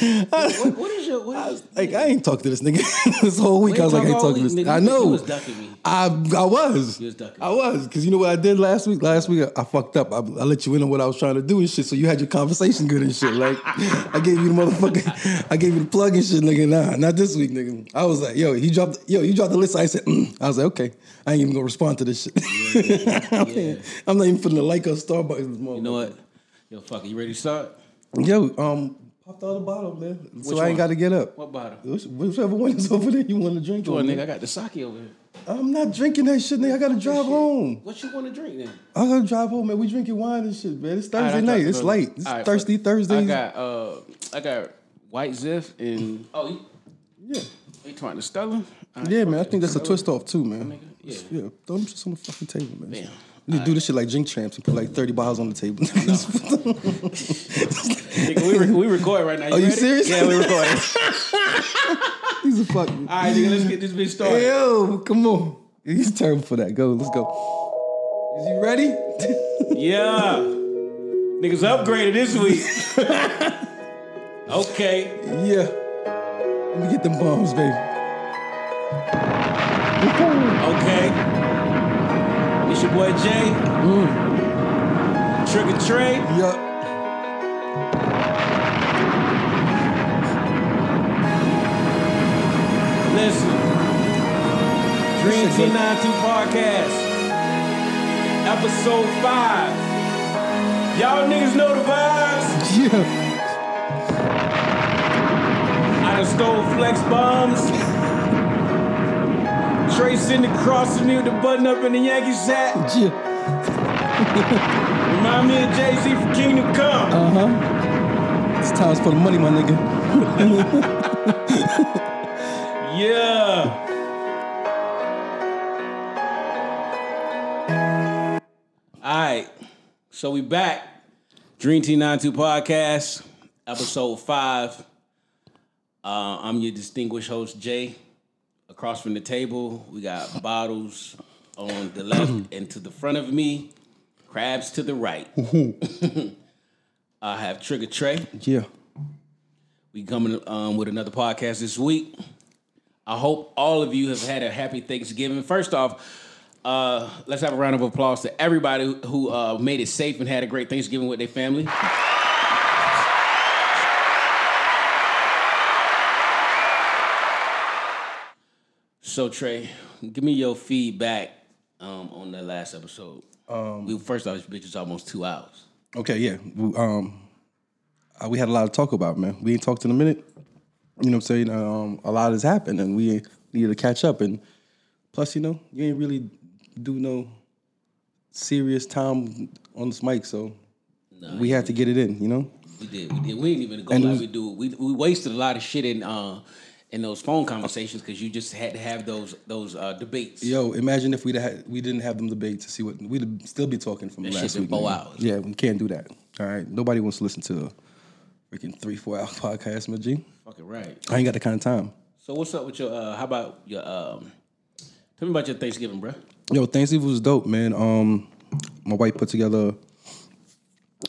what, what is your? What I is, was like, I ain't talked to this nigga this whole week. I was like, I ain't talking to this. nigga. I You know. was ducking me. I I was. You was ducking. I was because you know what I did last week. Last week I, I fucked up. I, I let you in on what I was trying to do and shit. So you had your conversation good and shit. Like I gave you the motherfucker. I gave you the plug and shit, nigga. Nah, not this week, nigga. I was like, yo, he dropped. Yo, you dropped the list. I said, mm. I was like, okay. I ain't even gonna respond to this shit. Yeah. I'm not even putting a like or Starbucks. You know what? Yo, fuck. You ready to start? Yo, um, popped out the bottle, man. so Which I ain't one? got to get up. What bottle? Which- Whichever one is over there you want to drink Go on, on, man. nigga. I got the sake over here. I'm not drinking that shit, nigga. I gotta drive home. What you want to drink then? I gotta drive home, man. We drinking wine and shit, man. It's Thursday I night. got- It's late. It's All right, thirsty. Thursday. I got uh, I got white ziff and oh, you, yeah, you trying to Stella? All right, yeah, man. I think that's a twist off too, man. Nigga, yeah. yeah. Throw them shits on the fucking table, man. Damn. We need to do this shit like drink champs and put like 30 bottles on the table. Nigga, we, re- we record right now. You Are you ready? serious? Yeah, we recording. He's a fucking. All right, nigga, let's get this bitch started. Yo, come on. He's terrible for that. Go, let's go. Is you ready? Yeah. Niggas upgraded this week. okay. yeah. Let me get them bombs, baby. Okay. It's your boy Jae. Mm. Trigger Trey. Yup. Listen. Dream shit T92 Podcast. Episode 5. Y'all niggas know the vibes. Yeah. I done stole flex bombs. Trey sitting across from me with the button up in the Yankees hat. Yeah. Remind me of Jay-Z from Kingdom Come. Uh huh. It's times for the money, my nigga. Yeah. All right. So we back. Dream Team 92 Podcast, episode five. Uh, I'm your distinguished host, Jae. Across from the table, we got bottles on the left and to the front of me, crabs to the right. I have Trigger Trey. Yeah. We coming um, with another podcast this week. I hope all of you have had a happy Thanksgiving. First off, uh, let's have a round of applause to everybody who uh, made it safe and had a great Thanksgiving with their family. So Trey, give me your feedback um, on that last episode. we first off, this bitch is almost two hours. Okay, yeah. We, Um, uh, we had a lot to talk about, man. We ain't talked in a minute. You know what I'm saying? Um, a lot has happened, and we needed to catch up. And plus, you know, you ain't really do no serious time on this mic, so we had to get it in. You know? We did. We did. We didn't even go like we do. We we wasted a lot of shit in uh in those phone conversations because you just had to have those those uh, debates. Yo, imagine if we had we didn't have them debate to see what we'd still be talking from That last week. four man. hours. Yeah, we can't do that. All right, nobody wants to listen to a freaking three four hour podcast, my G. Fucking right. I ain't got the kind of time. So what's up with your? uh How about your? um Tell me about your Thanksgiving, bro. Yo, Thanksgiving was dope, man. Um, my wife put together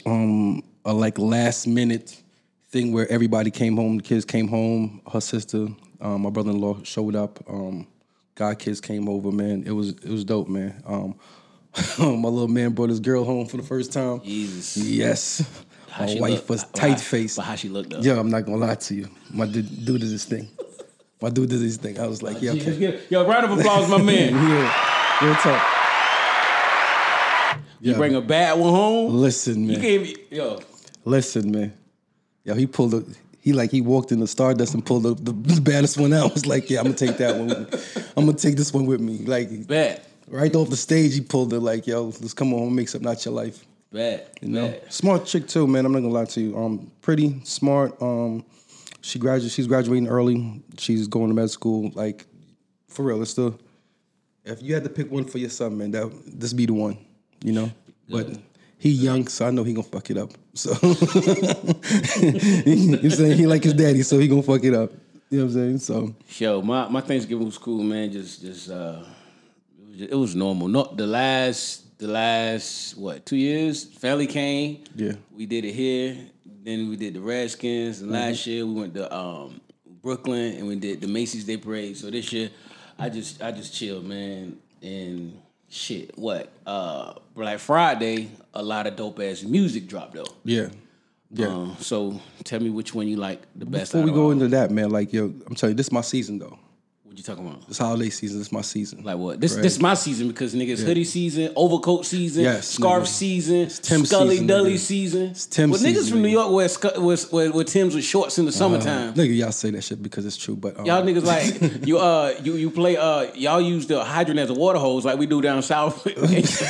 um a like last minute thing where everybody came home. The kids came home. Her sister, um, my brother in law showed up. Um, God kids came over, man. It was it was dope, man. Um, my little man brought his girl home for the first time. Jesus. Yes, How my she wife look- was tight faced. But how she looked though? Yo, I'm not gonna lie to you. My dude, dude did this thing. My dude did this thing. I was like, yeah, okay. get- Yo, round of applause, my man. yeah, real talk. You Yeah. bring a bad one home. Listen, You man. gave me yo. Listen, man. Yo, he pulled the he like he walked in the Stardust and pulled the, the baddest one out. I was like, yeah, I'm gonna take that one with me. I'm gonna take this one with me. Like Bad. right off the stage, he pulled it like, yo, let's come on, make something out your life. Bad. You know, smart chick too, man. I'm not gonna lie to you. Um, pretty smart. Um, she graduated. She's graduating early. She's going to med school. Like, for real, it's the. If you had to pick one for your son, man, that this be the one. You know, but he young, so I know he gonna fuck it up. So you saying he like his daddy, so he gonna fuck it up. You know what I'm saying? So Yo, my, my Thanksgiving was cool, man. Just just uh, it was, it was normal. Not the last the last what two years. Family came. Yeah. we did it here. then we did the Redskins, and last year we went to um, Brooklyn and we did the Macy's Day Parade. So this year, I just I just chilled, man, and shit. What? Uh, Black Friday, a lot of dope ass music dropped though. Yeah. Yeah. Um, so tell me which one you like the best. Before we go into that, man, like yo, I'm telling you, this is my season though. What you talking about? It's holiday season, this is my season. Like what? This Right. this my season because niggas hoodie season, overcoat season, Yes, scarf nigga. season, Tim Scully season, Dully nigga. season. It's Tim well, niggas season, from New. York wear, scu- wear, wear, wear Tim's with shorts in the summertime. Nigga, y'all say that shit because it's true, but um, Y'all niggas like you uh you you play uh y'all use the hydrant as a water hose like we do down south. niggas,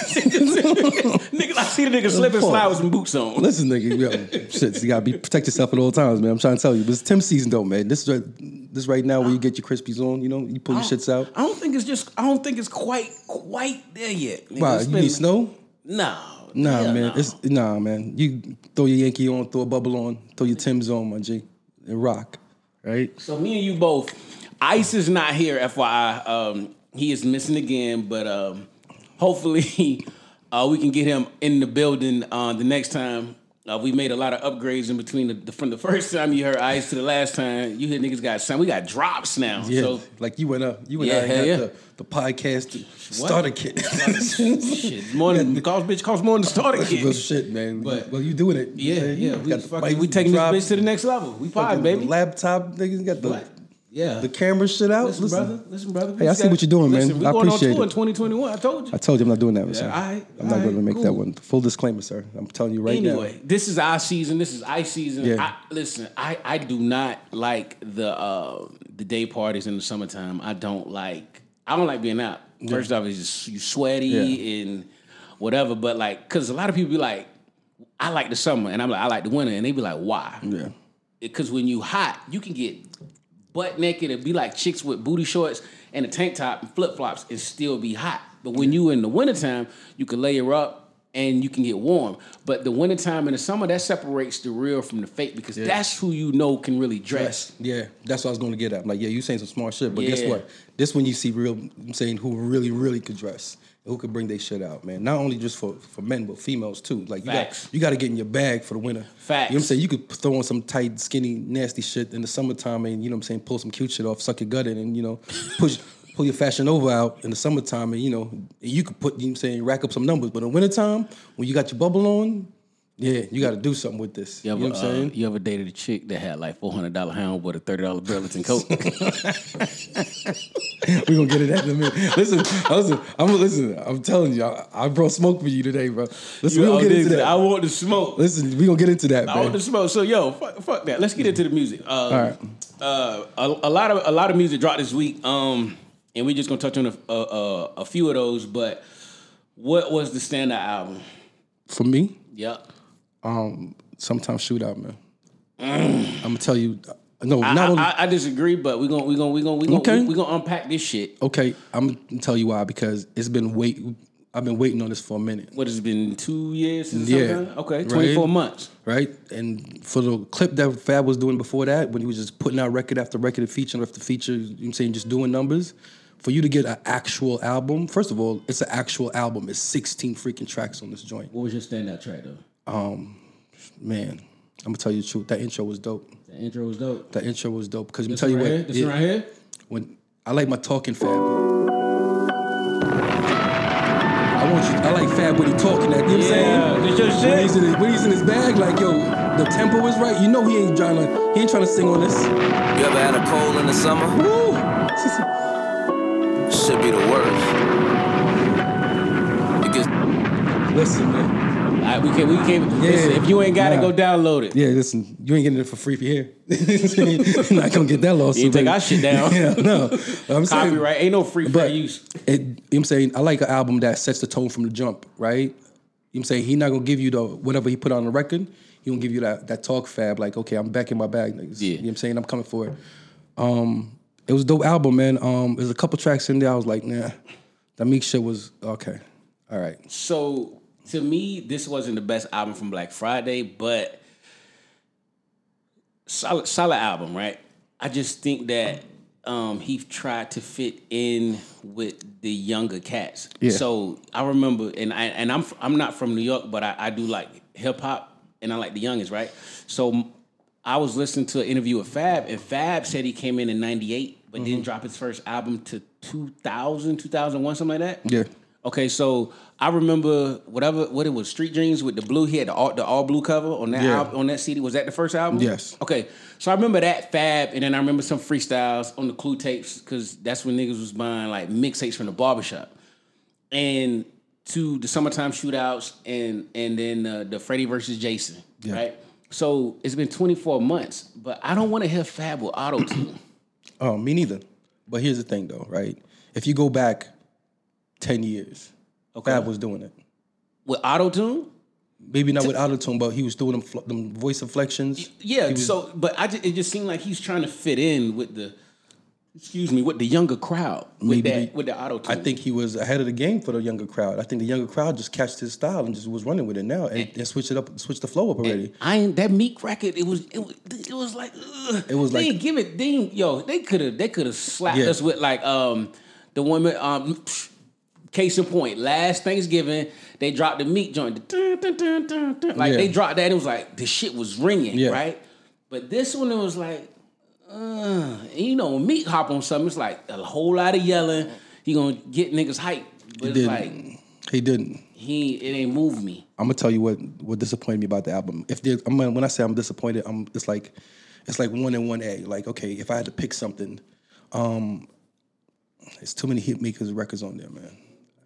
I see the nigga slip and slide with some boots on. Listen, nigga, yo, shit, you gotta be protect yourself at all times, man. I'm trying to tell you, but it's Tim season though, man. This is right, this right now where you get your crispies on, you know, you pull your shits out. I don't think it's just I don't think it's quite quite there yet. Nigga. Wow, It's you been- need snow? Nah. Nah, hell man. no. It's nah, man. You throw your Yankee on, throw a bubble on, throw your Tim's on, my G, and rock, right? So me and you both. Ice is not here, FYI. Um, he is missing again, but um, hopefully uh, we can get him in the building uh, the next time. Uh, we made a lot of upgrades in between the, the from the first time you heard Ice to the last time you hear niggas got some. We got drops now. Yeah, So like you went up, you went Yeah, out and got yeah. the, the podcast starter kit. shit, more than cost bitch cost more than the starter Real kit. shit, man. But- well, you doing it? Yeah, man. yeah. We, fucking, we taking drop, this bitch to the next level. We pod, baby. Laptop, niggas got the What? Yeah. the camera shit out. Listen, brother. Listen, brother. Hey, I see what you're doing, man. Listen, we I going appreciate on tour it. in 2021. I told you. I told you I'm not doing that, sir. all right, I'm not going to make that one. Full disclaimer, sir. I'm telling you right anyway, now. Anyway, this is our season. This is ice season. Yeah. I, listen, I, I do not like the uh, the day parties in the summertime. I don't like. I don't like being out. First off, it's just you sweaty Yeah. and whatever. But like, cause a lot of people be like, I like the summer, and I'm like, I like the winter, and they be like, why? Yeah. Because when you hot, you can get butt naked and be like chicks with booty shorts and a tank top and flip flops and still be hot. But when you in the wintertime, you can layer up and you can get warm. But the wintertime and the summer, that separates the real from the fake because that's who you know can really dress. Yeah, that's what I was going to get at. I'm like, yeah, you saying some smart shit, but guess what? This when you see real, I'm saying who really, really could dress, who could bring their shit out, man. Not only just for, for men, but females too. Like you Facts. got you got to get in your bag for the winter. Facts. You know what I'm saying? You could throw on some tight, skinny, nasty shit in the summertime, and you know what I'm saying, pull some cute shit off, suck your gut in, and you know, push. Pull your fashion over out in the summertime, and you know, you could put, you know what I'm saying, rack up some numbers. But in wintertime, when you got your bubble on, yeah, you got to do something with this. You You, ever, know what I'm saying? uh, you ever dated a chick that had like four hundred dollar hound with a thirty dollar Burlington coat? we gonna get it at in a minute. Listen, listen, I'm listen. I'm telling you, I, I brought smoke for you today, bro. Listen, we You gonna get into that. I want the smoke. listen, we gonna get into that, I want the smoke. So yo, fuck, fuck that. Let's get into the music. Uh, All right. uh, a, a lot of a lot of music dropped this week. Um, and we're just gonna touch on a, a, a, a few of those. But what was the standout album? For me, Yep. Um, Summertime Shootout, man. I'm gonna tell you. No. I, not I, only. I, I disagree, but we're gonna we're gonna we're gonna we're gonna Okay. we, gonna unpack this shit. okay, I'm gonna tell you why because it's been wait. I've been waiting on this for a minute, What has it been two years since Yeah. Okay, Right. twenty four months. right? And for the clip that Fab was doing before that, when he was just putting out record after record and feature after feature, you know what I'm saying, just doing numbers. For you to get an actual album, first of all, it's an actual album. It's 16 freaking tracks on this joint. What was your standout track though? Man, I'm gonna tell you the truth. That intro was dope. The intro was dope. That intro was dope. Because I'm This tell you right what, here? This yeah, right here. when I like my talking Fab. I want you. I like Fab when he talking. That you know what I'm saying? this your When he's, in his, when he's in his bag, like yo, the tempo is right. You know he ain't trying to. He ain't trying to sing on this. You ever had a cold in the summer? Woo! Should be the worst. It Listen, man. Right, we can we can. Listen, if you ain't got it, go download it. Yeah, listen. You ain't getting it for free for here. You're not gonna get that lawsuit. You take our shit down. yeah, no. I'm saying, Copyright ain't no free fair but use. it, you know what I'm saying I like an album that sets the tone from the jump, right? You know what I'm saying he not gonna give you the whatever he put on the record. He gonna give you that that talk fab like okay I'm back in my bag. Niggas. Yeah. You know what I'm saying I'm coming for it. Um, it was a dope album, man. Um, there's a couple tracks in there I was like nah, that Meek shit was okay. All right. So to me, this wasn't the best album from Black Friday, but solid solid album, right? I just think that um, he tried to fit in with the younger cats. Yeah. So I remember, and I and I'm I'm not from New York, but I, I do like hip hop and I like the youngest, right? So I was listening to an interview with Fab, and Fab said he came in in '98, but Mm-hmm. didn't drop his first album to 2000, 2001, something like that. Yeah. Okay, so I remember whatever what it was, Street Dreams with the blue. He had the all, the all blue cover on that Yeah. album, on that CD. Was that the first album? Yes. Okay, so I remember that Fab, and then I remember some freestyles on the Clue tapes because that's when niggas was buying like mixtapes from the barbershop, and to the summertime shootouts, and and then uh, the Freddie versus Jason, Yeah. right? So it's been 24 months, but I don't want to hear Fab with auto tune. Oh, me neither. But here's the thing, though, right? If you go back ten years, Fab was doing it. with auto tune. Maybe not with autotune, but he was doing them, fl- them voice inflections. Yeah, so but I just, it just seemed like he's trying to fit in with the excuse me with the younger crowd with Maybe that with the auto I think he was ahead of the game for the younger crowd. I think the younger crowd just catched his style and just was running with it now and, and switched it up, switched the flow up already. I ain't that Meek record. It was it was, it was like ugh. It was they like- didn't give it. They yo they could have they could have slapped Yeah. us with like um the woman um psh, case in point last Thanksgiving they dropped the meat joint dun, dun, dun, like Yeah. they dropped that and it was like the shit was ringing Yeah. right, but this one it was like. Uh, you know, when Meek hop on something, it's like a whole lot of yelling. He gonna get niggas hyped, but it's didn't. like He didn't. he it ain't moved me. I'm gonna tell you what what disappointed me about the album. If there, I'm when I say I'm disappointed, I'm it's like it's like one and one A. Like okay, if I had to pick something, um, it's too many hit makers records on there, man.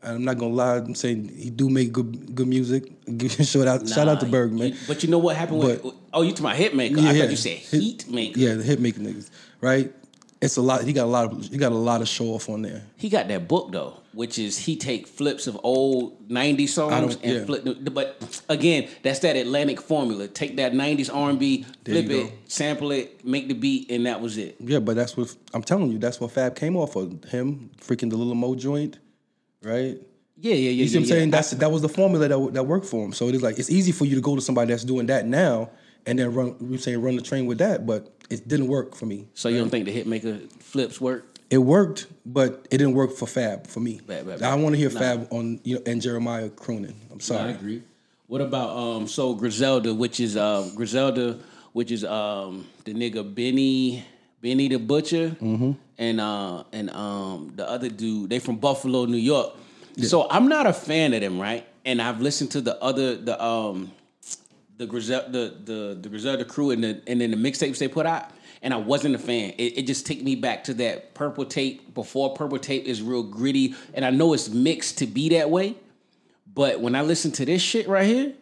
I'm not gonna lie. I'm saying he do make good good music. shout out shout out to Nah, Berg, man. you- but you know what happened with? Oh, you to my Hitmaker. I thought you said Hit- Heat Maker. Yeah, the hit maker niggas, right? It's a lot. He got a lot of he got a lot of show off on there. He got that book though, which is he take flips of old '90s songs and yeah. flip. But again, that's that Atlantic formula. Take that '90s R&B, There flip it, sample it, make the beat, and that was it. Yeah, but that's what I'm telling you. That's what Fab came off of. Him freaking the Lil' Mo joint, right? Yeah, yeah, yeah. You see yeah, what I'm saying? That's that was the formula that that worked for him. So it is like it's easy for you to go to somebody that's doing that now and then run. We saying run the train with that, but it didn't work for me. so you don't think the Hitmaker flips work? It worked, but it didn't work for Fab for me. Bad, bad, I want to hear Nah. Fab on you know and Jeremiah Cronin. I'm sorry. I agree. What about um? So Griselda, which is uh Griselda, which is um the nigga Benny Benny the Butcher, Mm-hmm. And uh and um the other dude. They from Buffalo, New York. So I'm not a fan of them, right? And I've listened to the other the um the Griselda the the, the Griselda crew and the and then the mixtapes they put out. And I wasn't a fan. It, it just took me back to that purple tape before purple tape is real gritty. And I know it's mixed to be that way. But when I listen to this shit right here,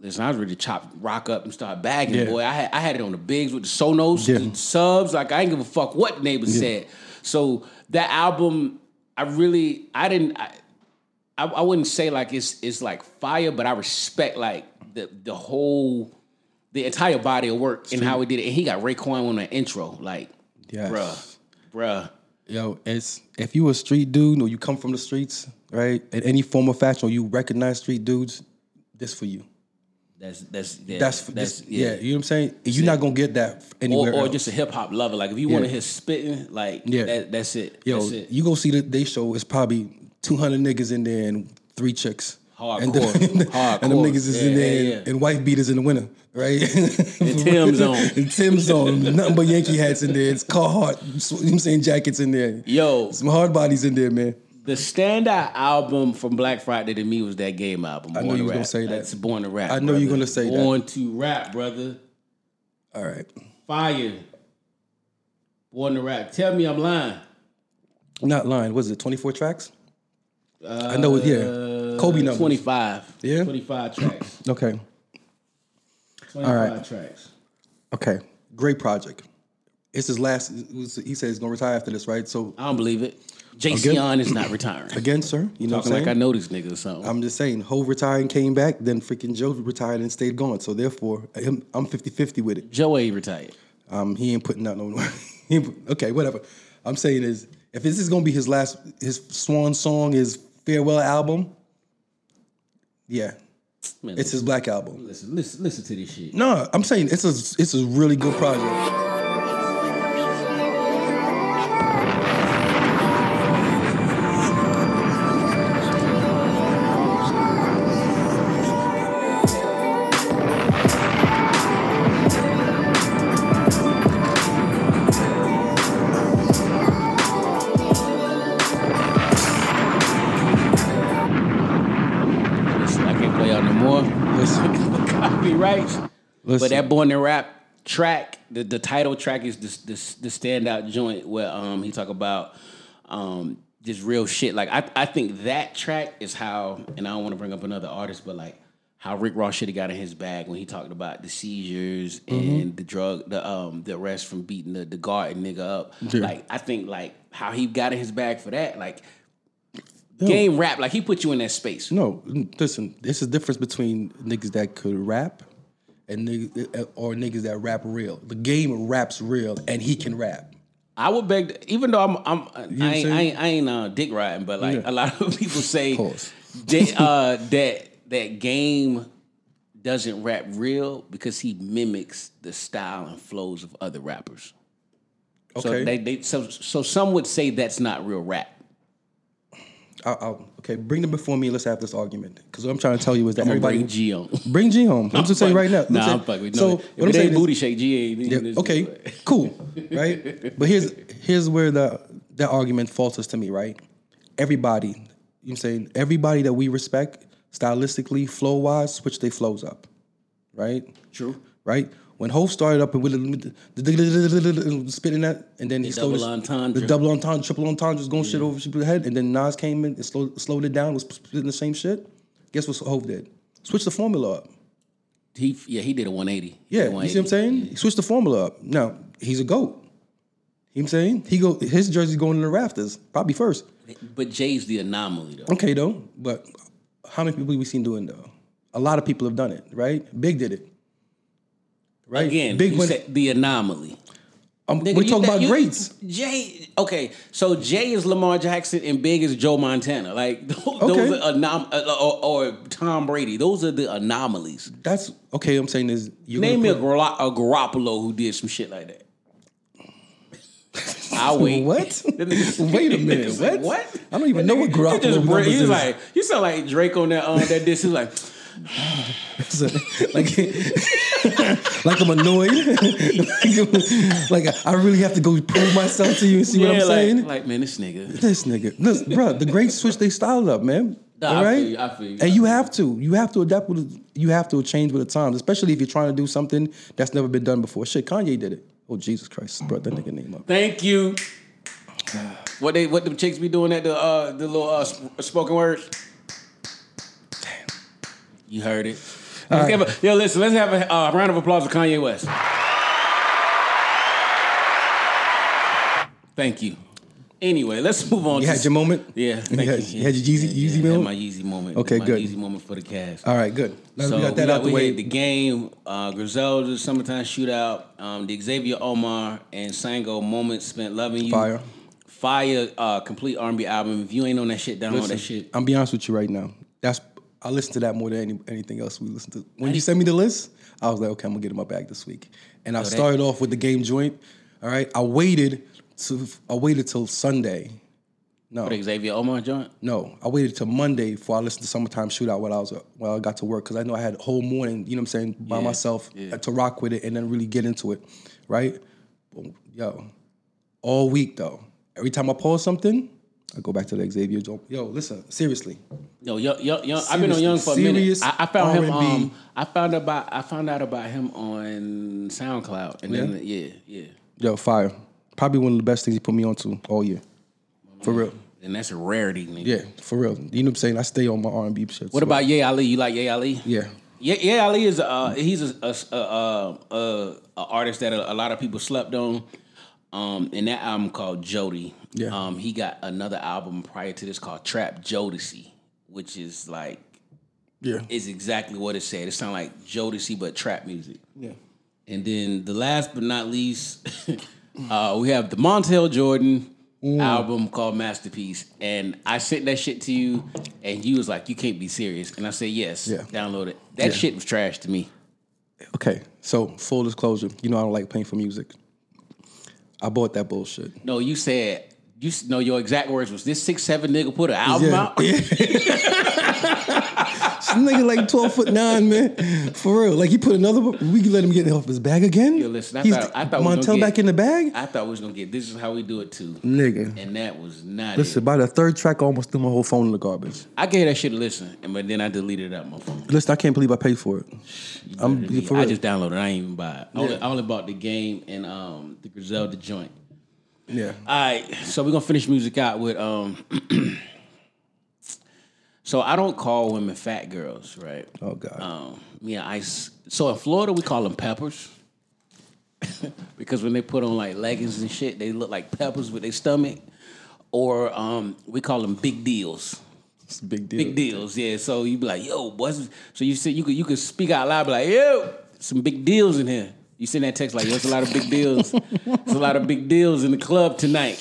listen, I was ready to chop rock up and start bagging, Yeah. boy. I had I had it on the bigs with the Sonos, Yeah. the subs. Like I ain't give a fuck what the neighbors said. So that album, I really I didn't I, I I wouldn't say like it's it's like fire, but I respect like the the whole the entire body of work and how he did it. And he got Raekwon on the intro, like Yes. bruh, bruh. Yo, it's if you a street dude or you come from the streets, right? In any form of fashion, or you recognize street dudes, this for you. That's that's yeah, That's, that's this, yeah. You know what I'm saying? You're not gonna get that anywhere. or else. just a hip hop lover. Like if you want to hear spitting, like Yeah. that, that's it. Yo, that's it. you go see the they show. It's probably 200 niggas in there and three chicks. Hardcore. And, them- and them niggas is Yeah, in there yeah, and, yeah. and wife beaters in the winter, right? And Tim's on. and Tim's on. Nothing but Yankee hats in there. It's Carhartt. You know what I'm saying? Jackets in there. Yo, Some hard bodies in there, man. The standout album from Black Friday to me was that game album. I know you to was gonna say that. That's Born to Rap. I know you're gonna say that. Born to Rap, brother. All right. Fire. Born to Rap. Tell me I'm lying. Not lying. Was it 24 tracks? I know it, yeah. Uh, Kobe numbers. 25. Yeah? 25 tracks. Okay. 25 right. tracks. Okay. Great project. It's his last. He said he's gonna retire after this, right? So I don't believe it. Jason is not retiring. again, sir, you know what I'm like? I know this nigga or something. I'm just saying, Ho retired and came back, then freaking Joe retired and stayed gone. So therefore, I'm, I'm 50-50 with it. Joey retired. Um, he ain't putting out no. okay, whatever. I'm saying is, if this is gonna be his last, his swan song, his farewell album, yeah, Man, it's his black album. listen, listen, listen to this shit. No, I'm saying it's a, it's a really good project. Listen. But that Born to Rap track, the, the title track is this this the standout joint where um he talk about um just real shit. Like I I think that track is how, and I don't want to bring up another artist, but like how Rick Ross should have got in his bag when he talked about the seizures Mm-hmm. and the drug, the um the arrest from beating the, the guard nigga up. Yeah. Like I think like how he got in his bag for that, like game rap, like he put you in that space. No, listen. There's a difference between niggas that could rap and niggas, or niggas that rap real. The game raps real, and he can rap. I would beg, to, even though I'm, I'm I, ain't, I ain't, I ain't uh, dick riding, but like Yeah. a lot of people say that, uh, that that game doesn't rap real because he mimics the style and flows of other rappers. So Okay. they, they so so some would say that's not real rap. I'll, I'll, okay, bring them before me. Let's have this argument. Because what I'm trying to tell you is that I'm everybody bring G home. bring G home. I'm just saying right now. Nah, I'm fucking. So No, what if I'm saying ain't is- booty shake, G ain't. Yeah, okay, cool, right? But here's here's where the that argument falters to me, right? Everybody, you know what I'm saying everybody that we respect stylistically, flow wise, switch their flows up, right? True. Right? When Hov started up and with the, the, the, the spitting that, and then he double slowed entendre. the double entendre, triple entendre, was going shit over people's head, and then Nas came in and slowed, slowed it down, was spitting the same shit. Guess what Hov did? Switch the formula up. He yeah he did a 180. He Yeah, did a you see what I'm 180. saying? He switched the formula up. Now he's a goat. You know what I'm saying? He go his jersey's going in the rafters, probably first. But Jay's the anomaly though. Okay though, but how many people we seen doing though? A lot of people have done it, right? Big did it. Right? Again, Big you said the anomaly. um, Nigga, we're talking th- about you- greats. Jay, okay, so Jay is Lamar Jackson and Big is Joe Montana. Like those, those Okay. are anom- uh, or, or Tom Brady. Those are the anomalies. That's okay. I'm saying is you Name me a, Gar- a Garoppolo who did some shit like that. I wait. What? Wait a minute. What? What? I don't even know what Garoppolo just bra- numbers He's is. like, you sound like Drake on that um, that diss. He's like, like, like I'm annoyed. like I really have to go prove myself to you and see what I'm saying. like, like man, this nigga. This nigga, listen, bro, the great switch they styled up, man. Nah, I All right, feel you, I feel you, and I you have to, you have to adapt with, you have to change with the times, especially if you're trying to do something that's never been done before. Shit, Kanye did it. Oh Jesus Christ, brought that nigga name up. Thank you. What they what the chicks be doing at the uh the little uh, sp- spoken words? You heard it. Let's give a, yo, listen. Let's have a uh, round of applause for Kanye West. Thank you. Anyway, let's move on. You to had your moment. Yeah, You had- you. you had your Yeezy- yeah, Yeezy yeah, I had moment? My Yeezy moment. Okay, my good. Yeezy moment for the cast. All right, good. Now So we got that out the we way. the game, uh, Griselda summertime shootout, um, the Xavier Omar and Sango moment spent loving you. Fire. Fire, uh, complete R&B album. If you ain't on that shit, download Listen, that shit. I'm be honest with you right now. That's I listen to that more than any, anything else we listen to. When you sent me the list, I was like, okay, I'm gonna get in my bag this week. And I started off with the game joint. All right, I waited to I waited till Sunday. No, Xavier Omar joint. no, I waited till Monday before I listened to Summertime Shootout when I was when I got to work because I know I had a whole morning, you know what I'm saying, by Yeah, myself yeah. to rock with it and then really get into it, right? Yo, all week though, every time I pause something, I go back to the Xavier joint. Yo, listen, seriously, Yo, yo, young, young, I've been on Young for a minute. I, I found him. R&B. Um, I found about. I found out about him on SoundCloud, and then yeah, yeah, yo, fire. Probably one of the best things he put me onto all year, for real. and that's a rarity, nigga. Yeah, for real. You know what I'm saying? I stay on my R&B shit. What about Ye Ali? You like Ye Ali? Yeah, Yeah, yeah, Ali is uh he's a a, a, a, a, a artist that a, a lot of people slept on. Um, and that album called Jody. Yeah. Um, he got another album prior to this called Trap Jodeci, which is like yeah, is exactly what it said. It sounds like Jodeci but trap music. yeah. And then the last but not least, uh, we have the Montel Jordan Mm. album called Masterpiece. And I sent that shit to you, and you was like, "You can't be serious." And I said, "Yes, Yeah. download it." That Yeah. shit was trash to me. Okay, so full disclosure, you know I don't like paying for music. I bought that bullshit. No, you said you know your exact words was this six seven nigga put an album Yeah, out. yeah. nigga like twelve foot nine, man. For real. Like he put another. We can let him get off his bag again. Yo, listen, I He's thought- I thought Montel gonna back in the bag. I thought we was gonna get this is how we do it too. Nigga. And that was not it. Listen, it. by the third track, I almost threw my whole phone in the garbage. I gave that shit a listen, and but then I deleted it out my phone. Listen, I can't believe I paid for it. I'm for I just downloaded. it. I ain't even buy it. I, only, I only bought the game and um the Griselda joint. yeah. All right, so we're gonna finish music out with um. so I don't call women fat girls, right? Oh God. Um, yeah, I. So in Florida, we call them peppers because when they put on like leggings and shit, they look like peppers with their stomach. Or um, we call them big deals. It's big deal. Big deals, yeah. So you be like, yo, what's so you said you could you could speak out loud, be like, yo, some big deals in here. You send that text like, yo, it's a lot of big deals. It's a lot of big deals in the club tonight.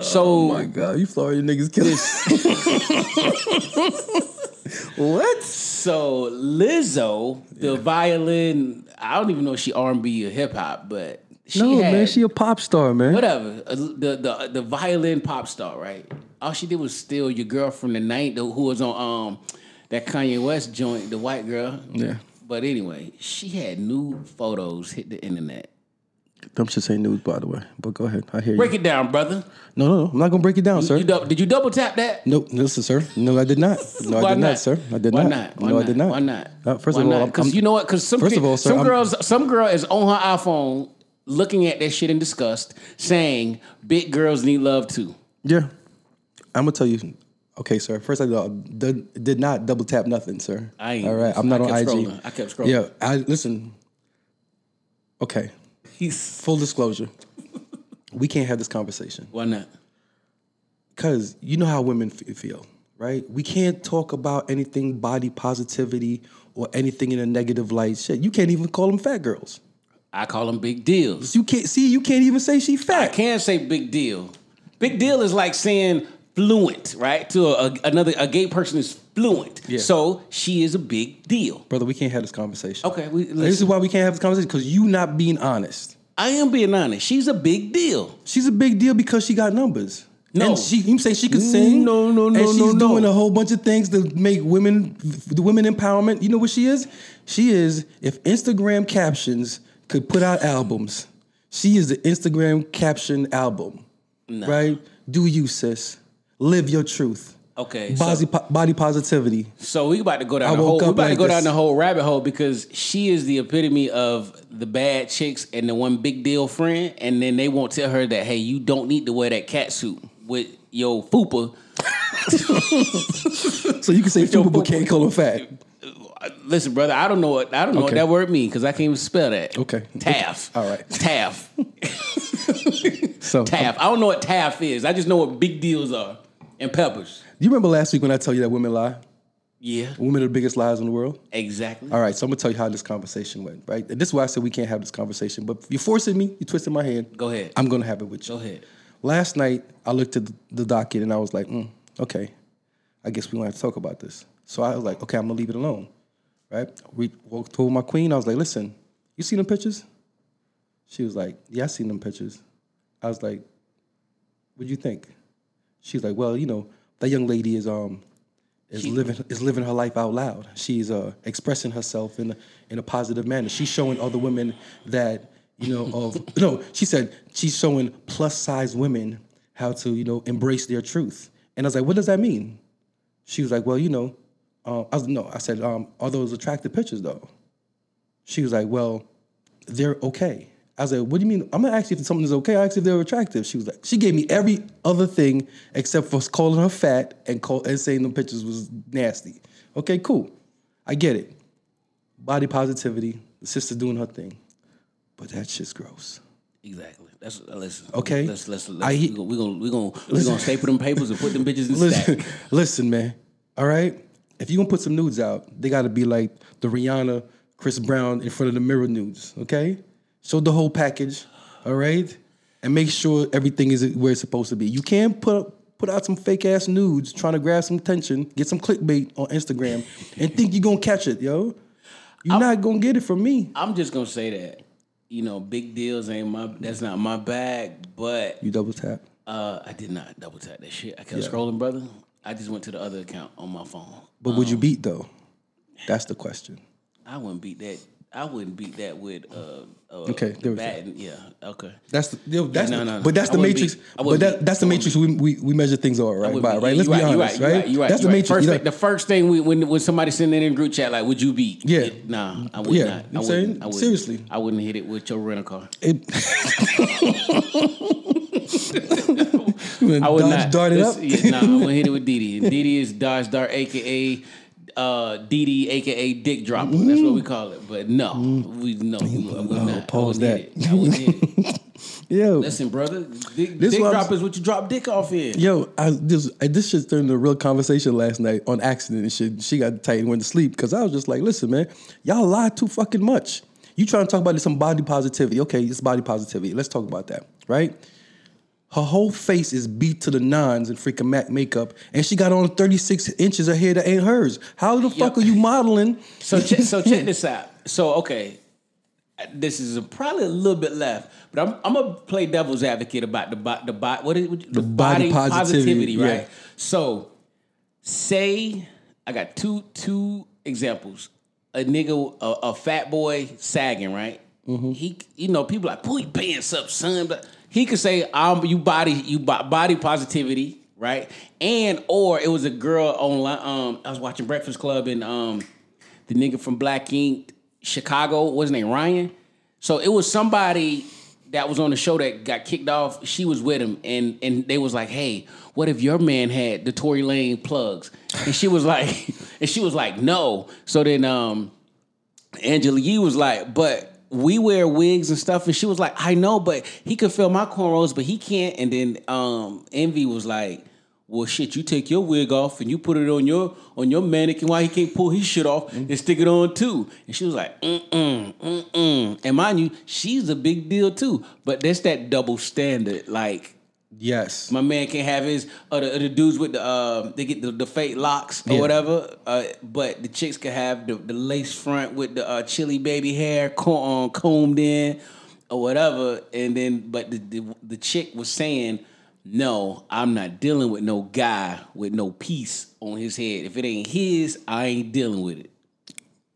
So Oh my God, you Florida niggas killing. what? So Lizzo, the violin, I don't even know if she R and B or hip hop, but she No, had, man, she a pop star, man. whatever the the the violin pop star, right? All she did was steal your girl from the night who was on um that Kanye West joint, the white girl. Yeah. But anyway, she had new photos hit the internet. Them shits ain't news, by the way. But go ahead, I hear Break you. Break it down, brother. No, no, no, I'm not gonna break it down, sir. You dou- did you double tap that? Nope, listen, sir. No, I did not. No, I did not, not? sir. I did Why not. Why no, not? I did not. Why not? Uh, first Why of all, because you know what? Because some First of all, sir, some I'm- girls, some girl is on her iPhone looking at that shit in disgust, saying big girls need love too. Yeah, I'm gonna tell you. Okay, sir. First, I did, did not double tap nothing, sir. I ain't- All right, I'm not I on IG. scrolling. I kept scrolling. Yeah, I listen. Okay, He's full disclosure. we can't have this conversation why not? because you know how women f- feel, right? We can't talk about anything body positivity or anything in a negative light. Shit, you can't even call them fat girls. I call them big deals. You can't see. You can't even say she fat. I can't say big deal. Big deal is like saying fluent, right? To a, a- another a gay person is fluent. Yeah. So she is a big deal. Brother, we can't have this conversation. Okay, we, This is why we can't have this conversation because you not being honest. I am being honest. She's a big deal. She's a big deal because she got numbers. No. and she you say she could mm, sing. No, no, no, and she's no, no. doing a whole bunch of things to make women, the women empowerment. You know what she is? She is if Instagram captions could put out albums, she is the Instagram caption album, right? Do you, sis? Live your truth. Okay, Body, so, po- body positivity. so we about to go down I the whole. We about to go this. down the whole rabbit hole because she is the epitome of the bad chicks and the one big deal friend, and then they won't tell her that hey, you don't need to wear that cat suit with your fupa. So you can say Fupa, but can't call her fat. Listen, brother, I don't know what I don't know what that word means because I can't even spell that. Okay. Taff. All right. Taff. So Taff. Um, I don't know what taff is. I just know what big deals are and peppers. Do you remember last week when I told you that women lie? Yeah, Women are the biggest lies in the world. exactly. All right, so I'm gonna tell you how this conversation went, right? And this is why I said we can't have this conversation, but you're forcing me, you're twisting my hand. Go ahead. I'm gonna have it with you. Go ahead. Last night, I looked at the, docket and I was like, mm, okay, I guess we gonna have to talk about this. So I was like, okay, I'm gonna leave it alone, right? We walked told my queen, I was like, listen, you see them pictures? She was like, yeah, I seen them pictures. I was like, what'd you think? She was like, well, you know, that young lady is um is living is living her life out loud. She's uh, expressing herself in a, in a positive manner. She's showing other women that you know of no. She said she's showing plus size women how to you know embrace their truth. And I was like, what does that mean? She was like, well, you know, uh, I was no. I said, um, are those attractive pictures though? She was like, well, they're okay. I was like, what do you mean? I'm gonna ask you if something is okay. I asked if they were attractive. She was like, she gave me every other thing except for calling her fat and call and saying the pictures was nasty. Okay, cool. I get it. Body positivity, the sister doing her thing. But that shit's gross. Exactly. That's uh, listen. Okay. Let's let's, let's I we gonna we're gonna we gonna we gonna staple them papers and put them bitches in Listen, stack. listen, man. All right? If you gonna put some nudes out, they gotta be like the Rihanna, Chris Brown in front of the mirror nudes, okay? Show the whole package, all right? And make sure everything is where it's supposed to be. You can't put put out some fake ass nudes trying to grab some attention, get some clickbait on Instagram, and think you're gonna catch it, yo. You're not gonna get it from me. I'm just gonna say that you know big deals ain't my that's not my bag, but You double tap. uh, I did not double tap that shit. I kept Yeah. scrolling, brother. I just went to the other account on my phone. But would you beat though? That's the question. I wouldn't beat that. I wouldn't beat that with uh, uh Okay, there batting. Yeah, okay. That's the yo, that's no, the, no, no. but that's I the matrix. be- I but that that's the I matrix we, we we measure things on, right? Would By, right? yeah, Let's be right, honest, right, right? Right. That's the matrix. First, you know? thing- the first thing we, when when somebody sitting in a group chat like, "Would you beat?" Yeah. It- nah, I would Yeah, not. you I know what I'm wouldn't. saying? I. Seriously. I wouldn't hit it with your rental car. It, I would Dodge not. dart it up. Yeah, nah, I wouldn't hit it with Didi. Didi is Dodge Dart, aka uh, Didi, aka Dick Dropper. That's what we call it. But no, we no, I would not. Pause wouldn't hit it. I wouldn't hit it. yo, Listen, brother, dick, This dick drop is what you drop dick off in. yo, I this I, this shit turned into a real conversation last night on accident and shit. She got tight and went to sleep because I was just like, listen, man, y'all lie too fucking much. You trying to talk about some body positivity? Okay, it's body positivity. Let's talk about that, right? Her whole face is beat to the nines in freaking Mac makeup, and she got on 36 inches of hair that ain't hers. How the fuck are you modeling? So check, so check this out. So okay, this is a, probably a little bit left, but I'm I'm gonna play devil's advocate about the bo- the bo- what is the, body body, positivity, positivity, yeah. right? So say I got two two examples. A nigga, a, a fat boy sagging, right? Mm-hmm. He, you know, people like pull your pants up, son. But he could say, "I'm you body, you body positivity, right?" And or it was a girl online. Um, I was watching Breakfast Club and um, the nigga from Black Ink, Chicago, his name, Ryan. So it was somebody that was on the show that got kicked off. She was with him, and and they was like, "Hey, what if your man had the Tory Lanez plugs?" And she was like, and she was like, "No." So then, um, Angela Yee was like, "But." We wear wigs and stuff, and she was like, "I know, but he could fill my cornrows, but he can't." And then um, Envy was like, "Well, shit, you take your wig off and you put it on your on your mannequin. Why he can't pull his shit off and stick it on too?" And she was like, "Mm mm mm mm." And mind you, she's a big deal too, but that's that double standard. Like Yes. my man can have his or the, or the dudes with the uh, they get the, the fake locks or Yeah. whatever. Uh, but the chicks can have the, the lace front with the uh, chili baby hair co- um, combed in or whatever. And then, but the, the the chick was saying, "No, I'm not dealing with no guy with no piece on his head. If it ain't his, I ain't dealing with it."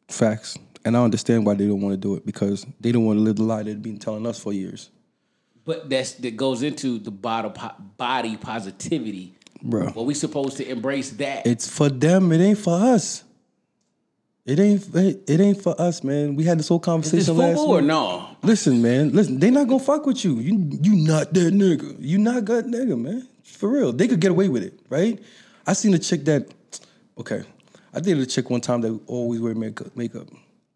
Facts. And I understand why they don't want to do it because they don't want to live the lie they've been telling us for years. But that's that goes into the body po- body positivity. Bro. Well, we supposed to embrace that. It's for them. It ain't for us. It ain't. It, it ain't for us, man. We had this whole Is conversation this last football or week. no? Listen, man. Listen, they not gonna fuck with you. You you not that nigga. You not that nigga, man. For real. They could get away with it, right? I seen a chick that. Okay, I dated a chick one time that always wear makeup. Makeup.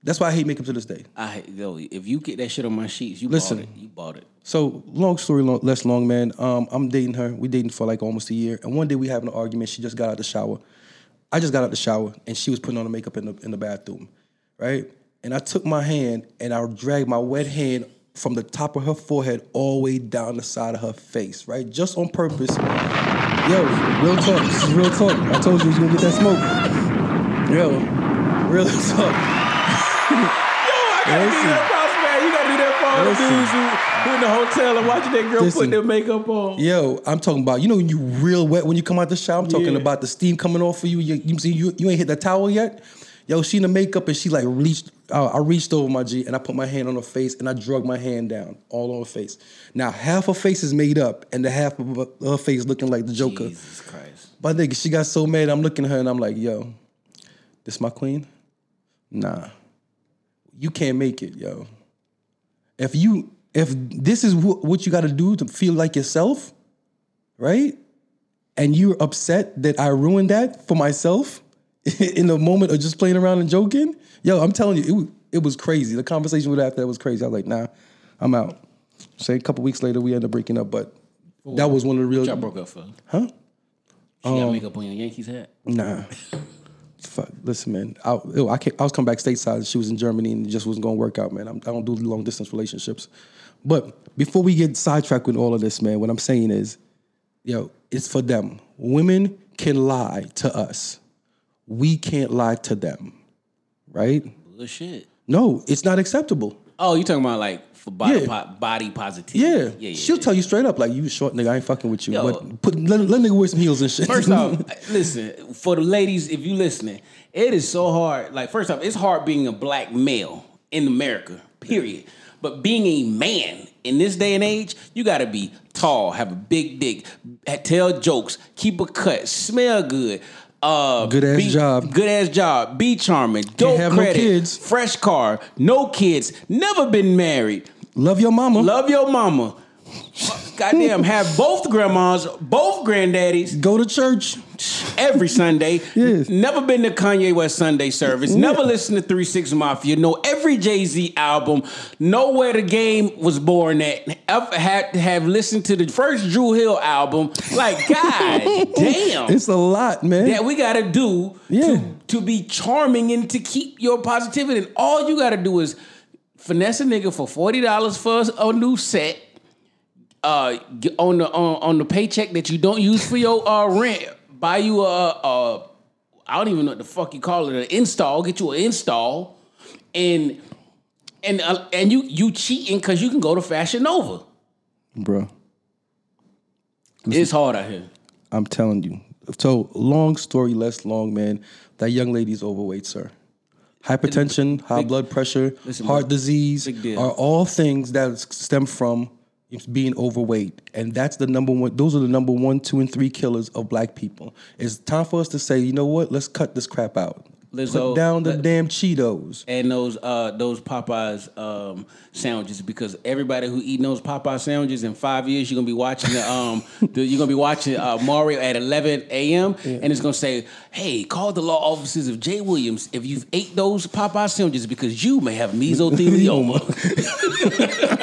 That's why I hate makeup to this day. I yo, if you get that shit on my sheets, you Listen. bought it. You bought it. So long story long, less long, man. Um, I'm dating her. We dating for like almost a year, and one day we having an argument. She just got out of the shower. I just got out of the shower, and she was putting on the makeup in the in the bathroom, right? And I took my hand and I dragged my wet hand from the top of her forehead all the way down the side of her face, right? Just on purpose. Yo, real talk. This is real talk. I told you you was gonna get that smoke. Yo, real talk. Yo, I gotta Listen. do that props, man. You gotta do that for all the dudes who, who in the hotel and watching that girl Listen. put their makeup on. Yo, I'm talking about you know when you real wet when you come out the shower. I'm talking Yeah. about the steam coming off of you. You, you see you, you ain't hit the towel yet. Yo, she in the makeup and she like reached. Uh, I reached over my G and I put my hand on her face and I drug my hand down all on her face. Now half her face is made up and the half of her- her face looking like the Joker. Jesus Christ. But nigga, she got so mad. I'm looking at her and I'm like, yo, this my queen? Nah, you can't make it, yo. If you if this is wh- what you got to do to feel like yourself, right? And you're upset that I ruined that for myself in the moment of just playing around and joking, yo, I'm telling you, it was, it was crazy. The conversation with after that was crazy. I was like, nah, I'm out. Say a couple weeks later, we ended up breaking up, but that was one of the real. Y'all broke up for. Huh? She got um, makeup on your Yankees hat. Nah. Fuck. Listen, man. I, ew, I, can't, I was coming back stateside. and She was in Germany and it just wasn't going to work out, man. I'm, I don't do long distance relationships. But before we get sidetracked with all of this, man, what I'm saying is, yo, it's for them. Women can lie to us. We can't lie to them, right? Bullshit. No, it's not acceptable. Oh, you talking about like for body Yeah. po- body positivity? Yeah. yeah, yeah. She'll yeah. tell you straight up, like, you short nigga, I ain't fucking with you. Yo. But put let, let nigga wear some heels and shit. First off, listen, for the ladies, if you listening, it is so hard. Like, first off, it's hard being a black male in America, period. But being a man in this day and age, you gotta be tall, have a big dick, tell jokes, keep a cut, smell good. Uh, Good ass be- job. Good ass job. Be charming. Dope have no kids. Fresh car. No kids. Never been married. Love your mama. Love your mama. Goddamn, have both grandmas, both granddaddies Go to church. Every Sunday. Yes. Never been to Kanye West Sunday service. Never listened to Three Six Mafia. Know every Jay Z album. Know where the game was born at. Ever had to have listened to the first Dru Hill album. Like, God damn. It's a lot, man. that we gotta do Yeah. to, to be charming and to keep your positivity. And all you gotta do is finesse a nigga for forty dollars for a new set. Uh, on the on, on the paycheck that you don't use for your uh, rent, buy you a, a I don't even know what the fuck you call it an install. Get you an install, and and uh, and you you cheating because you can go to Fashion Nova. Bro, It's hard out here. I'm telling you. So, long story less long, man. That young lady's overweight, sir. Hypertension, high blood pressure, Listen, heart bro. disease are all things that stem from being overweight. And that's the number one, those are the number one, two, and three killers of black people. It's time for us to say, you know what? Let's cut this crap out. Lizzo, Put down the let- damn Cheetos. and those uh those Popeyes um sandwiches because everybody who eating those Popeye sandwiches in five years you're gonna be watching the um the, you're gonna be watching uh, Maury at 11 a.m. and it's gonna say hey call the law offices of Jay Williams if you've ate those Popeye sandwiches because you may have mesothelioma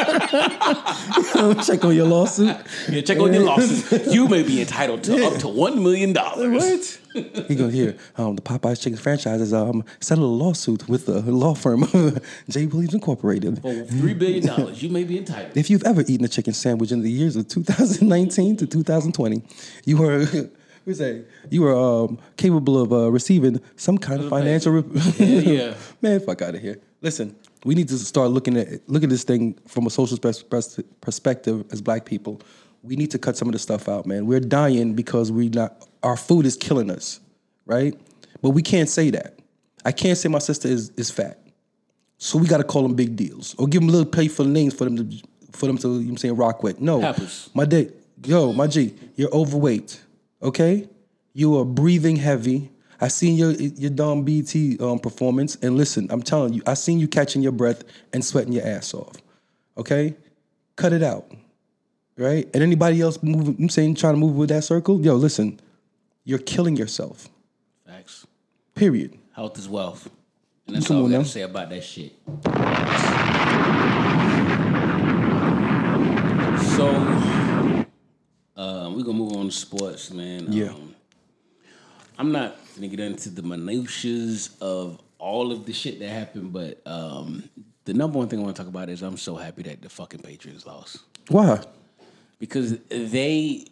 Check on your lawsuit. yeah check on your losses you may be entitled to up to one million dollars What? He goes here. Um, the Popeyes chicken franchise has um settled a lawsuit with the law firm J. Williams Incorporated. for three billion dollars you may be entitled If you've ever eaten a chicken sandwich in the years of 2019 to 2020, you were we say you were um, capable of uh, receiving some kind of financial. Re- yeah. Man, fuck out of here. Listen, we need to start looking at look at this thing from a social pers- pers- perspective as black people. We need to cut some of the stuff out, man. We're dying because we not our food is killing us, right? But we can't say that. I can't say my sister is is fat. So we got to call them big deals or give them little playful names for them to for them to you know what I'm saying rock with. No, Peppers. my day, yo, my G, you're overweight. Okay, you are breathing heavy. I seen your your Dom BT um, performance, and listen, I'm telling you, I seen you catching your breath and sweating your ass off. Okay, cut it out, right? And anybody else moving, I'm saying trying to move with that circle, yo, listen, you're killing yourself. facts Period. health is wealth and that's Come all I gotta say about that shit. So, um, we're gonna move on to sports, man. Yeah. Um, I'm not gonna get into the minutiae of all of the shit that happened, but um, the number one thing I want to talk about is I'm so happy that the fucking Patriots lost Why? because they,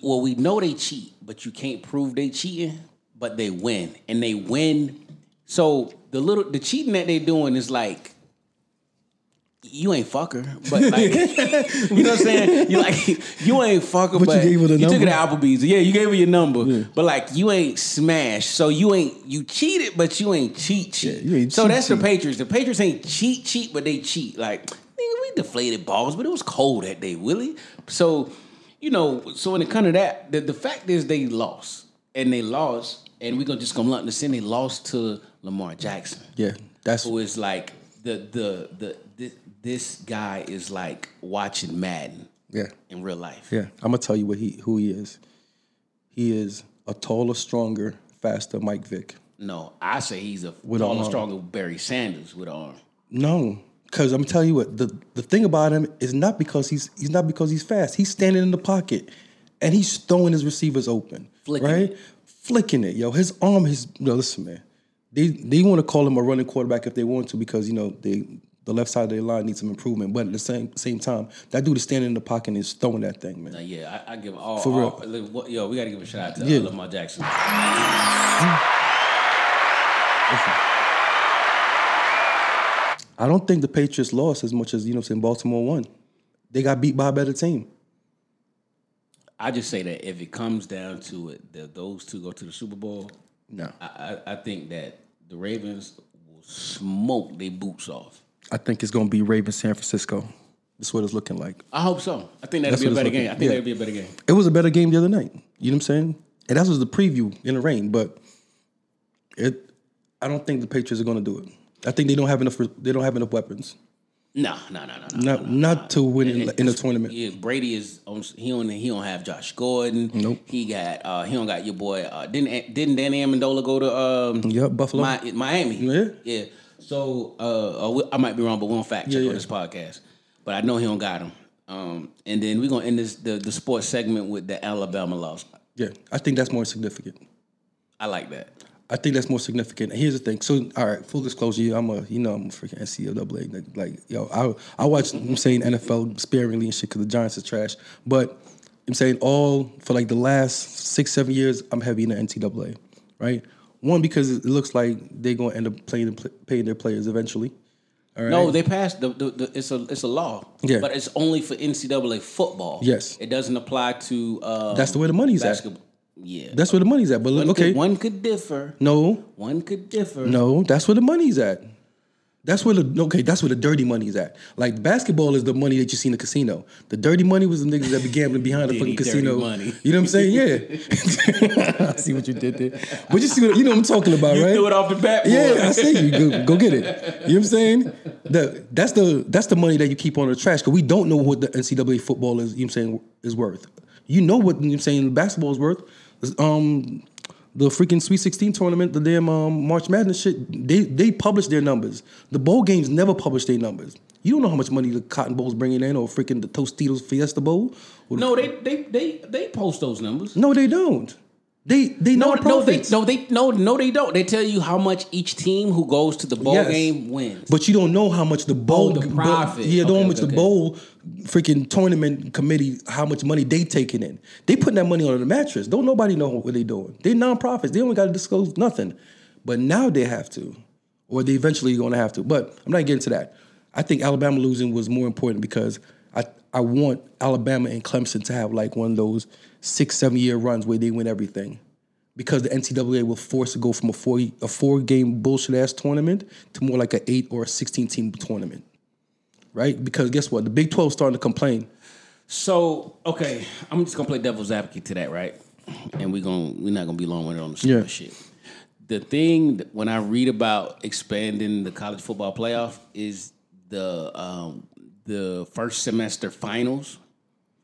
well, we know they cheat, but you can't prove they cheating, but they win, and they win. So the little the cheating that they doing is like. You ain't fucker, but like you know what I'm saying. You like you ain't fucker, But but, you gave her the you took it to Applebee's. Yeah, you gave her your number, but like you ain't smashed. So you ain't you cheated, but you ain't cheat cheat. you ain't so cheat, that's the. Patriots. The Patriots ain't cheat cheat, but they cheat. Like nigga, we deflated balls, but it was cold that day, Willie. So you know, so when it comes to that, the, the fact is they lost, and they lost, and we're gonna just come lump this in. They lost to Lamar Jackson Yeah, that's who is like the the the this, guy is like watching Madden yeah. in real life. Yeah, I'm gonna tell you what he who he is. He is a taller, stronger, faster Mike Vick. No, I say he's a With taller, stronger Barry Sanders with an arm. No, because I'm telling you what the the thing about him is not because he's he's not because he's fast. He's standing in the pocket and he's throwing his receivers open, Flicking right? it. Flicking it, yo. His arm, his no. Listen, man. They they want to call him a running quarterback if they want to because you know they the left side of their line needs some improvement. But at the same same time, that dude is standing in the pocket and is throwing that thing, man. Now, yeah, I, I give all. For real. all- look, what- yo, we got to give a shout out to Yeah. Lamar Jackson. I don't think the Patriots lost as much as you know. what I'm saying Baltimore won. They got beat by a better team. I just say that if it comes down to it, that those two go to the Super Bowl. No, I, I, I think that the Ravens will smoke their boots off. I think it's going to be Ravens San Francisco. That's what it's looking like. I hope so. I think that'll That's be a better game. I think yeah. that'll be a better game. It was a better game the other night. You know what I'm saying? And that was the preview in the rain, but it. I don't think the Patriots are going to do it. I think they don't have enough. They don't have enough weapons. No, no, no, no, no. Not not to win in, in the tournament. Yeah, Brady is on. He don't. He don't have Josh Gordon. Nope. He got. Uh, he don't got your boy. Uh, didn't didn't Danny Amendola go to um, Yep, Buffalo. Mi- Miami? Yeah. Yeah. So uh, uh, we- I might be wrong, but we won't fact check Yeah, on this podcast. But I know he don't got him. Um, and then we're gonna end this the, the sports segment with the Alabama loss. yeah, I think that's more significant. I like that. I think that's more significant. And here's the thing. So, all right, full disclosure, I'm a, you know, I'm a freaking NCAA. Like, like yo, I, I watch, I'm saying NFL sparingly and shit because the Giants are trash. But I'm saying all for like the last six, seven years, I'm heavy in the NCAA, right? One because it looks like they're gonna end up playing paying their players eventually. All right. No, they passed the, the, the it's a it's a law. Yeah. But it's only for NCAA football. Yes. It doesn't apply to um, That's the way the money's at. Yeah. That's where the money's at. But one okay, Could, one could differ. no, One could differ. No, that's where the money's at. That's where the okay. That's where the dirty money's at. Like basketball is the money that you see in the casino. The dirty money was the niggas that be gambling behind the fucking casino. money. You know what I'm saying? Yeah. I see what you did there. But you see what you know what I'm talking about, You right? threw it off the bat. Yeah, I see you. Go, go get it. You know what I'm saying? The, that's the that's the money that you keep on the trash because we don't know what the NCAA football is. You know what I'm saying is worth. You know what you know what I'm saying basketball is worth. Um, the freaking Sweet 16 tournament, the damn um, March Madness shit, they they publish their numbers. The bowl games never publish their numbers. You don't know how much money the Cotton Bowl's bringing in, or freaking the Tostitos Fiesta Bowl. Or the- No, they they they they post those numbers. no, they don't. They they No, know no, they profits. no, they no, no, they don't. They tell you how much each team who goes to the bowl Yes. game wins. But you don't know how much the bowl, oh, the bowl- profit. yeah, don't Okay, how much okay, the bowl freaking tournament committee, how much money they taking in. They putting that money on the mattress. Don't nobody know what they doing. They non-profits. They don't got to disclose nothing. But now they have to, or they eventually going to have to. But I'm not getting to that. I think Alabama losing was more important because I I want Alabama and Clemson to have like one of those six seven year runs where they win everything because the NCAA will force to go from a four a four game bullshit ass tournament to more like an eight or a sixteen team tournament, right? Because guess what, the Big Twelve starting to complain. So okay, I'm just gonna play devil's advocate to that, right? And we're gonna we're not gonna be long winded on the Yeah. shit. The thing that when I read about expanding the college football playoff is the um, the first semester finals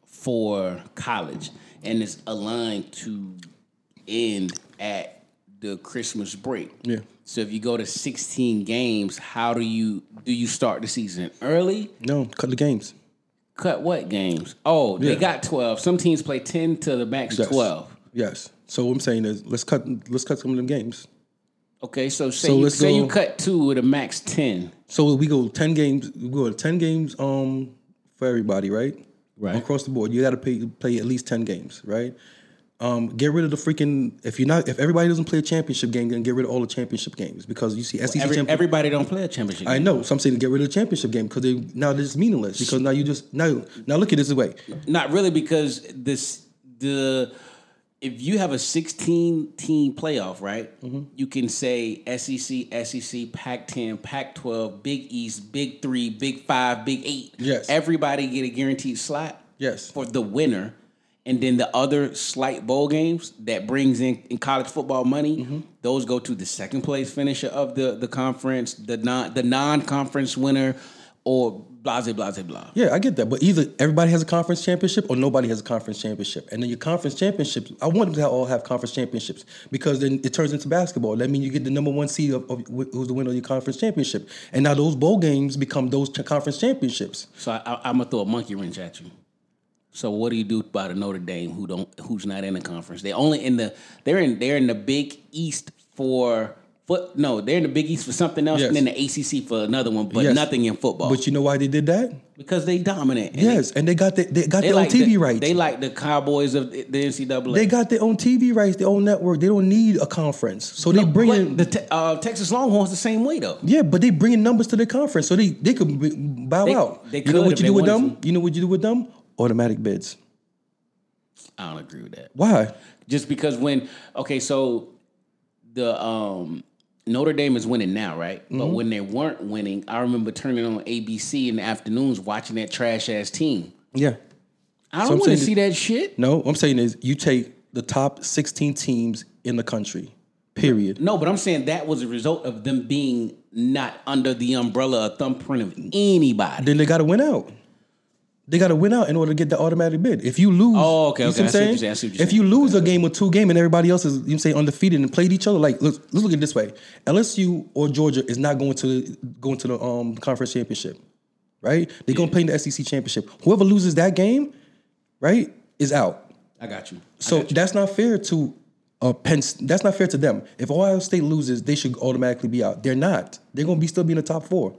for college, and it's aligned to end at the Christmas break. Yeah. So if you go to 16 games, how do you do you start the season early? No, cut the games. Cut what games? Oh, they got twelve. Some teams play ten to the max Yes. twelve. Yes. So what I'm saying is let's cut let's cut some of them games. Okay, so say So you say you cut two with a max ten. So we go ten games. We go to ten games um for everybody, right? Right. Across the board, you got to pay play at least ten games, right? Um, get rid of the freaking if you're not if everybody doesn't play a championship game, then get rid of all the championship games because you see SEC Every, champion- everybody don't play a championship. I game. know. So I'm saying to get rid of the championship game because they now they're just meaningless because now you just now now look at this way. Not really because this the if you have a 16 team playoff, right? Mm-hmm. You can say SEC, SEC, Pac 10, Pac 12, Big East, Big 3, Big 5, Big 8. Yes. Everybody get a guaranteed slot. Yes. For the winner. And then the other slight bowl games that brings in, in college football money, Mm-hmm. those go to the second place finisher of the, the conference, the non the non conference winner, or blah blah blah blah. Yeah, I get that, but either everybody has a conference championship or nobody has a conference championship, and then your conference championships. I want them to all have conference championships because then it turns into basketball. That means you get the number one seed of, of who's the winner of your conference championship, and now those bowl games become those conference championships. So I, I, I'm gonna throw a monkey wrench at you. So what do you do about a Notre Dame who don't who's not in the conference? They only in the they're in they're in the Big East for foot. No, they're in the Big East for something else, Yes. and then the ACC for another one, but Yes. nothing in football. But you know why they did that? because they dominant. And Yes, and they got the, they got they, their they own TV the, rights. They like the Cowboys of the NCAA. They got their own TV rights, their own network. They don't need a conference, so they No, bring in the te- uh, Texas Longhorns the same way though. Yeah, but they bringing numbers to the conference, so they they could bow They- out. they you know what you do with them? You know what you do with them? Automatic bids. I don't agree with that. Why? Just because when okay, so the um Notre Dame is winning now, right? But Mm-hmm. when they weren't winning, I remember turning on ABC in the afternoons watching that trash ass team. Yeah. I don't I'm want to see that shit. No, what I'm saying is you take the top 16 teams in the country. Period. No, but I'm saying that was a result of them being not under the umbrella or thumbprint of anybody. Then they got to win out. They got to win out in order to get the automatic bid. If you lose, Oh, okay, you okay, see I what see I'm saying? saying, I see what you're If you lose a game or two game and everybody else is you say undefeated and played each other, like let's, let's look at it this way: LSU or Georgia is not going to going to the um, conference championship, right? They're gonna play in the SEC championship. Whoever loses that game, right, is out. I got you. So got you. that's not fair to uh, Penn. That's not fair to them. If Ohio State loses, they should automatically be out. They're not. They're gonna be still be in the top four.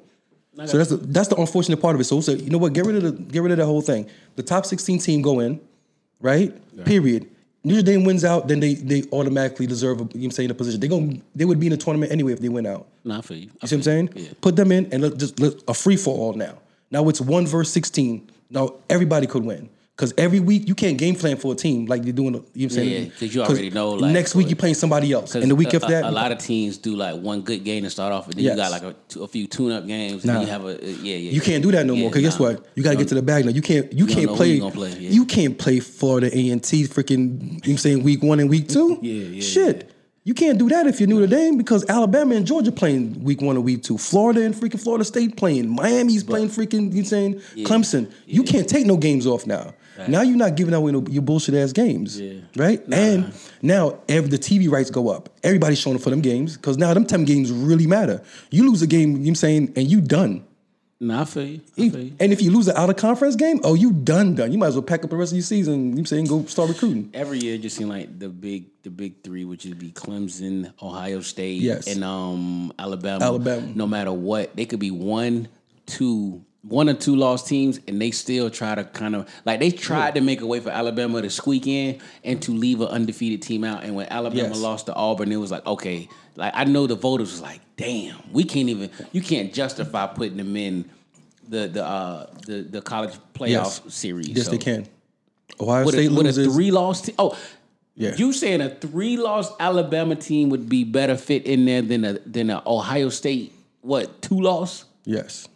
So that's the, that's the unfortunate part of it. So, so you know what? Get rid of the get rid of the whole thing. The top sixteen team go in, right? Period. Notre Dame wins out, then they they automatically deserve a, you know what I'm saying a position. They going they would be in the tournament anyway if they win out. Not for you. You see what I'm saying? Yeah. Put them in and let just let a free for all now. Now it's one verse sixteen. Now everybody could win. Because every week you can't game plan for a team like you're doing. You know what I'm saying? Yeah, 'cause you already know, like, next week you're playing somebody else, and the week a, after that, a, a lot of teams do like one good game to start off, and then Yes. you got like a, a few tune-up games, and Nah. you have a yeah, yeah. You can't do that no more. Yeah, Cause guess what? You gotta get to the bag now. You can't. You don't can't play. you play, yeah. You can't play Florida A and T. Freaking. You know what I'm saying week one and week two. Yeah, yeah, Shit. You can't do that if you're Notre Dame because Alabama and Georgia playing week one and week two. Florida and freaking Florida State playing. Miami's playing freaking. You know saying Clemson. You can't take no games off now. Now you're not giving away no, your bullshit ass games, Yeah. right? And now every, the TV rights go up. Everybody's showing up for them games because now them ten games really matter. You lose a game, you know what I'm saying, and you done. Nah, I feel you. I feel you. And if you lose an out of conference game, oh, you done done. You might as well pack up the rest of your season. You saying go start recruiting. Every year, it just seemed like the big, the big three, which would be Clemson, Ohio State, Yes. and um Alabama. Alabama. No matter what, they could be one, two, one or two lost teams, and they still try to kind of like they tried to make a way for Alabama to squeak in and to leave an undefeated team out. And when Alabama Yes. lost to Auburn, it was like okay, like I know the voters was like, damn, we can't even, you can't justify putting them in the the uh the the college playoff series. Yes, So- they can. Ohio with a, State with a three loss team. Oh, Yeah. you saying a three loss Alabama team would be better fit in there than a than a Ohio State what two loss? yes,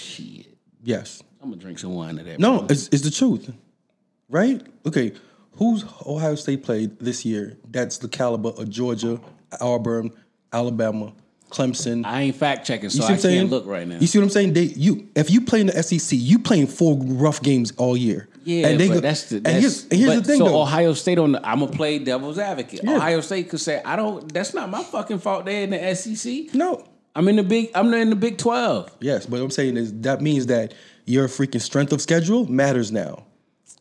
Shit, yes. I'm gonna drink some wine to that. No, it's, it's the truth, right? Okay, who's Ohio State played this year? That's the caliber of Georgia, Auburn, Alabama, Clemson. I ain't fact checking, so You see I what I'm saying? look right now. You see what I'm saying? They you if you play in the SEC, you playing four rough games all year. yeah, and they but go- that's the and that's, here's, and here's but the thing so though. Ohio State on the, I'm gonna play devil's advocate. Yeah. Ohio State could say I don't. That's not my fucking fault. They're in the SEC. no, I'm in the big. I'm in the Big Twelve. yes, but what I'm saying is that means that your freaking strength of schedule matters now.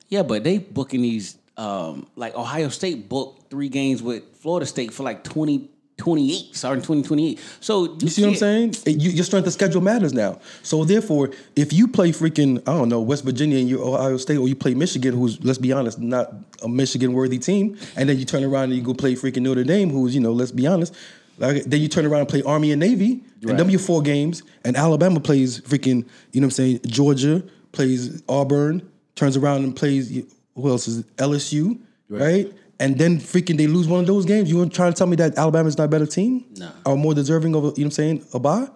Yeah, but they booking these um like Ohio State booked three games with Florida State for like 20, 28, starting 2028. So you, You see what I'm saying? It- you- your strength of schedule matters now. So therefore, if you play freaking, I don't know, West Virginia and you Ohio State, or you play Michigan, who's let's be honest, not a Michigan worthy team, and then you turn around and you go play freaking Notre Dame, who's you know, let's be honest, like, then you turn around and play Army and Navy, Right. and them your four games, and Alabama plays freaking, you know what I'm saying, Georgia plays Auburn, turns around and plays who else is it? LSU, right? And then freaking they lose one of those games. You want to try to tell me that Alabama's not a better team? No. Are more deserving of a, you know what I'm saying, a bye?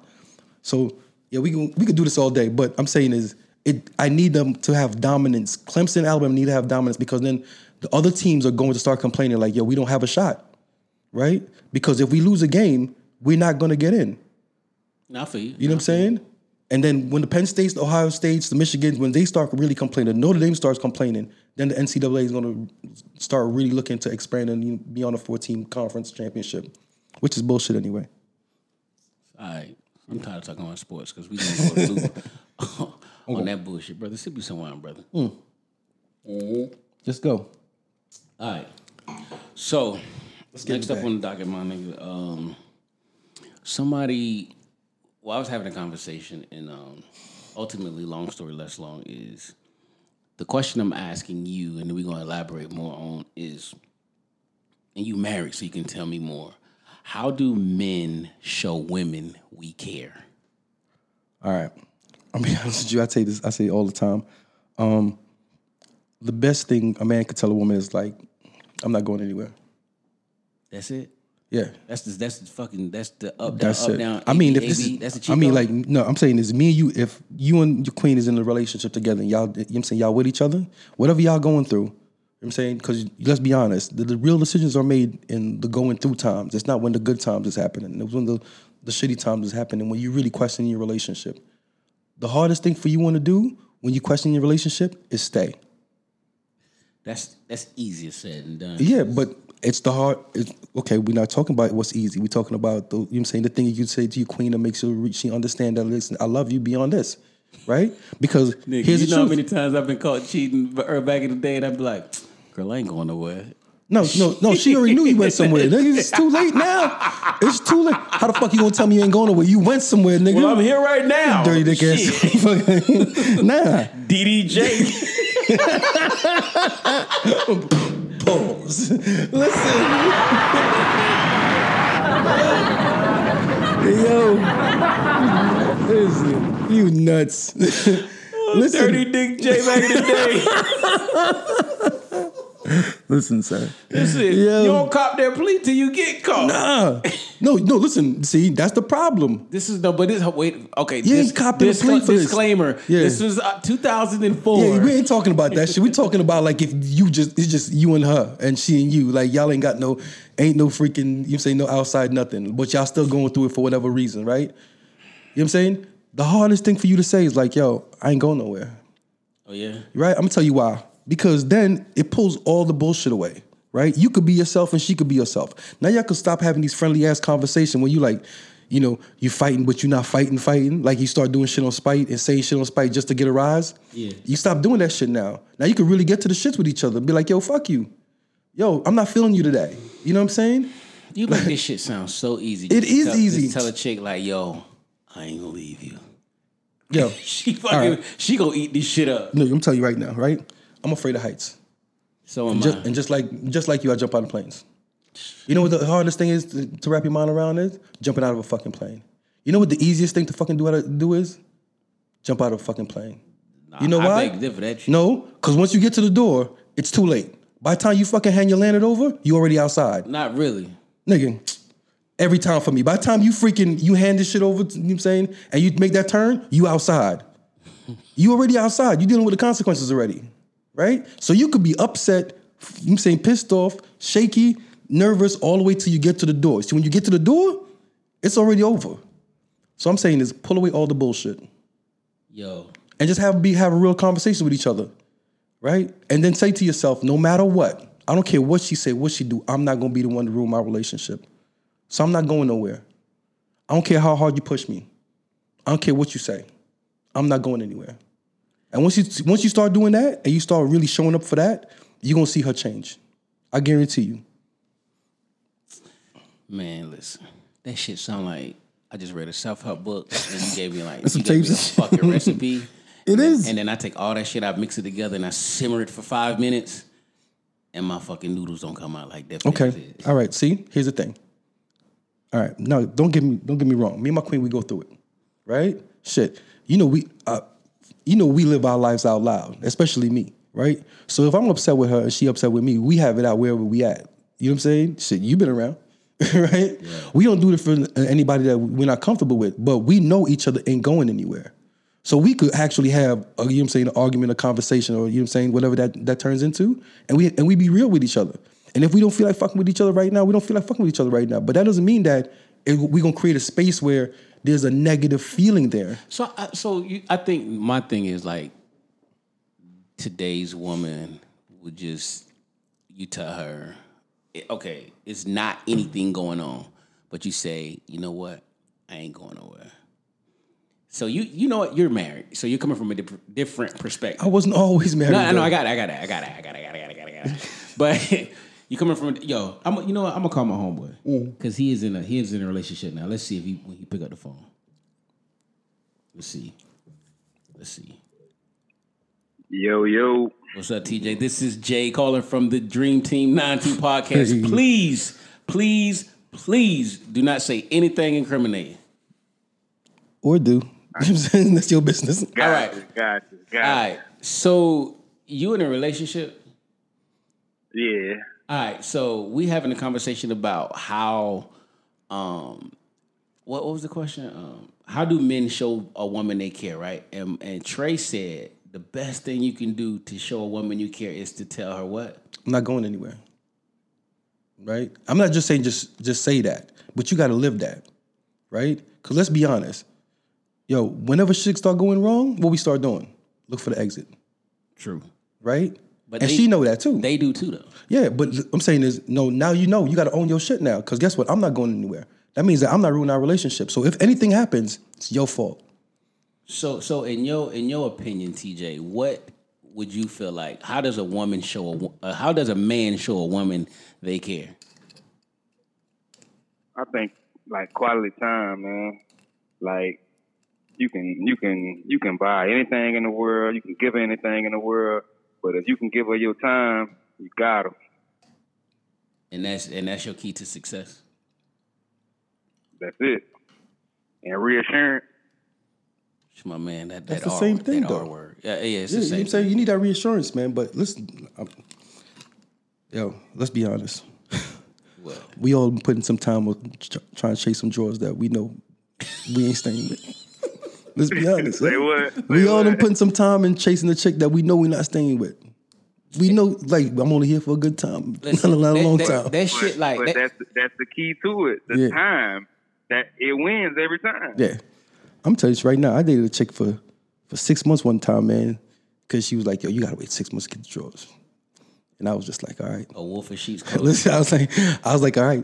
So yeah, we can we could do this all day, but I'm saying is it I need them to have dominance. Clemson, Alabama need to have dominance because then the other teams are going to start complaining like, yo, we don't have a shot. Right? Because if we lose a game, we're not gonna get in. Not for you. You know what I'm saying? And then when the Penn States, the Ohio States, the Michigans, when they start really complaining, Notre Dame starts complaining, then the NCAA is going to start really looking to expand and be on a four-team conference championship, which is bullshit anyway. All right. I'm tired of talking about sports because we gonna go to loop on that bullshit, brother. Sip me some wine, brother. Hmm. Mm-hmm. Just go. All right. So get next up back. on the docket, my nigga. Um, somebody. Well, I was having a conversation, and um, ultimately, long story less long is the question I'm asking you, and we're gonna elaborate more on is, and you married, so you can tell me more. How do men show women we care? All right. I'm be honest with you. I say this. I say it all the time. Um, the best thing a man could tell a woman is like, "I'm not going anywhere." That's it. Yeah, That's the that's the fucking that's the up down that's up it. down. I mean, if this AB, is, that's the I mean, like, no, I'm saying is me and you. If you and your queen is in a relationship together, and y'all, you know what I'm saying, y'all with each other, whatever y'all going through, you know what I'm saying, because let's be honest, the, the real decisions are made in the going through times. It's not when the good times is happening. It's when the the shitty times is happening. When you really question your relationship. The hardest thing for you want to do when you question your relationship is stay. that's that's easier said than done. Yeah, but it's the hard. It's, okay, we're not talking about what's easy. We're talking about the. You know what I'm saying the thing you say to your queen that makes her she understand that. Listen, I love you beyond this, right? Because Nigga, here's you the know how many times I've been caught cheating or er, back in the day, and I'd be like, "Girl, I ain't going nowhere." no, no, no. She already knew you went somewhere. Nigga, it's too late now. It's too late. How the fuck you gonna tell me you ain't going nowhere? You went somewhere, nigga. Well, I'm here right now. Dirty dick ass. Nah. DDJ. Pause. Listen. Yo. Listen. You nuts. Listen. Dirty Dick J back in the day. Listen, sir. Listen, Yo. you don't cop that plea till you get caught. Nah. No, no, listen. See, that's the problem. This is no, but this wait. Okay, You this, ain't copping a plea for this. disclaimer. Yeah. This was uh, 2004. Yeah, we ain't talking about that shit. We talking about like if you just it's just you and her and she and you. Like y'all ain't got no ain't no freaking you say no outside nothing. But y'all still going through it for whatever reason, right? You know what I'm saying? The hardest thing for you to say is like, yo, I ain't going nowhere. oh yeah. Right? I'm gonna tell you why. Because then it pulls all the bullshit away. Right? You could be yourself and she could be herself. Now y'all could stop having these friendly ass conversations when you like, you know, you fighting, but you're not fighting, fighting. Like you start doing shit on spite and saying shit on spite just to get a rise. Yeah. You stop doing that shit now. Now you can really get to the shits with each other. Be like, yo, fuck you. Yo, I'm not feeling you today. You know what I'm saying? You make this shit sound so easy. It Just is tell, easy. Tell a chick like, "Yo, I ain't gonna leave you." Yo, She fucking, right. she gonna eat this shit up. no, I'm telling you right now, right? I'm afraid of heights. So am Just, I. and just like just like you, I jump out of planes. You know what the hardest thing is to, to wrap your mind around is jumping out of a fucking plane. You know what the easiest thing to fucking do, do is jump out of a fucking plane. you know I why? beg that shit. No, because once you get to the door, it's too late. By the time you fucking hand your landed over, you already outside, Not really. nigga. Every time for me. By the time you freaking you hand this shit over, to, you know what I'm saying, and you make that turn, you outside. You already outside. You dealing with the consequences already, right? So you could be upset, I'm saying pissed off, shaky, nervous, all the way till you get to the door. See, when you get to the door, it's already over. So I'm saying is pull away all the bullshit Yo, and just have be have a real conversation with each other, right? And then say to yourself, no matter what, I don't care what she say, what she do, I'm not gonna be the one to ruin my relationship. So I'm not going nowhere. I don't care how hard you push me. I don't care what you say. I'm not going anywhere. And once you once you start doing that and you start really showing up for that, you're gonna see her change. I guarantee you. man, listen. That shit sound like I just read a self help book and you gave me like Some you gave me a fucking recipe. It and is. Then, and then I take all that shit, I mix it together, and I simmer it for five minutes, and my fucking noodles don't come out like that. Okay. All right. See, here's the thing. All right. No, don't get me don't get me wrong. Me and my queen, we go through it. Right? Shit. You know we uh, you know we live our lives out loud, especially me. Right? So if I'm upset with her and she upset with me, we have it out wherever we at. You know what I'm saying? Shit, you've been around. right? We don't do it for anybody that we're not comfortable with, but we know each other ain't going anywhere. So we could actually have, a, you know what I'm saying, an argument, a conversation, or you know what I'm saying, whatever that, that turns into, and we and we be real with each other. And if we don't feel like fucking with each other right now, we don't feel like fucking with each other right now. But that doesn't mean that it, we gonna create a space where there's a negative feeling there. So, I, so you, I think my thing is like today's woman would just you tell her, okay, it's not anything going on, but you say, you know what, I ain't going nowhere. So you you know what, you're married, so you're coming from a diff- different perspective. I wasn't always married. No, I know. I got I got it, I got it, I got it, I got it, I got it, I got it. I got it. But you coming from yo, I'm you know what, I'm gonna call my homeboy mm. because he is in a he is in a relationship now. Let's see if he when he pick up the phone. Let's see. Let's see. Yo, yo. What's up, TJ? This is Jay calling from the Dreahm Team 92 podcast. Please, please, please do not say anything incriminating. Or do. You know what I'm saying? That's your business. Got All right. you, got you, got All right. So you in a relationship? Yeah. All right, so we having a conversation about how, um, what, what was the question? Um, how do men show a woman they care, right? And and Trey said the best thing you can do to show a woman you care is to tell her what. I'm not going anywhere. Right? I'm not just saying just just say that, but you got to live that, right? Because let's be honest, yo, whenever shit start going wrong, what we start doing? Look for the exit, True, right? But and they- she know that too. they do too though. yeah, but I'm saying is no. Now you know you got to own your shit now. Because guess what? I'm not going anywhere. That means that I'm not ruining our relationship. So if anything happens, it's your fault. So so in your in your opinion, TJ, what would you feel like? How does a woman show a uh, how does a man show a woman they care? I think like quality time, man. Like you can you can you can buy anything in the world, you can give anything in the world, but if you can give her your time, you got her. And that's and that's your key to success. That's it. And reassurance. My man, that, That's the R, same thing, that R though. word. Yeah, yeah, it's Yeah, the you know same. I'm saying you need that reassurance, man. But listen, I'm, yo, let's be honest. What? We all been putting some time with ch- trying to chase some drawers that we know we ain't staying with. Let's be honest. Say eh? what? We Say all what? done putting some time in chasing the chick that we know we're not staying with. We know, like, I'm only here for a good time, Listen, not a that, long that- time. That shit, like but that, that's that's the key to it. The Yeah. time that it wins every time. yeah, I'm telling you right now. I dated a chick for for six months one time, man, because she was like, "Yo, you gotta wait six months to get the drawers," and I was just like, "All right." a wolf in sheep's clothing. Listen, I was like, I was like, all right,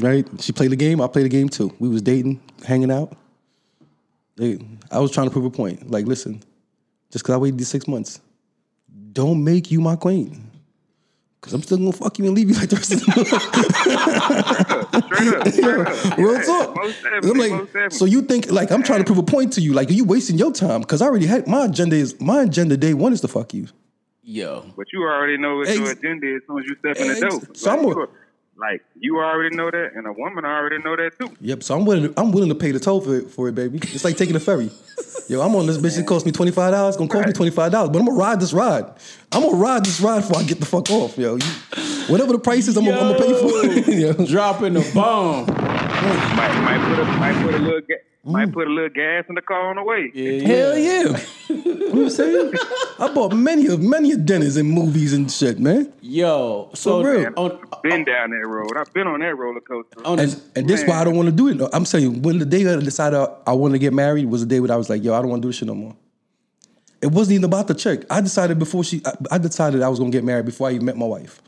right. She played the game. I played the game too. We was dating, hanging out. Hey, I was trying to prove a point. Like, listen, just because I waited these six months, don't make you my queen. Cause I'm still gonna fuck you and leave you like the rest of the Straight up. Straight up. real talk. I'm like, so you think like I'm trying to prove a point to you? Like, are you wasting your time? Cause I already had my agenda is my agenda. Day one is to fuck you. Yo, But you already know what your agenda is as soon as you step in the Ex- door. so like, I'm a- you, like you already know that, and a woman already know that too. Yep. So I'm willing. To, I'm willing to pay the toll for it, for it, baby. It's like taking a ferry. Yo, I'm on this bitch. It cost me twenty five dollars. Gonna cost me twenty five dollars, but I'm gonna ride this ride. I'm gonna ride this ride before I get the fuck off, yo. You, whatever the price is, I'm, gonna, I'm gonna pay for it. yo. dropping the bomb. Might might put a might put a little ga- might mm. put a little gas in the car on the way. Yeah, Hell yeah. you know what I'm saying? I bought many of many of dinners and movies and shit, man. Yo, so For real. on Been down that road. I've been on that roller coaster. on And this, and this why I don't want to do it. No, I'm saying when the day I decided I, I want to get married was the day when I was like, yo, I don't want to do this shit no more. It wasn't even about the check. I decided before she, I, I decided I was gonna get married before I even met my wife.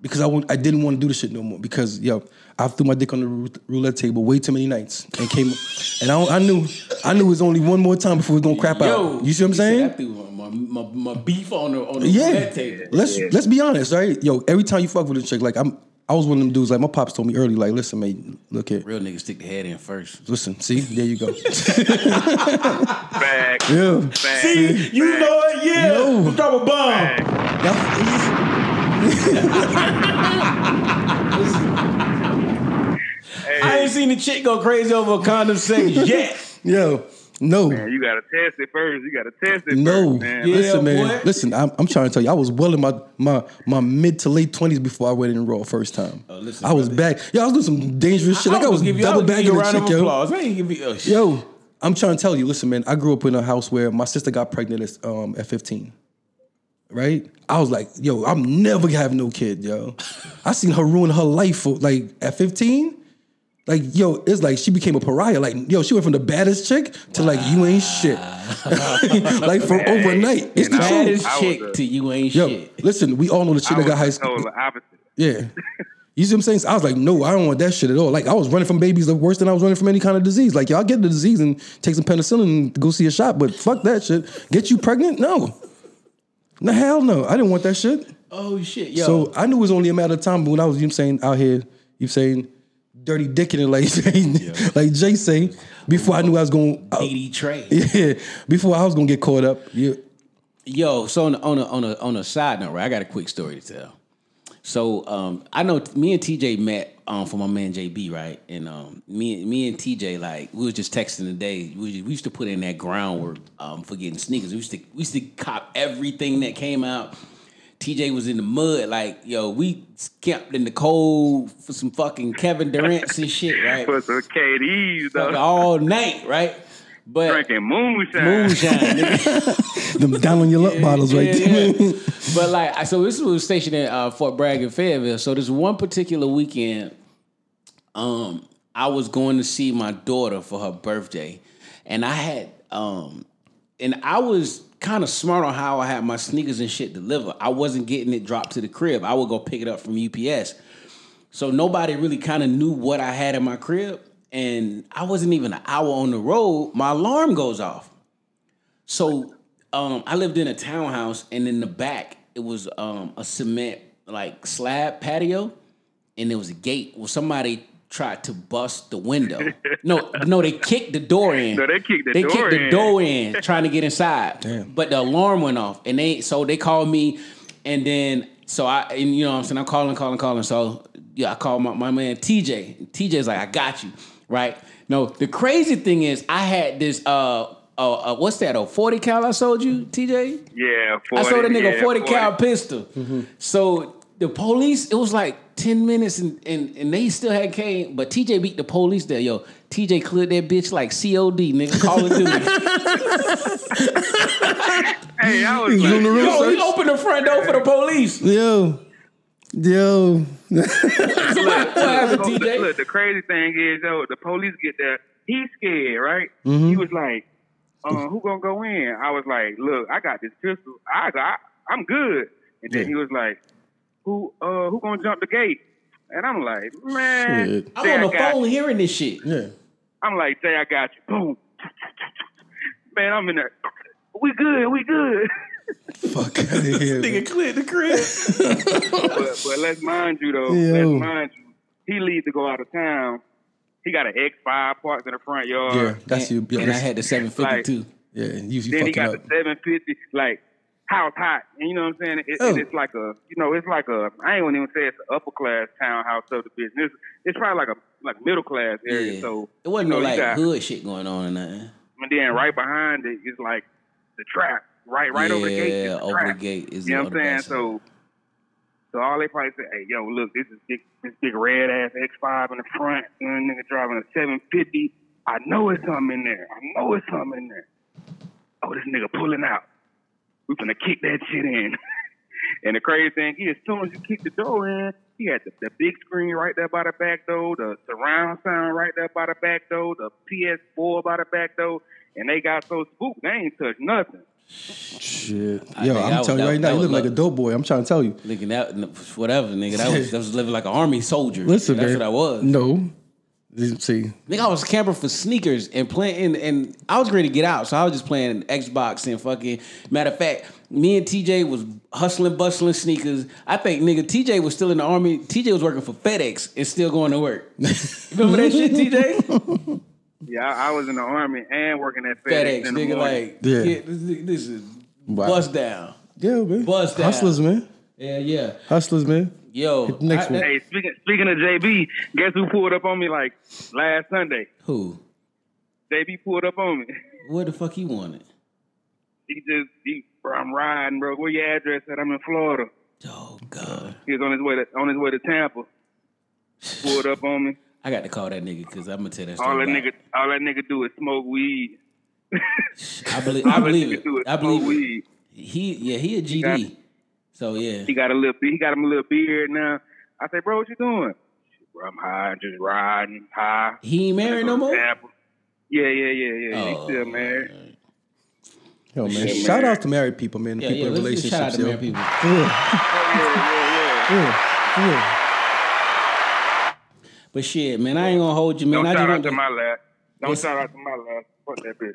Because I, want, I didn't want to do this shit no more. Because yo, I threw my dick on the roulette table way too many nights and came, and I, I knew, I knew it was only one more time before we was gonna crap yo, out. You see what I'm saying? I threw my, my, my, my beef on the on the Yeah. roulette table. Let's let's be honest, right? Yo, every time you fuck with a chick, like I'm, I was one of them dudes. Like my pops told me early, like, listen, man, look here, Real niggas stick the head in first. listen, see, there you go. Back. yeah. back. you know it, yeah. Yo. Drop a bomb. I ain't seen the chick go crazy over a condom sex yet. Yo, no, Man, you gotta test it first. You gotta test it no. first, man. Yeah. listen, man. boy. Listen, I'm, I'm trying to tell you, I was well in my my my mid to late twenties before I went in the raw first time. Oh, listen, I was brother. back. Yo, I was doing some dangerous shit. Like I was give you, double I'ma bagging a the chick, yo. applause. I ain't give you, oh. Yo, I'm trying to tell you, listen, man. I grew up in a house where my sister got pregnant at, um, at 15. Right? I was like, yo, I'm never having no kid, yo. I seen her ruin her life for like at 15. Like, yo, it's like she became a pariah. Like, yo, she went from the baddest chick to like you ain't shit. like from overnight. It's the You know, truth. Baddest I chick a- to you ain't Yo, shit. listen, we all know the chick that got was high school. total opposite. Yeah. You see what I'm saying? So I was like, no, I don't want that shit at all. Like I was running from babies the worse than I was running from any kind of disease. Like y'all get the disease and take some penicillin and go see a shot, but fuck that shit. Get you pregnant? No. No, hell no. I didn't want that shit. Oh shit, yo. So I knew it was only a matter of time. But when I was, you know saying, out here, you saying, dirty dick in it, like like Jay say. Before I knew I was going, DD Trey. yeah. Before I was gonna get caught up, yeah. Yo, so on a, on a on a on a side note, right? I got a quick story to tell. So um, I know me and TJ met um, for my man JB, right? And um, me me and TJ like we was just texting today. We, we used to put in that groundwork um, for getting sneakers. We used to we used to cop everything that came out. TJ was in the mud, like yo, we camped in the cold for some fucking Kevin Durant's and shit, right? For some KDs though. all night, right? But Drinking moonshine. moonshine. Them down on your luck bottles right Yeah, there. yeah. but like, so this was stationed in uh, Fort Bragg in Fayetteville. So this one particular weekend, um, I was going to see my daughter for her birthday, and I had, um, and I was kind of smart on how I had my sneakers and shit delivered. I wasn't getting it dropped to the crib. I would go pick it up from UPS. So nobody really kind of knew what I had in my crib. And I wasn't even an hour on the road. My alarm goes off. So um, I lived in a townhouse, and in the back it was um, a cement like slab patio, and there was a gate. Well, somebody tried to bust the window. No, no, they kicked the door in. No, they kicked the they door kicked the in. door in, trying to get inside. Damn. But the alarm went off, and they so they called me, and then so I and you know what I'm saying I'm calling, calling, calling. So yeah, I called my, my man TJ. TJ's like, I got you, right? No, the crazy thing is I had this uh uh, uh what's that? A 40 cal I sold you, TJ? Yeah, 40, I sold a nigga yeah, 40 cal pistol. Mm-hmm. So the police, it was like 10 minutes and, and, and they still had came, but TJ beat the police there. Yo, TJ cleared that bitch like COD, nigga. Call of Duty. Hey, I was You like, on the Yo, roof, he opened the front door for the police. Yo, yo. What look, look, the crazy thing is, though, the police get there. He's scared, right? Mm-hmm. He was like, uh, "Who gonna go in?" I was like, "Look, I got this pistol. I got, I'm good." And then Yeah. he was like, "Who, uh, who gonna jump the gate?" And I'm like, "Man, Shit. I'm on the phone you." hearing this shit. Yeah. I'm like, "Say I got you." Boom. Man, I'm in there. We good. We good. Fuck out of here. man. cleared the crib. but, but let's mind you though. Yo. Let's mind you. He leaves to go out of town. He got an X5 parked in the front yard. Yeah, that's you. Yeah, and I had the 752. yeah, and you, you then he got up. the 750, like house hot, and you know what I'm saying. It, Oh. It's like a, you know, it's like a. I ain't gonna even say it's an upper class townhouse subdivision. It's, it's probably like a like middle class area. Yeah. So it wasn't you know, no like got- hood shit going on or nothing. And then right behind it is like the trap, right, right over the gate. Yeah, over the gate is You know what I'm saying? So, so all they probably say, "Hey, yo, look, this is big, this big red ass X5 in the front, and nigga driving a 750. I know it's something in there. I know it's something in there. Oh, this nigga pulling out. We gonna kick that shit in. and the crazy thing is, as soon as you kick the door in, he had the, the big screen right there by the back door, the surround sound right there by the back door, the PS4 by the back door, and they got so spooked they ain't touched nothing. Shit. I Yo, I'm telling you right now, you look like a dope boy. I'm trying to tell you. Nigga, that whatever, nigga. That was that was living like an army soldier. Listen, that's man. what I was. No. See, Nigga, I was camping for sneakers and playing, and, and I was ready to get out, so I was just playing Xbox and fucking. Matter of fact, me and TJ was hustling, bustling sneakers. I think nigga TJ was still in the army. TJ was working for FedEx and still going to work. Remember that shit, TJ? Yeah, I, I was in the army and working at FedEx, FedEx, in nigga, morning. like Yeah. yeah, this, this is Wow. bust down. yeah, man. Buzz down. Hustlers, man. Yeah, yeah. Hustlers, man. Yo, Hit next I- one. Hey, speaking speaking of JB, guess who pulled up on me like last Sunday? who? JB pulled up on me. What the fuck he wanted? He just, he, bro, I'm riding, bro. Where your address at? I'm in Florida. Oh God, He was on his way to on his way to Tampa. Pulled up on me. I got to call that nigga because I'm gonna tell that story. All that about- nigga, all that nigga do is smoke weed. I believe. All I believe nigga do it. is I believe smoke it. weed. He yeah, he a GD. got- so yeah. He got a little, he got him a little beard now. I say, bro, what you doing? Bro, I'm high, just riding, high. He ain't married no more. Tampa. Yeah, yeah, yeah, yeah. Oh, He's still married. Yo, man. Yeah, Shout man. out to married people, man. The Yeah, people yeah. in relationships. just shout out to yo. married people. For real. Oh, yeah, yeah, yeah. For real. For real. But shit, man, I ain't gonna hold you, man. Don't I just shout out want to to. my last. Don't Yes. shout out to my last. Fuck that bitch.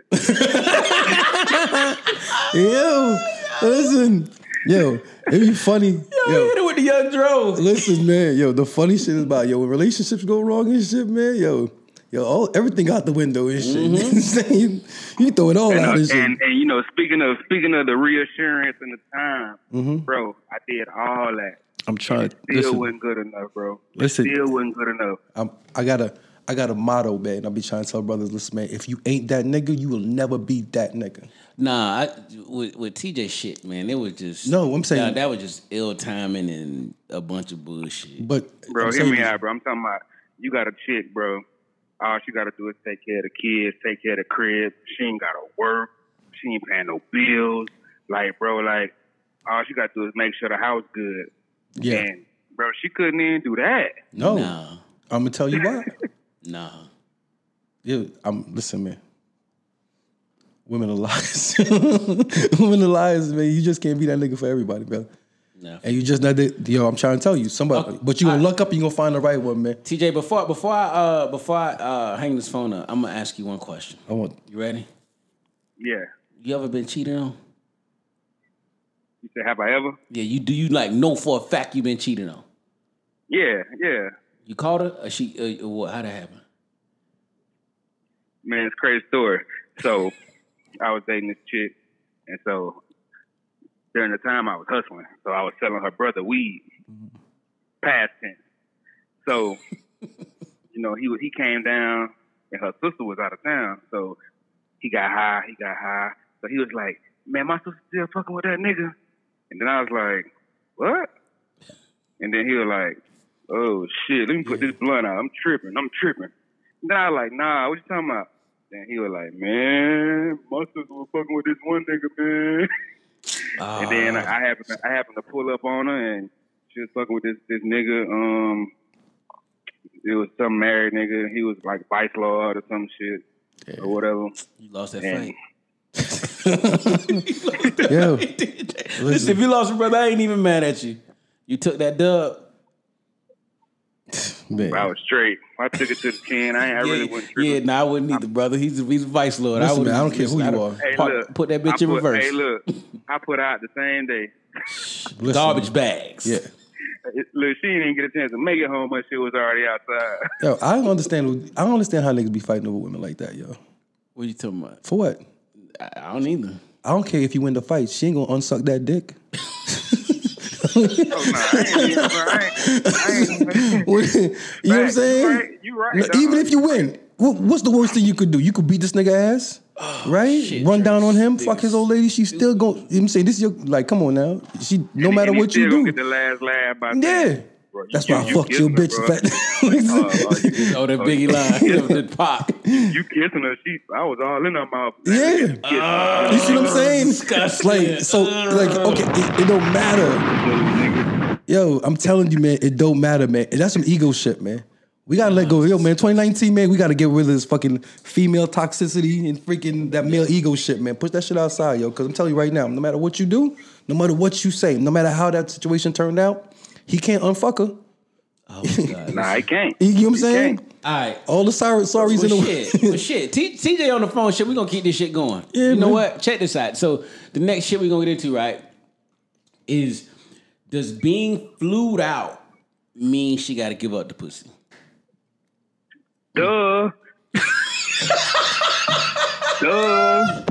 Yo, listen. Yo, it be funny. Yo, hit it with the young drones. Listen, man, yo, the funny shit is about yo, when relationships go wrong and shit, man, yo, yo, all everything out the window and shit. Mm-hmm. you, you throw it all And, out uh, and shit. and and you know, speaking of speaking of the reassurance and the time, Mm-hmm. bro, I did all that. I'm trying. Still Listen, wasn't good enough, bro. Listen. Still wasn't good enough. I'm, I got a, I got a motto, man. I'll be trying to tell brothers, listen, man, if you ain't that nigga, you will never be that nigga. Nah, I, with, with TJ shit, man, it was just No, I'm saying- Nah, that was just ill timing and a bunch of bullshit. But Bro, I'm hear me this- out, bro. I'm talking about you got a chick, bro. All she got to do is take care of the kids, take care of the crib. She ain't got to work. She ain't paying no bills. Like, bro, like all she got to do is make sure the house good. Yeah. And bro, she couldn't even do that. No, Nah, I'm gonna tell you why. nah. Yeah, I'm listen, man. Women are liars. Women are liars, man. You just can't be that nigga for everybody, bro. nah. And you just not that. Yo, I'm trying to tell you, somebody. Okay, But you gonna I- luck up and you gonna find the right one, man. TJ, before before I uh before I uh hang this phone up, I'm gonna ask you one question. I want. You ready? Yeah. You ever been cheated on? You said, have I ever? Yeah, you do. You like know for a fact you've been cheated on? Yeah, yeah. You called her? Or she? Uh, or what? How'd that happen? Man, it's a crazy story. So I was dating this chick, and so during the time I was hustling, so I was selling her brother weed, past tense. So you know he he came down, and her sister was out of town, so he got high, he got high. So he was like, "Man, my sister still fucking with that nigga," and then I was like, "What?" And then he was like, "Oh shit, let me put this blunt out. I'm tripping. I'm tripping." And then I was like, "Nah, what you talking about?" Then he was like, "Man, my sister was fucking with this one nigga, man." and then I happened, to, I happened to pull up on her, and she was fucking with this this nigga. Um, it was some married nigga. He was like vice lord or some shit or whatever. You lost that And fight. Yo, Listen, if you lost your brother, I ain't even mad at you. You took that dub. man. I was straight. I took it to the chin. I, ain't, I really wasn't yeah, tripping. nah, I wouldn't either, brother. He's a, he's a vice lord. Listen, wouldn't- man, I don't care who you are. Hey, Park- look, put that bitch I in put- reverse. Hey, look, I put out the same day. Listen, Garbage bags. Yeah. It- Look, she didn't get a chance to make it home, but she was already outside. Yo, I don't understand. I don't understand how niggas be fighting over women like that, yo. What you talking about? For what? I, I don't either. I don't care if you win the fight. She ain't gonna unsuck that dick. Oh, nah, I ain't. I ain't, I ain't, you know what I'm saying? You right. You right No. Even if you win, what's the worst thing you could do? You could beat this nigga ass, oh, right? Oh, shit, Run down on him, fuck his old lady. She still going. You know what I'm saying this is your like. Come on now. She no And matter what you do. Get the last laugh by Yeah. Bro, you- That's you- why I you fucked your kissing her, bitch. bro. fat- Oh, you- that Biggie line. the pop. You kissing her? She, I was all in her mouth. Yeah. Ah, you see what I'm saying? disgusting. Like so, like okay, it, it don't matter. Yo, I'm telling you, man, it don't matter, man. And that's some ego shit, man. We gotta let go. Yo, man, 2019, man, we gotta get rid of this fucking female toxicity and freaking that male ego shit, man. Push that shit outside, yo. Cause I'm telling you right now, no matter what you do, no matter what you say, no matter how that situation turned out, he can't unfuck her. Oh, God. Nah, I can't. You, know what I'm saying? can't. All right. All the sorry, sorries Well, in the shit. well, shit. T- TJ on the phone. Shit, we gonna keep this shit going. Yeah, you know man. what? Check this out. So the next shit we gonna get into, right, is does being flued out mean she got to give up the pussy? Duh. Duh.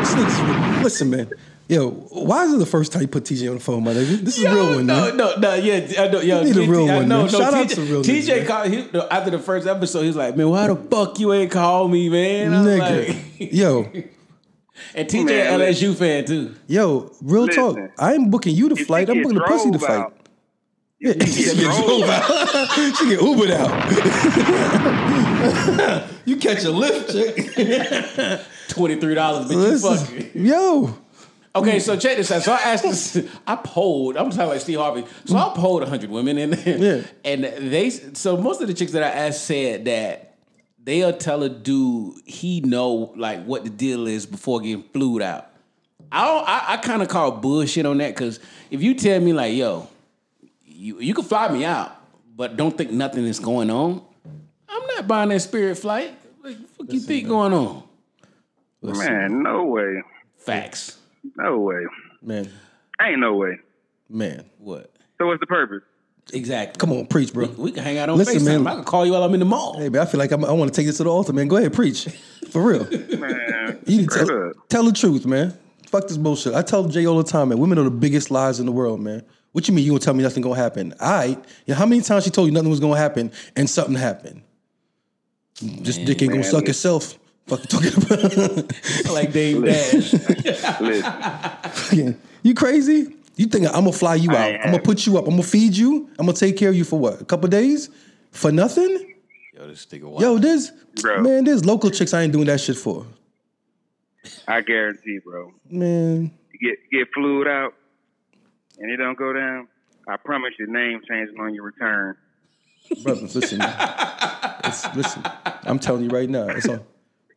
This nigga's- Listen, man. Yo, why is it the first time you put TJ on the phone, my nigga? This is a real one, no, man. no, no, yeah, I know, yo, You need a TJ real I one, know, man. no, Shout out TJ, to real TJ man. called he, no, after the first episode. He was like, "Man, why the fuck you ain't call me, man?" Nigga. like- Yo, and TJ Man, LSU fan too. yo, real talk. I ain't booking you to flight. I'm booking the pussy to drove fight. out, Yeah, she get drove drove out. she get Ubered out. you catch a lift, chick. Twenty three dollars, but you Listen, fucking. yo, Okay, so check this out. So I asked this, I polled, I'm talking like Steve Harvey. So I polled 100 women in there. Yeah. and they so most of the chicks that I asked said that they'll tell a dude he know like what the deal is before getting flued out. I don't, I, I kind of call bullshit on that because if you tell me like, yo, you you can fly me out, but don't think nothing is going on, I'm not buying that spirit flight. Like, what you think going on? man, no way. Facts. No way. man. Ain't no way. Man, What? So what's the purpose? Exactly. come on, preach, bro. We can hang out on Listen, FaceTime. man. I can call you while I'm in the mall. Hey, man, I feel like I'm, I want to take this to the altar, man. Go ahead, preach. For real. Man, You need tell, tell the truth, man. Fuck this bullshit. I tell Jay all the time, man. Women are the biggest lies in the world, man. What you mean you gonna tell me nothing gonna happen? All right. Yeah, how many times she told you nothing was gonna happen and something happened? This dick ain't gonna man, suck listen. itself. Fuck you talking about? like Dame Dash. Listen, you crazy? You think I'm gonna fly you out? I'm gonna put you up. I'm gonna feed you. I'm gonna take care of you for what? A couple days? For nothing? Yo, this nigga wild. Yo, there's Bro. man, there's local chicks I ain't doing that shit for. I guarantee, bro. Man, You get get flued out, and it don't go down. I promise your name changing on your return. brothers, listen. It's, listen, I'm telling you right now, it's on.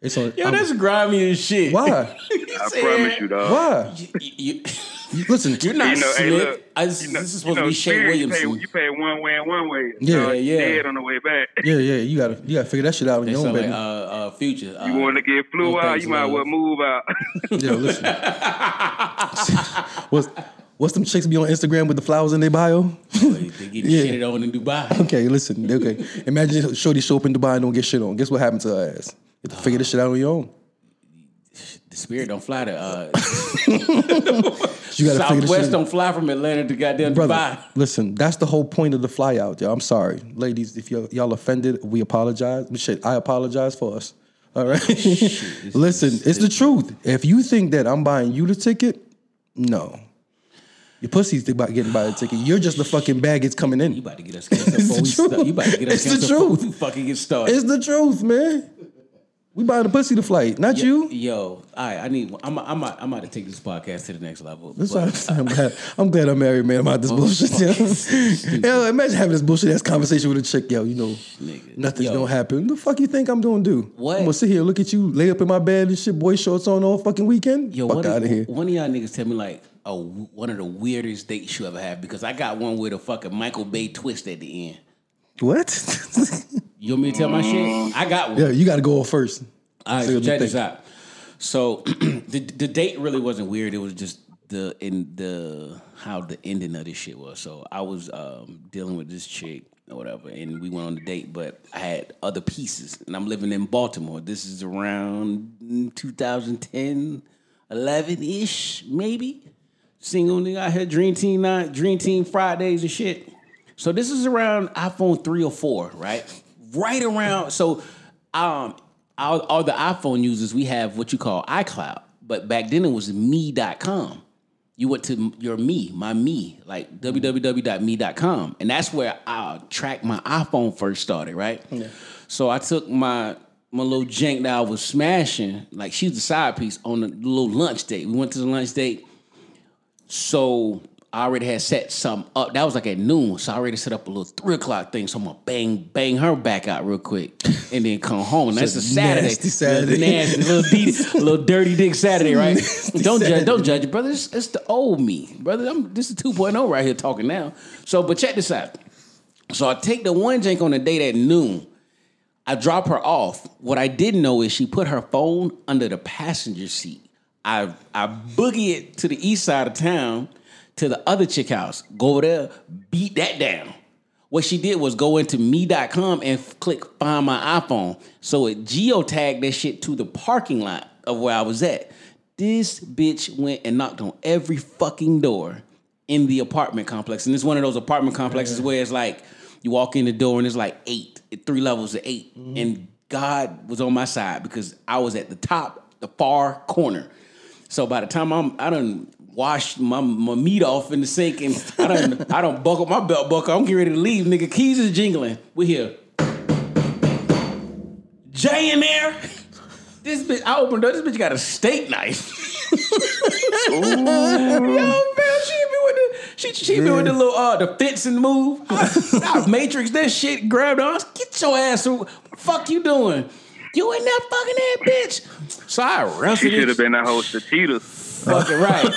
It's on. Yo, I'm- that's grimy as shit. why? I promise you, dog. Why? You, you, You- listen, you're not You know, hey, look, I, this, You know- this is you supposed know, to be Shea Spirit, Williamson. You pay, you pay one way and one way. Yeah, so yeah. Dead on the way back. yeah, yeah. You gotta, you gotta figure that shit out on your own, sound like uh, uh, future. Uh, You want to get flew out, you might as well move out. Yo, listen. what's, what's them chicks be on Instagram with the flowers in their bio? they they get Yeah. shitted on in Dubai. okay, listen. Okay, imagine Shorty show up in Dubai and don't get shit on. Guess what happened to her ass? You have to figure this shit out on your own. The spirit don't fly to uh, You gotta figure this Southwest shit out. don't fly from Atlanta to goddamn Brother, Dubai. listen, that's the whole point of the fly out, yo. I'm sorry. Ladies, if y'all, y'all offended, we apologize. Shit, I apologize for us. All right? listen, it's the truth. If you think that I'm buying you the ticket, no. Your pussy's about getting by the ticket. You're just the fucking baggage coming in. You about to get us canceled It's before the we truth. start. You about to get us It's the canceled truth. fucking get started. It's the truth, man. We buying the pussy to flight, not you. Yo, all right, I need. I'm. I'm. I'm about to take this podcast to the next level. That's but- I'm. Glad, I'm glad I'm married, man. I'm out this oh, bullshit. Yo. yo, imagine having this bullshit ass conversation with a chick. Yo, you know, Nigga. nothing's Yo. gonna happen. The fuck you think I'm gonna do? What? I'm gonna sit here, look at you, lay up in my bed and shit, boy shorts on all fucking weekend. Yo, fuck out of here. one of y'all niggas tell me like a, one of the weirdest dates you ever had because I got one with a fucking Michael Bay twist at the end. What? You want me to tell my shit? I got one. yeah, you got to go first. All right, Say so check this out. So the the date really wasn't weird. It was just the in the how the ending of this shit was. So I was um, dealing with this chick or whatever, and we went on the date. But I had other pieces, and I'm living in Baltimore. This is around 2010, 11 ish, maybe. Single nigga out here, Dream Team night, Dream Team Fridays and shit. So this is around iPhone three or four, right? Right around. So, um, all, all the iPhone users, we have what you call iCloud, but back then it was me.com. You went to your me, my me, like www.me.com, and that's where I track my iPhone first started, right? Yeah. So I took my my little jank that I was smashing, like she was the side piece on the little lunch date. We went to the lunch date. So I already had set something up. That was like at noon. So I already set up a little three o'clock thing. So I'm gonna bang bang her back out real quick, and then come home. And that's a Saturday, nasty Saturday. Little nasty, little, D, little dirty dick Saturday, right? Nasty don't judge, Saturday. don't judge brother. It's, it's the old me, brother. I'm, this is 2.0 right here talking now. So, but check this out. So I take the one jank on the date at noon. I drop her off. What I didn't know is she put her phone under the passenger seat. I I boogie it to the east side of town to the other chick house. Go over there, beat that down. What she did was go into me.com and f- click find my iPhone. So it geotagged that shit to the parking lot of where I was at. This bitch went and knocked on every fucking door in the apartment complex. And it's one of those apartment complexes where it's like you walk in the door and it's like eight, three levels of 8 mm-hmm. And God was on my side because I was at the top, the far corner. So by the time I'm I done washed my, my meat off in the sink and I done I don't buckle my belt buckle. I'm getting ready to leave, nigga. Keys is jingling. We here. Jay in there. This bitch, I opened up. This bitch got a steak knife. Yo, man, she be with the she she be with the little uh the fits and move. I, I matrix that shit. Grabbed on. Get your ass. What the fuck you doing? You in that fucking that bitch? So I She should have been a host of Cheaters. Fucking right.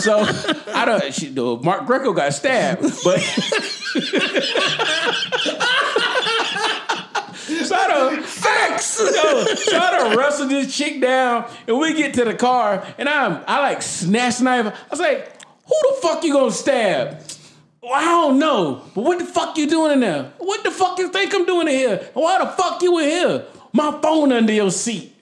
So I don't. She, Mark Greco got stabbed, but so I don't facts. Yo, so I don't wrestle this chick down, and we get to the car, and I'm I like snatch knife. I was like, Who the fuck you gonna stab? Well, I don't know. But what the fuck you doing in there? What the fuck you think I'm doing in here? Why the fuck you in here? My phone under your seat.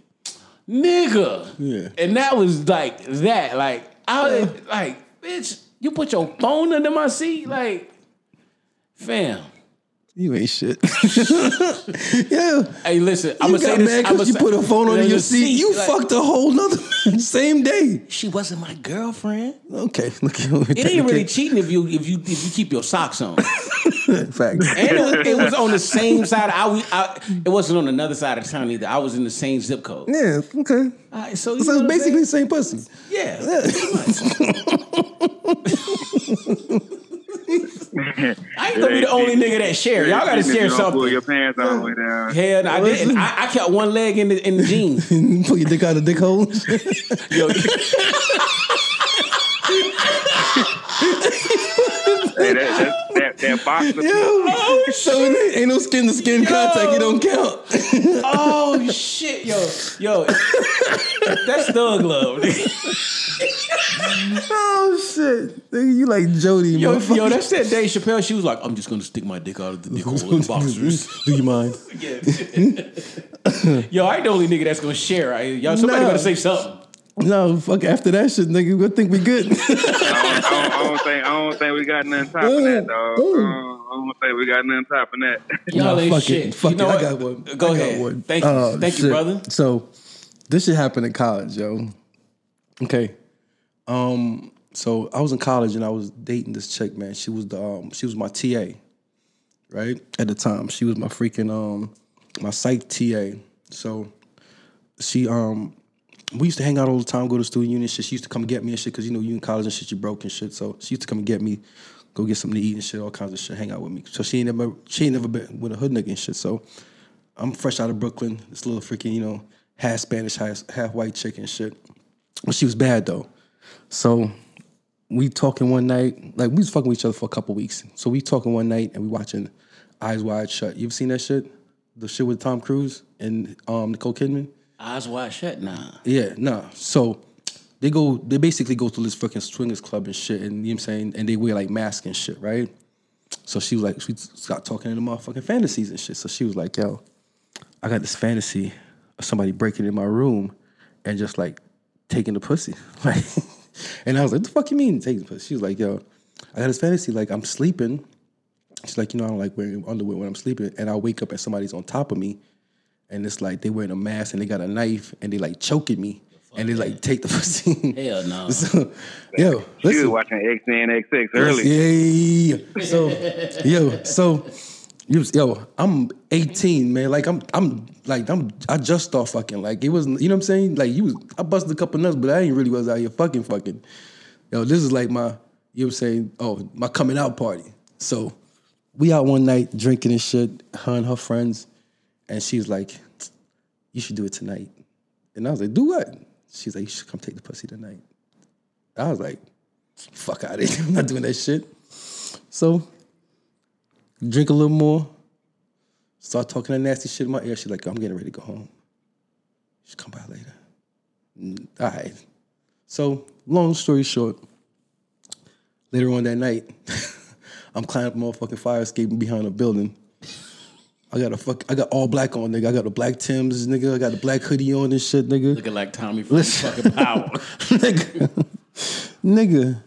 Nigga. Yeah. And that was like that. Like, I was like, bitch, you put your phone under my seat? Like, fam. You ain't shit. yeah. Hey, listen, I'm You gonna say got this. mad I'ma because you say- put a phone under your the seat. You like, fucked a whole nother same day. She wasn't my girlfriend. Okay, look. It ain't really cheating if you if you if you keep your socks on. Facts. And it was, it was on the same side. I, we- I it wasn't on another side of town either. I was in the same zip code. Yeah, okay. All right, so you So it's basically the saying? same pussy. yeah. I ain't gonna be the only nigga that share. Y'all gotta share Pull something. your pants all the way down. Hell, no, I didn't. I, I kept one leg in the in the jeans. Put your dick out of the dick hole. Yo, Hey, that, that, that, that boxer. Yo, oh, so it ain't, ain't no skin to skin contact. It don't count. oh shit, yo, yo, that's thug love. nigga. oh shit, Nigga, you like Jody, Yo, yo, that's that Dave Chappelle. She was like, "I'm just gonna stick my dick out of the dick hole in the boxers." Do you mind? Yo, I ain't the only nigga that's gonna share. I, y'all, somebody Nah. gotta say something. No, fuck. After that shit, nigga, I think we good. I don't, I, don't, I don't think I don't think we got nothing top of that, dog. Ooh. I don't think we got nothing top of that. Y'all Nah, ain't fuck shit. it. Fuck you know it. I what? got one. Go I got ahead. one. Thank you, Uh, thank you, brother. So, this shit happened in college, yo. Okay. Um. So I was in college and I was dating this chick, man. She was the um. She was my TA, right at the time. She was my freaking um my psych TA. So she um we used to hang out all the time, go to student union shit. She used to come get me and shit because you know you in college and shit, you broke and shit. So she used to come and get me, go get something to eat and shit, all kinds of shit, hang out with me. So she ain't never she ain't never been with a hood nigga and shit. So I'm fresh out of Brooklyn, this little freaking you know half Spanish, half, half white chick and shit. But she was bad though. So we talking one night, like we was fucking with each other for a couple weeks. So we talking one night and we watching Eyes Wide Shut. You've seen that shit? The shit with Tom Cruise and um, Nicole Kidman. Eyes wide shut. Nah. Yeah, nah. So they go, they basically go to this fucking swingers club and shit, and you know what I'm saying, and they wear like masks and shit, right? So she was like, she got talking in the motherfucking fantasies and shit. So she was like, yo, I got this fantasy of somebody breaking in my room and just like taking the pussy. Like, and I was like, the fuck you mean taking the pussy? She was like, yo, I got this fantasy, like I'm sleeping. She's like, you know, I don't like wearing underwear when I'm sleeping, and I wake up and somebody's on top of me, and it's like they wearing a mask and they got a knife and they like choking me and they like take the pussy. Hell no. so, yo, She was listen. watching XNXX early. Yeah. So, yo, so, you yo, I'm 18, man. Like I'm, I'm like I'm. I just start fucking. Like it wasn't. You know what I'm saying? Like you was. I busted a couple nuts, but I ain't really was out here fucking fucking. Yo, this is like my. You know what I'm saying? Oh, my coming out party. So, we out one night drinking and shit. Her and her friends, and she's like, "You should do it tonight." And I was like, "Do what?" She's like, "You should come take the pussy tonight." I was like, fuck out of here. I'm not doing that shit. So, drink a little more. Start talking that nasty shit in my ear. She's like, I'm getting ready to go home. She come by later. All right. So, long story short, later on that night, I'm climbing up a motherfucking fire escape behind a building. I got a fuck. I got all black on, nigga. I got a black Timbs, nigga. I got a black hoodie on and shit, nigga. Looking like Tommy from Listen. fucking Power. nigga, nigga,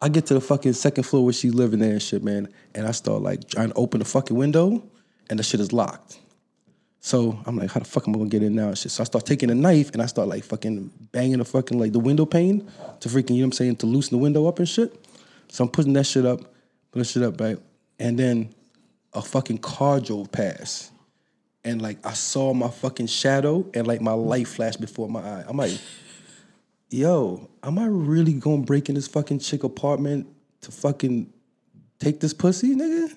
I get to the fucking second floor where she's living there and shit, man. And I start like trying to open the fucking window, and the shit is locked. So I'm like, how the fuck am I gonna get in now? And shit. So I start taking a knife and I start like fucking banging the fucking like the window pane to freaking, you know what I'm saying, to loosen the window up and shit. So I'm putting that shit up, putting that shit up, right? And then a fucking car drove past. And like I saw my fucking shadow and like my light flashed before my eye. I'm like, yo, am I really gonna break in this fucking chick apartment to fucking take this pussy, nigga?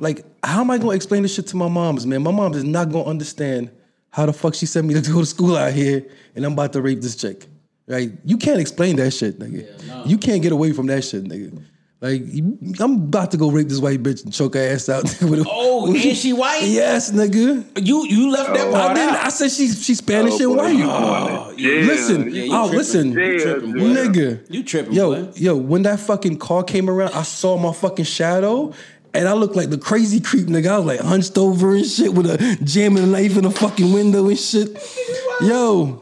Like, how am I gonna explain this shit to my moms, man? My mom is not gonna understand how the fuck she sent me to go to school out here and I'm about to rape this chick. Right? You can't explain that shit, nigga. You can't get away from that shit, nigga. Like I'm about to go rape this white bitch and choke her ass out. with a- Oh, and she white? Yes, nigga. You you left that I part didn't. out. I said she's she's Spanish Oh, and boy, oh, white. you going to. Listen, Yeah, you oh tripping. listen, You tripping, nigga. You tripping, Yo, boy. yo, when that fucking car came around, I saw my fucking shadow. And I looked like the crazy creep nigga. I was like hunched over and shit with a jamming knife in the fucking window and shit. Yo,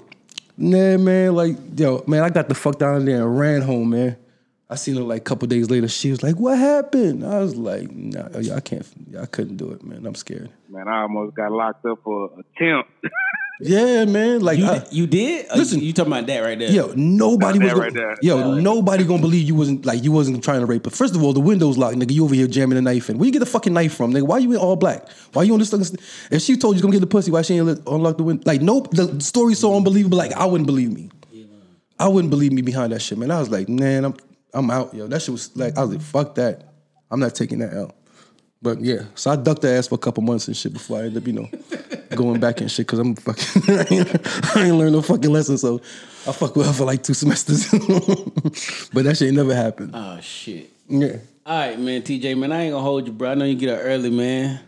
nah, man, like, yo, man, I got the fuck down there and ran home, man. I seen her like a couple days later. She was like, "What happened?" I was like, "Nah, I can't. I couldn't do it, man. I'm scared." Man, I almost got locked up for attempt. Yeah, man. Like, You, I- you did? Uh, Listen. you talking about that right there? Yo, nobody That was gonna, right there. yo, nobody gonna believe you wasn't like you wasn't trying to rape her. First of all, the window's locked, nigga. You over here jamming a knife in. Where you get the fucking knife from, nigga? Why you in all black? Why you on this? fucking- If she told you going to get the pussy, why she ain't let, unlock the window? Like, nope. The story's so unbelievable. Like, I wouldn't believe me. I wouldn't believe me behind that shit, man. I was like, man, I'm I'm out, yo. That shit was like, I was like, fuck that. I'm not taking that out. But yeah, so I ducked her ass for a couple months and shit before I ended up, you know, going back and shit because I'm fucking, I ain't, I ain't learned no fucking lesson. So I fucked with her for like two semesters. but that shit ain't never happened. Oh shit. Yeah. All right, man, TJ, man, I ain't gonna hold you, bro. I know you get up early, man.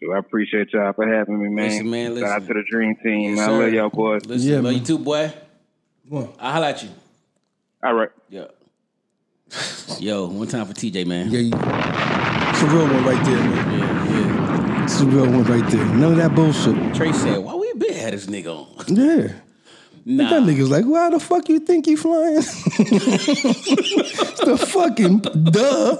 So I appreciate y'all for having me, man. Listen, man, Shout out listen. to the dream team. Yes, I love y'all boys. Listen, Yeah, love man. you too, boy. Come on. I'll holla at you. All right. Yeah. Yo, one time for TJ, man. Yeah, you, it's a real one right there, man. yeah. It's a real one right there. None of that bullshit. yeah. Trey said, why we been had this nigga on? Yeah. Nah. That nigga's like, why the fuck you think you flying? it's the fucking duh.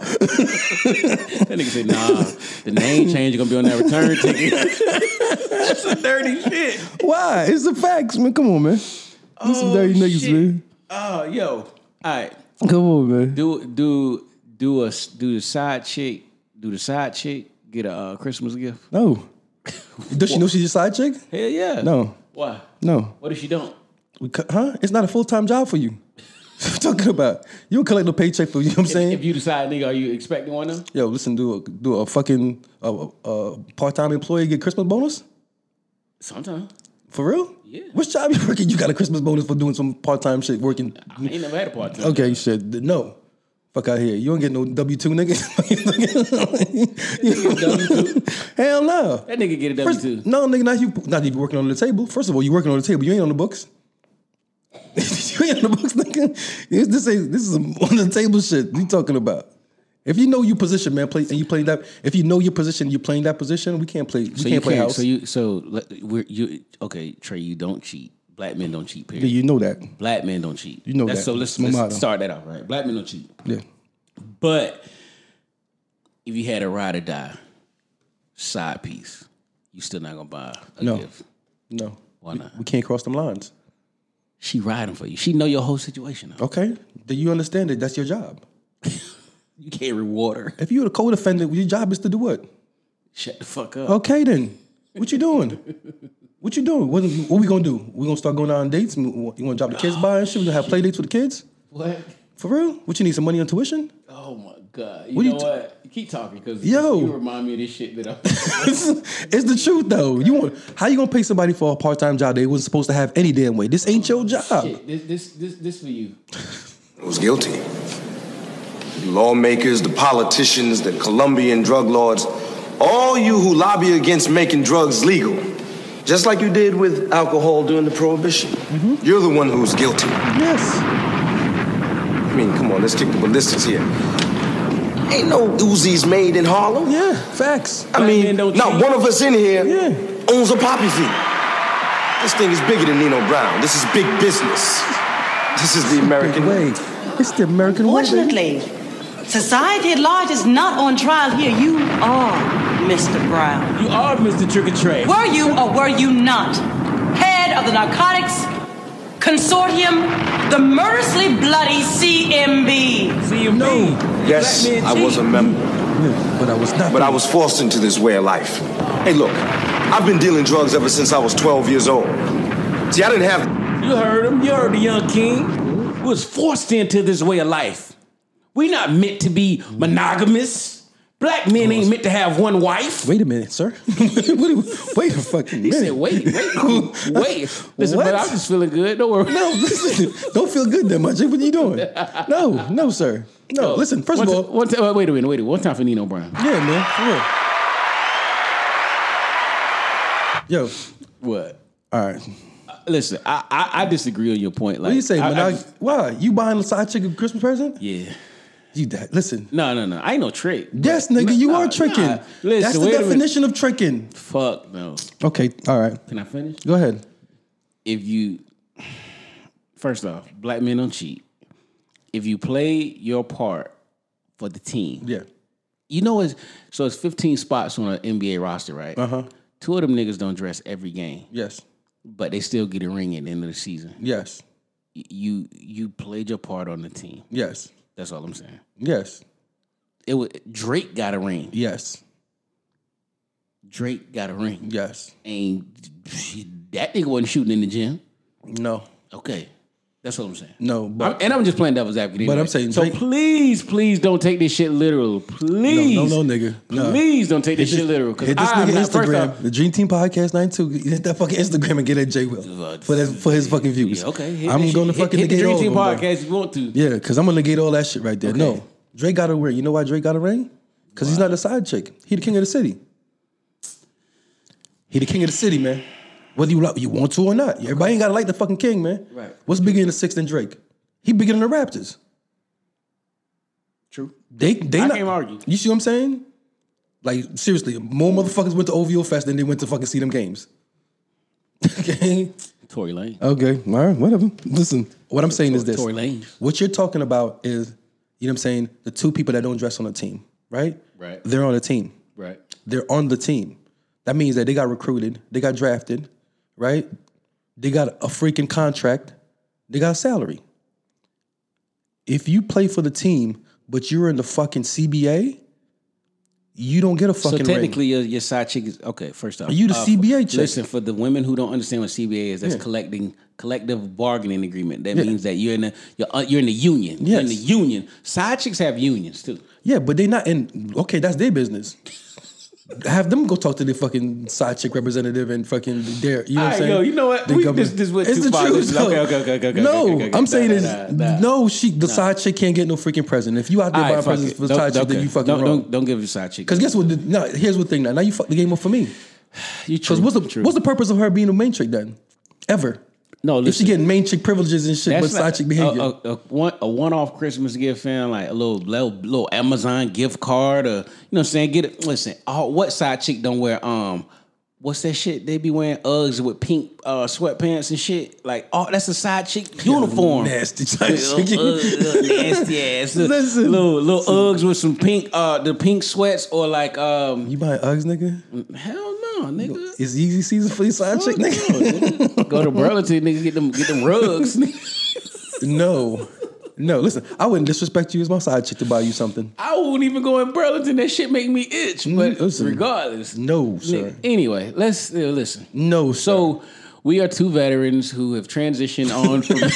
That nigga said, nah, the name change is gonna be on that return ticket. That's some dirty shit. Why? It's the facts, man. Come on, man. These some oh, dirty niggas, shit. man. Oh, yo. All right. Come on, man. Do do do a do the side chick, do the side chick get a uh, Christmas gift? No. Does she know she's a side chick? Hell yeah. No. Why? No. What if she don't? We cu- huh? It's not a full time job for you. What you talking about? You don't collect no paycheck for you know what I'm saying? If you decide, nigga, are you expecting one of them? Yo, listen, do a do a fucking uh, uh, part time employee get Christmas bonus? Sometimes. For real? Yeah. Which job you working? You got a Christmas bonus for doing some part time shit working? I ain't never had a part time. Okay, shit. No. Fuck out here. You don't get no W two nigga. Hell no. That nigga get a W two. no, nigga, not you. Not even working on the table. First of all, you working on the table. You ain't on the books. you ain't on the books, nigga. This, this ain't. This is on the table shit. You talking about? If you know your position, man, play and you playing that. If you know your position, you're playing that position. We can't play. We So can't you play can't. house. So you. So we're you. Okay, Trey, you don't cheat. Black men don't cheat. Period. yeah, you know that. Black men don't cheat. You know That's- that. So let's, let's start that off right. Black men don't cheat. Yeah. But if you had a ride or die side piece, you still not gonna buy a No. gift. No. Why not? We can't cross them lines. She riding for you. She know your whole situation. Though. Okay. Do you understand it. That's your job. You can't reward her. If you're a co-defendant, your job is to do what? Shut the fuck up. Okay, then. What you doing? What you doing? What, what we gonna do? We gonna start going out on dates? You want to drop the kids by and shit? We gonna have play dates with the kids? What? For real? What you need? Some money on tuition? Oh my god. You What do know you t- what? Keep talking because Yo. you remind me of this shit that I'm. it's the truth though. You want? How you gonna pay somebody for a part time job they wasn't supposed to have any damn way? This ain't your oh, job. shit, this, this this this for you. I was guilty. The lawmakers, the politicians, the Colombian drug lords, all you who lobby against making drugs legal, just like you did with alcohol during the prohibition. Mm-hmm. You're the one who's guilty. Yes. I mean, come on, let's kick the ballistics here. Ain't no Uzis made in Harlem. Yeah. Facts. I Black mean, don't not cheat. one of us in here Yeah. owns a poppy field. This thing is bigger than Nino Brown. This is big business. This is the American way. It's the American way. baby. Fortunately, society at large is not on trial here. You are Mr. Brown. You are Mr. Trick or Trey. Were you or were you not head of the narcotics consortium, the murderously bloody CMB? CMB. No. Yes, Black I was a member. Yeah, but I was not. But I was forced into this way of life. Hey, look, I've been dealing drugs ever since I was 12 years old. See, I didn't have. You heard him. You heard the young king. Was forced into this way of life. We not meant to be monogamous. Black men ain't meant to have one wife. Wait a minute, sir. You- wait a fucking minute. He said, wait, wait, wait. Listen, What? but I'm just feeling good. Don't worry. No, listen, don't feel good that much. What are you doing? No, no, sir. No, listen. First one of all, one ti- wait a minute, wait a minute. One time for Nino Brown. yeah, man, for real. Yo, What? all right. Uh, listen, I, I I disagree on your point. Like, What do you say? I I, why you buying a side chick a Christmas present? yeah. You that? Listen. No, no, no. I ain't no trick. Yes, nigga, you nah, are tricking. nah. Listen, That's the definition of tricking. Fuck no. Okay, all right. Can I finish? Go ahead. If you, first off, black men don't cheat. If you play your part for the team, Yeah. you know it's so it's 15 spots on an NBA roster, right? Uh Uh-huh. Two of them niggas don't dress every game, Yes. but they still get a ring at the end of the season. Yes. You you played your part on the team. Yes. That's all I'm saying. Yes. It was Drake got a ring. Yes. Drake got a ring. Yes. And that nigga wasn't shooting in the gym. No. Okay. That's what I'm saying. No. I'm- and I'm just playing devil's advocate. But. I'm saying so. Drake- Please, please don't take this shit literal. Please, no, no, nigga. No. Please don't take this hit shit literal. Hit this I'm nigga not, Instagram, off, the Dreahm Team Podcast 92. Hit that fucking Instagram and get at J Will for that, for his fucking views. yeah, okay. hit I'm going to fucking hit, hit the Dreahm Team them, bro. podcast if you want to. Yeah, because I'm gonna negate all that shit right there. Okay. No, Drake got a ring. You know why Drake got a ring? Because he's not a side chick. He the king of the city. He the king of the city, man. Whether you like, you want to or not, everybody ain't gotta like the fucking king, man. Right. What's bigger in the six than Drake? He bigger than the Raptors. True. They they I not, can't argue. You see what I'm saying? Like seriously, more motherfuckers went to OVO Fest than they went to fucking see them games. okay. Tory Lanez. Okay. All right. Whatever. Listen. What I'm saying is this. Tory Lanez. What you're talking about is, you know what I'm saying, the two people that don't dress on a team, right? Right. They're on a team. Right. They're on the team. That means that they got recruited, they got drafted, right? They got a freaking contract, they got a salary. If you play for the team, but you're in the fucking CBA, you don't get a fucking. So technically, your, your side chick is okay. First off, Are You the uh, CBA chick. Listen, for the women who don't understand what CBA is, that's collecting collective bargaining agreement. That Yeah. means that you're in the you're, uh, you're in the union. You're in the union. Side chicks have unions too. Yeah, but they're not in. Okay, that's their business. Have them go talk to the fucking side chick representative and fucking their. You know what I'm Alright, saying? yo, you know what? The We- government- this- this went it's too the far. truth. Okay, okay, okay, okay, No, okay, okay, okay. I'm saying Nah, is nah, nah. no. She the side chick can't get no freaking present. If you out there buying right, fuck presents it. for Don't- side chick, okay. then you fucking don't, wrong. Don't, don't give your side chick. Because guess what? The, no, here's the thing. Now, now you fucked the game up for me. You true, what's the true. what's the purpose of her being a main chick then? Ever? No? If she getting main chick privileges and shit, but side chick behavior. A, a, a one a one off Christmas gift, fam, like a little, little little Amazon gift card, or you know what I'm saying. Get it. Listen, all, what side chick don't wear um. What's that shit? They be wearing Uggs with pink uh, sweatpants and shit. Like, oh, that's a side chick uniform. nasty side chick. nasty ass. Listen. little little Uggs with some pink, uh, the pink sweats, or like, um, you buy Uggs, nigga? hell no, nigga. It's easy season for your side chick, nigga. no, nigga. Go to Burlington, nigga, get them get them rugs. nigga. No. No, listen, I wouldn't disrespect you as my side chick to buy you something. I wouldn't even go in Burlington. That shit make me itch. But listen. regardless, No, sir. Anyway, let's uh, listen. No, So we are two veterans who have transitioned on from.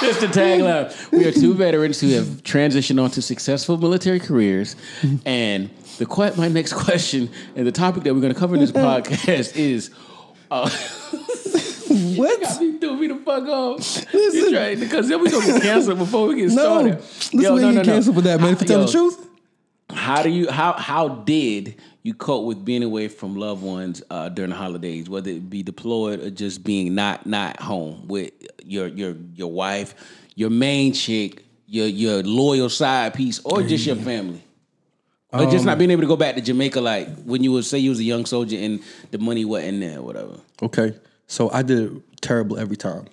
Just the tagline. We are two veterans who have transitioned on to successful military careers. And the que- my next question and the topic that we're going to cover in this podcast is uh, what? got me threw me the fuck off. You trying- Because then we going to get canceled before we get No, started. listen, we no, get canceled for that, man. If you tell the truth, How do you how how did you cope with being away from loved ones uh, during the holidays, whether it be deployed or just being not not home with your your your wife, your main chick, your your loyal side piece, or just your family? Or just Um, not being able to go back to Jamaica like when you would say you was a young soldier and the money wasn't there, or whatever. Okay, so I did it terrible every time.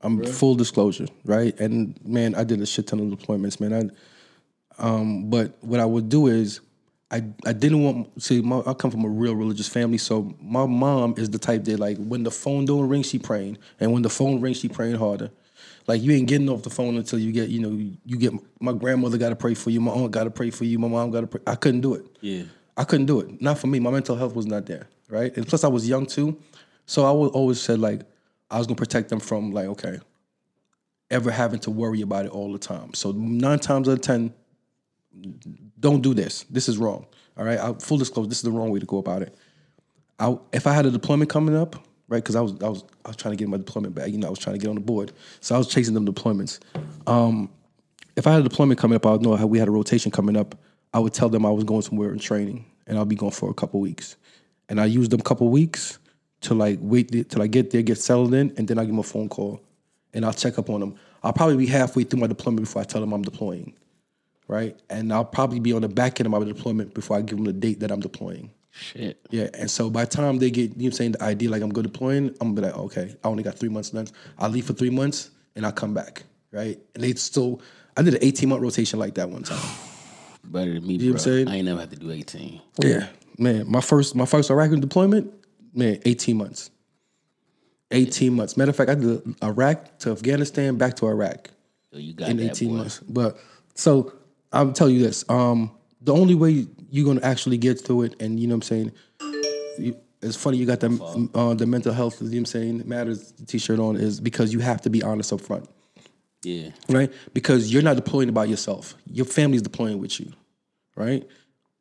I'm full disclosure, right? And man, I did a shit ton of deployments, man. I, um, but what I would do is, I I didn't want see. My, I come from a real religious family, so my mom is the type that like when the phone don't ring, she praying, and when the phone rings, she praying harder. Like you ain't getting off the phone until you get, you know, you get. My grandmother got to pray for you. My aunt got to pray for you. My mom got to pray. I couldn't do it. Yeah. I couldn't do it. Not for me. My mental health was not there, right? And plus, I was young too, so I would always said like, I was gonna protect them from like, okay, ever having to worry about it all the time. So nine times out of ten, don't do this. This is wrong. All right. I, full disclosure, this is the wrong way to go about it. I, if I had a deployment coming up, right? Because I was I was I was trying to get my deployment back. You know, I was trying to get on the board, so I was chasing them deployments. Um, if I had a deployment coming up, I would know how we had a rotation coming up. I would tell them I was going somewhere in training, and I'll be going for a couple weeks. And I used them couple weeks to like wait till I get there, get settled in, and then I give them a phone call, and I'll check up on them. I'll probably be halfway through my deployment before I tell them I'm deploying, right? And I'll probably be on the back end of my deployment before I give them the date that I'm deploying. Shit. Yeah, and so by the time they get, you know what I'm saying, the idea like I'm good deploying, I'm gonna be like, okay, I only got three months left. I'll leave for three months and I'll come back, right? And they still, I did an 18 month rotation like that one time. Better than me, You know bro. what I'm saying? I ain't never had to do 18. Yeah, man, my first, my first Iraqi deployment, man, 18 months. 18 months. Matter of fact, I did Iraq to Afghanistan, back to Iraq So you got in that, 18 boy. months. But so I'll tell you this. Um, the only way you're gonna actually get through it, and you know what I'm saying, it's funny you got the uh, the mental health, you know what I'm saying, matters t-shirt on is because you have to be honest up front. Yeah. Right? Because you're not deploying by yourself. Your family's deploying with you. Right?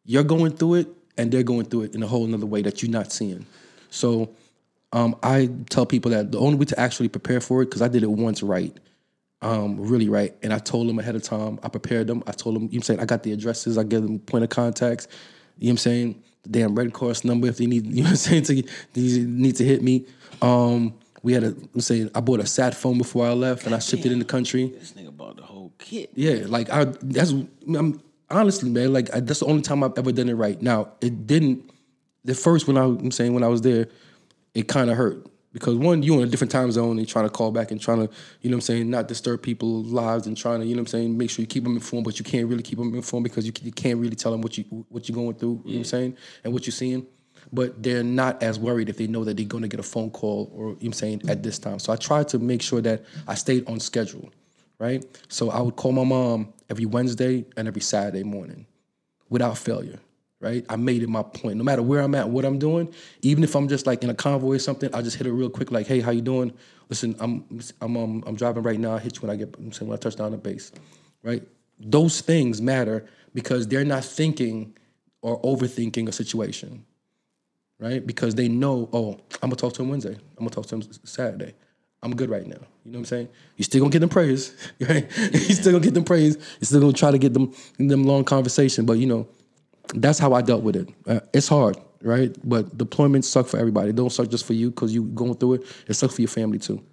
You're going through it and they're going through it in a whole nother way that you're not seeing. So um, I tell people that the only way to actually prepare for it, because I did it once right, um, really right. And I told them ahead of time, I prepared them. I told them, you know what I'm saying, I got the addresses, I gave them point of contacts, you know what I'm saying, the damn Red Cross number if they need, you know what I'm saying, to, they need to hit me. Um, we had a, I'm saying, I bought a sat phone before I left and I shipped it in the country. This nigga bought the whole kit. Yeah, like I that's I'm honestly, man, like I, that's the only time I've ever done it right. Now, it didn't the first when I I'm saying when I was there, it kind of hurt because one, you in a different time zone and trying to call back and trying to, you know what I'm saying, not disturb people's lives and trying to, you know what I'm saying, make sure you keep them informed, but you can't really keep them informed because you, you can't really tell them what you what you're going through, you know what I'm saying, and what you're seeing. But they're not as worried if they know that they're going to get a phone call or you know what I'm saying at this time. So I tried to make sure that I stayed on schedule, right? So I would call my mom every Wednesday and every Saturday morning without failure, right? I made it my point. No matter where I'm at, what I'm doing, even if I'm just like in a convoy or something, I just hit it real quick, like, "Hey, how you doing? Listen, I'm I'm um, I'm driving right now. I hit you when I get I'm saying when I touch down the base, right? Those things matter because they're not thinking or overthinking a situation, right? Because they know, oh, I'm gonna talk to him Wednesday. I'm gonna talk to him Saturday. I'm good right now. You know what I'm saying? You still gonna get them praise, right? you still gonna get them praise. You still gonna try to get them them long conversation, but you know, that's how I dealt with it. Uh, it's hard, right? But deployments suck for everybody. It don't suck just for you because you going through it. It sucks for your family too.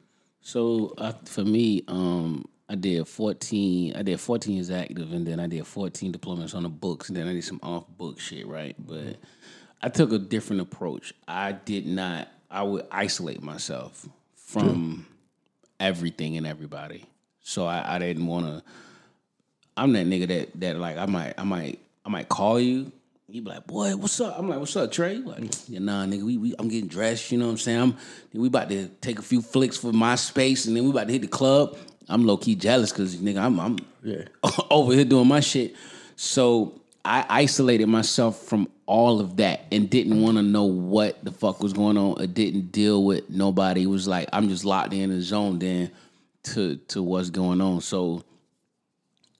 So uh, for me, um, I did 14. I did 14 years active, and then I did 14 deployments on the books, and then I did some off book shit, right? But I took a different approach. I did not. I would isolate myself from everything and everybody. So I, I didn't want to. I'm that nigga that that like I might I might I might call you. You be like, boy, what's up? I'm like, what's up, Trey? You Like, yeah, nah, nigga, we, we I'm getting dressed. You know what I'm saying? I'm we about to take a few flicks for my space, and then we about to hit the club. I'm low key jealous because nigga, I'm I'm Yeah. over here doing my shit. So I isolated myself from all of that and didn't want to know what the fuck was going on. or didn't deal with nobody. It was like I'm just locked in the zone then to to what's going on. So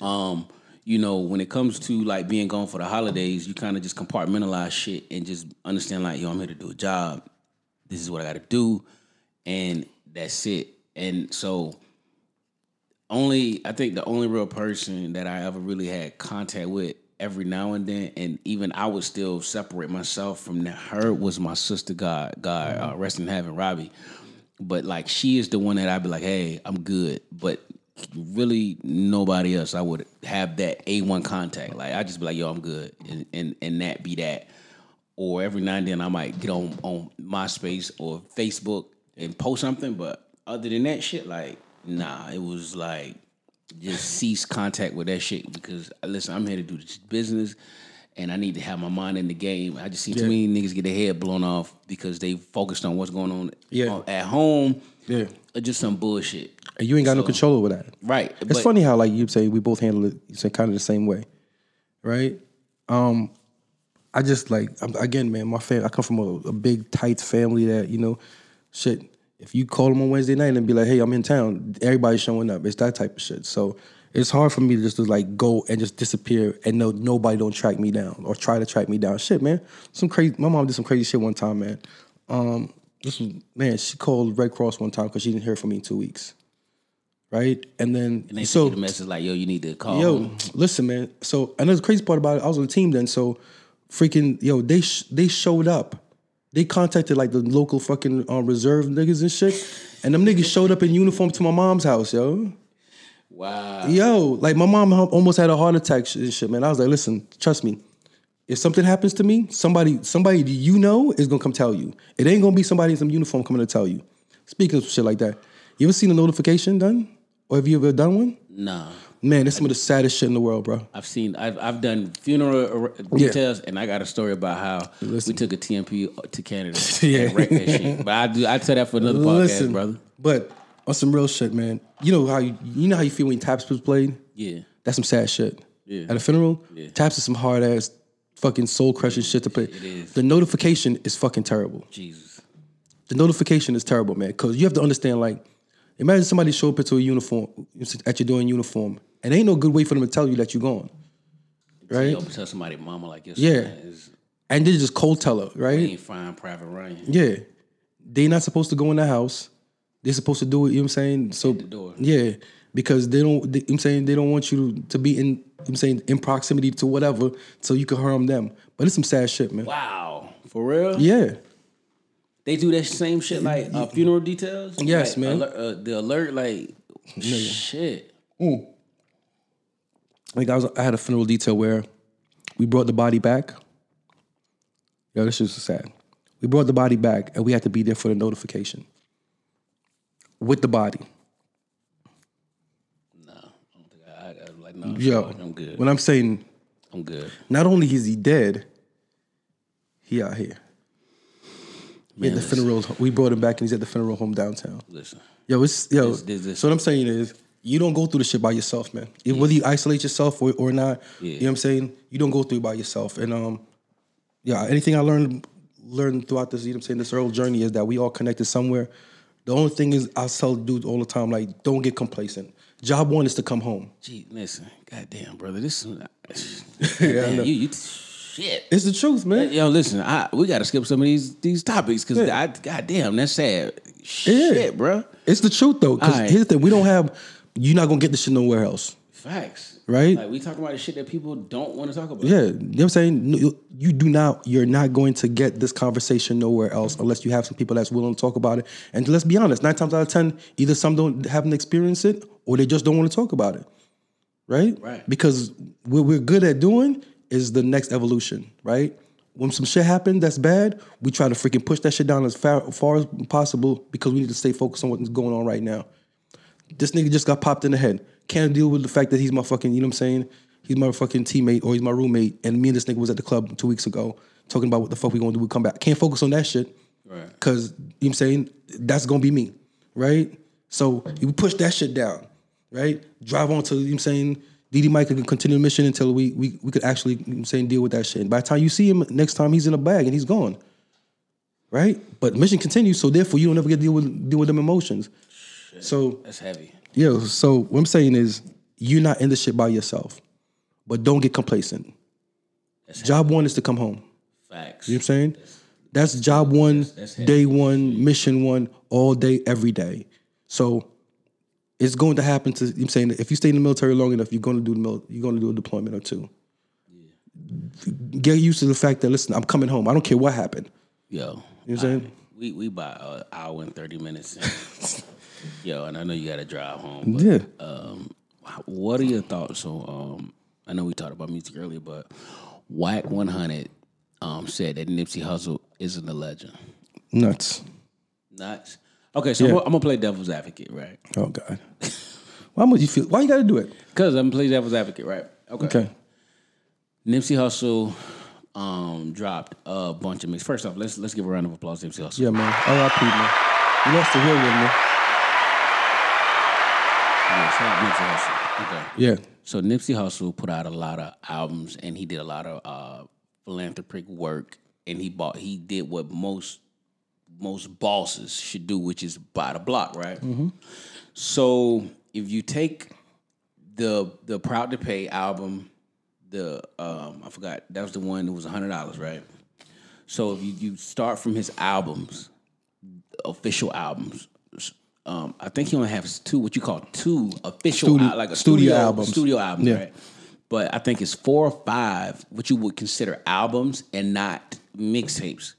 um, you know, when it comes to like being gone for the holidays, you kind of just compartmentalize shit and just understand like, yo, I'm here to do a job. This is what I got to do, and that's it. And so, only I think the only real person that I ever really had contact with every now and then, and even I would still separate myself from her was my sister. God, God, uh, rest in heaven, Robbie. But like she is the one that I'd be like, hey, I'm good. But really nobody else I would have that A1 contact. Like I just be like, yo, I'm good. And and and that be that. Or every now and then I might get on on MySpace or Facebook and post something, but other than that shit, like, nah, it was like just cease contact with that shit because listen, I'm here to do this business and I need to have my mind in the game. I just see too many niggas get their head blown off because they focused on what's going on Yeah. on- at home. Yeah. Or just some bullshit. And you ain't got no control over that. Right. It's but- funny how like you say we both handle it you say kind of the same way, right? Um, I just like I'm, again, man. My family. I come from a, a big tight family that you know, shit. If you call them on Wednesday night and be like, "Hey, I'm in town," everybody's showing up. It's that type of shit. So it's hard for me to just to like go and just disappear and no nobody don't track me down or try to track me down. Shit, man. Some crazy. My mom did some crazy shit one time, man. Um, this was man. She called Red Cross one time because she didn't hear from me in two weeks. Right, and then And they so the message like, yo, you need to call. Yo, listen, man. So another crazy part about it, I was on the team then. So freaking yo, they sh- they showed up. They contacted like the local fucking uh, reserve niggas and shit, and them niggas showed up in uniform to my mom's house, yo. Wow. Yo, like my mom almost had a heart attack and shit, man. I was like, listen, trust me. If something happens to me, somebody somebody you know is gonna come tell you. It ain't gonna be somebody in some uniform coming to tell you. Speaking of shit like that, you ever seen a notification done, or have you ever done one? Nah. Man, that's some of the saddest shit in the world, bro. I've seen. I've I've done funeral ar- Yeah. details, and I got a story about how we took a TMP to Canada Yeah. and wrecked that shit. But I do. I tell that for another podcast, brother. But on some real shit, man. You know how you you know how you feel when taps was played? Yeah. That's some sad shit. Yeah. At a funeral, Yeah. taps is some hard ass fucking soul crushing shit to play. The notification is fucking terrible. Jesus. The notification is terrible, man. Cause you have to understand, like, imagine somebody show up into a uniform at your door in uniform, and ain't no good way for them to tell you that you're gone. Right? Yo, tell somebody, mama, like your Yeah. is And they just cold tell her, right? ain't fine, Private Ryan. Yeah. They not supposed to go in the house. They're supposed to do it, you know what I'm saying? So. Yeah. Because they don't they, you know what I'm saying they don't want you to, to be in you I'm saying in proximity to whatever so you can harm them. But it's some sad shit, man. Wow. For real? Yeah. They do that same shit like uh, funeral details. Yes, Like, man. alert- uh, the alert, like shit. Like I was I had a funeral detail where we brought the body back. Yo, this is sad. We brought the body back and we had to be there for the notification. With the body. I, I, I'm like, no, Yo. I'm good. When I'm saying I'm good. not only is he dead, he out here. We at the listen. funeral. We brought him back, and he's at the funeral home downtown. Listen. Yo, it's yo. This- this- this- so what I'm saying is, you don't go through the shit by yourself, man. If- Whether you isolate yourself or, or not, you know what I'm saying. You don't go through it by yourself. And um, yeah, anything I learned learned throughout this, you know what I'm saying, this early journey is that we all connected somewhere. The only thing is, I tell dudes all the time, like, don't get complacent. Job one is to come home. Gee, listen. Goddamn, brother. This is Yeah, you, you shit. It's the truth, man. Yo, listen, I, we got to skip some of these these topics because Yeah. I goddamn, that's sad. Shit, bro. It's the truth though. Because Alright. here's the thing: we don't have. You're not gonna get this shit nowhere else. Facts. Right? Like we talking about the shit that people don't want to talk about. Yeah, you know what I'm saying. You, you do not. You're not going to get this conversation nowhere else unless you have some people that's willing to talk about it. And let's be honest: nine times out of ten, either some don't haven't experienced it or they just don't want to talk about it. Right. Right. Because what we're good at doing is the next evolution. Right. When some shit happens that's bad, we try to freaking push that shit down as far, far as possible because we need to stay focused on what's going on right now. This nigga just got popped in the head. Can't deal with the fact that he's my fucking, you know what I'm saying? He's my fucking teammate or he's my roommate. And me and this nigga was at the club two weeks ago talking about what the fuck we gonna do. We come back. Can't focus on that shit. Right. Cause, you know what I'm saying? That's gonna be me. Right? So you push that shit down. Right? Drive on to, you know what I'm saying? DD Mike can continue the mission until we we, we could actually, you know what I'm saying, deal with that shit. And by the time you see him next time, he's in a bag and he's gone. Right? But mission continues, so therefore you don't ever get to deal with deal with them emotions. So That's heavy. Yeah. so what I'm saying is you're not in the shit by yourself. But don't get complacent. job one is to come home. Facts. You know what I'm saying? That's job one, that's heavy. day one, mission one, all day, every day. So it's going to happen to you know I'm saying if you stay in the military long enough, you're gonna do the mil- you're gonna do a deployment or two. Get used to the fact that listen, I'm coming home. I don't care what happened. Yo. You know what I'm saying? We we by an hour and thirty minutes. Yo, and I know you got to drive home. But, Yeah. Um, what are your thoughts on? Um, I know we talked about music earlier, but Whack One Hundred um, said that Nipsey Hussle isn't a legend. Nuts. Nuts. Okay, so I'm, gonna, I'm gonna play devil's advocate, right? Oh God. Why would you feel why you gotta do it? Because I'm gonna play devil's advocate, right? Okay. Okay. Nipsey Hussle um, dropped a bunch of mix. First off, let's let's give a round of applause to Nipsey Hussle. Yeah, man. R.I.P. man. You lost the real one, man. Yeah, shout out Nipsey Hussle. Okay. Yeah. So Nipsey Hussle put out a lot of albums, and he did a lot of uh, philanthropic work, and he bought he did what most most bosses should do, which is buy the block, right? So if you take the the Proud to Pay album, the um I forgot that was the one that was hundred dollars, right? So if you, you start from his albums, official albums, um, I think he only has two, what you call two official, Studio- al- like a studio studio, albums. studio albums, Yeah. right? But I think it's four or five, what you would consider albums and not mixtapes.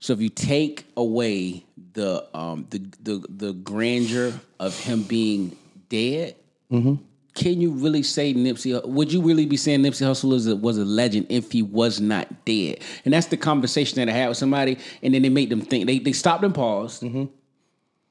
So if you take away the um the the the grandeur of him being dead, can you really say Nipsey? Would you really be saying Nipsey Hussle was a, was a legend if he was not dead? And that's the conversation that I had with somebody, and then they made them think. They they stopped and paused,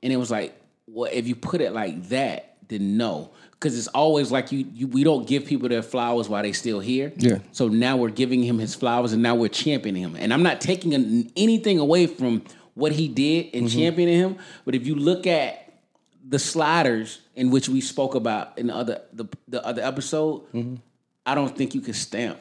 and it was like, well, if you put it like that, then no, because it's always like you, you we don't give people their flowers while they still here. Yeah. So now we're giving him his flowers, and now we're championing him. And I'm not taking an, anything away from what he did and mm-hmm. championing him, but if you look at the sliders in which we spoke about in the other the, the other episode, mm-hmm. I don't think you can stamp.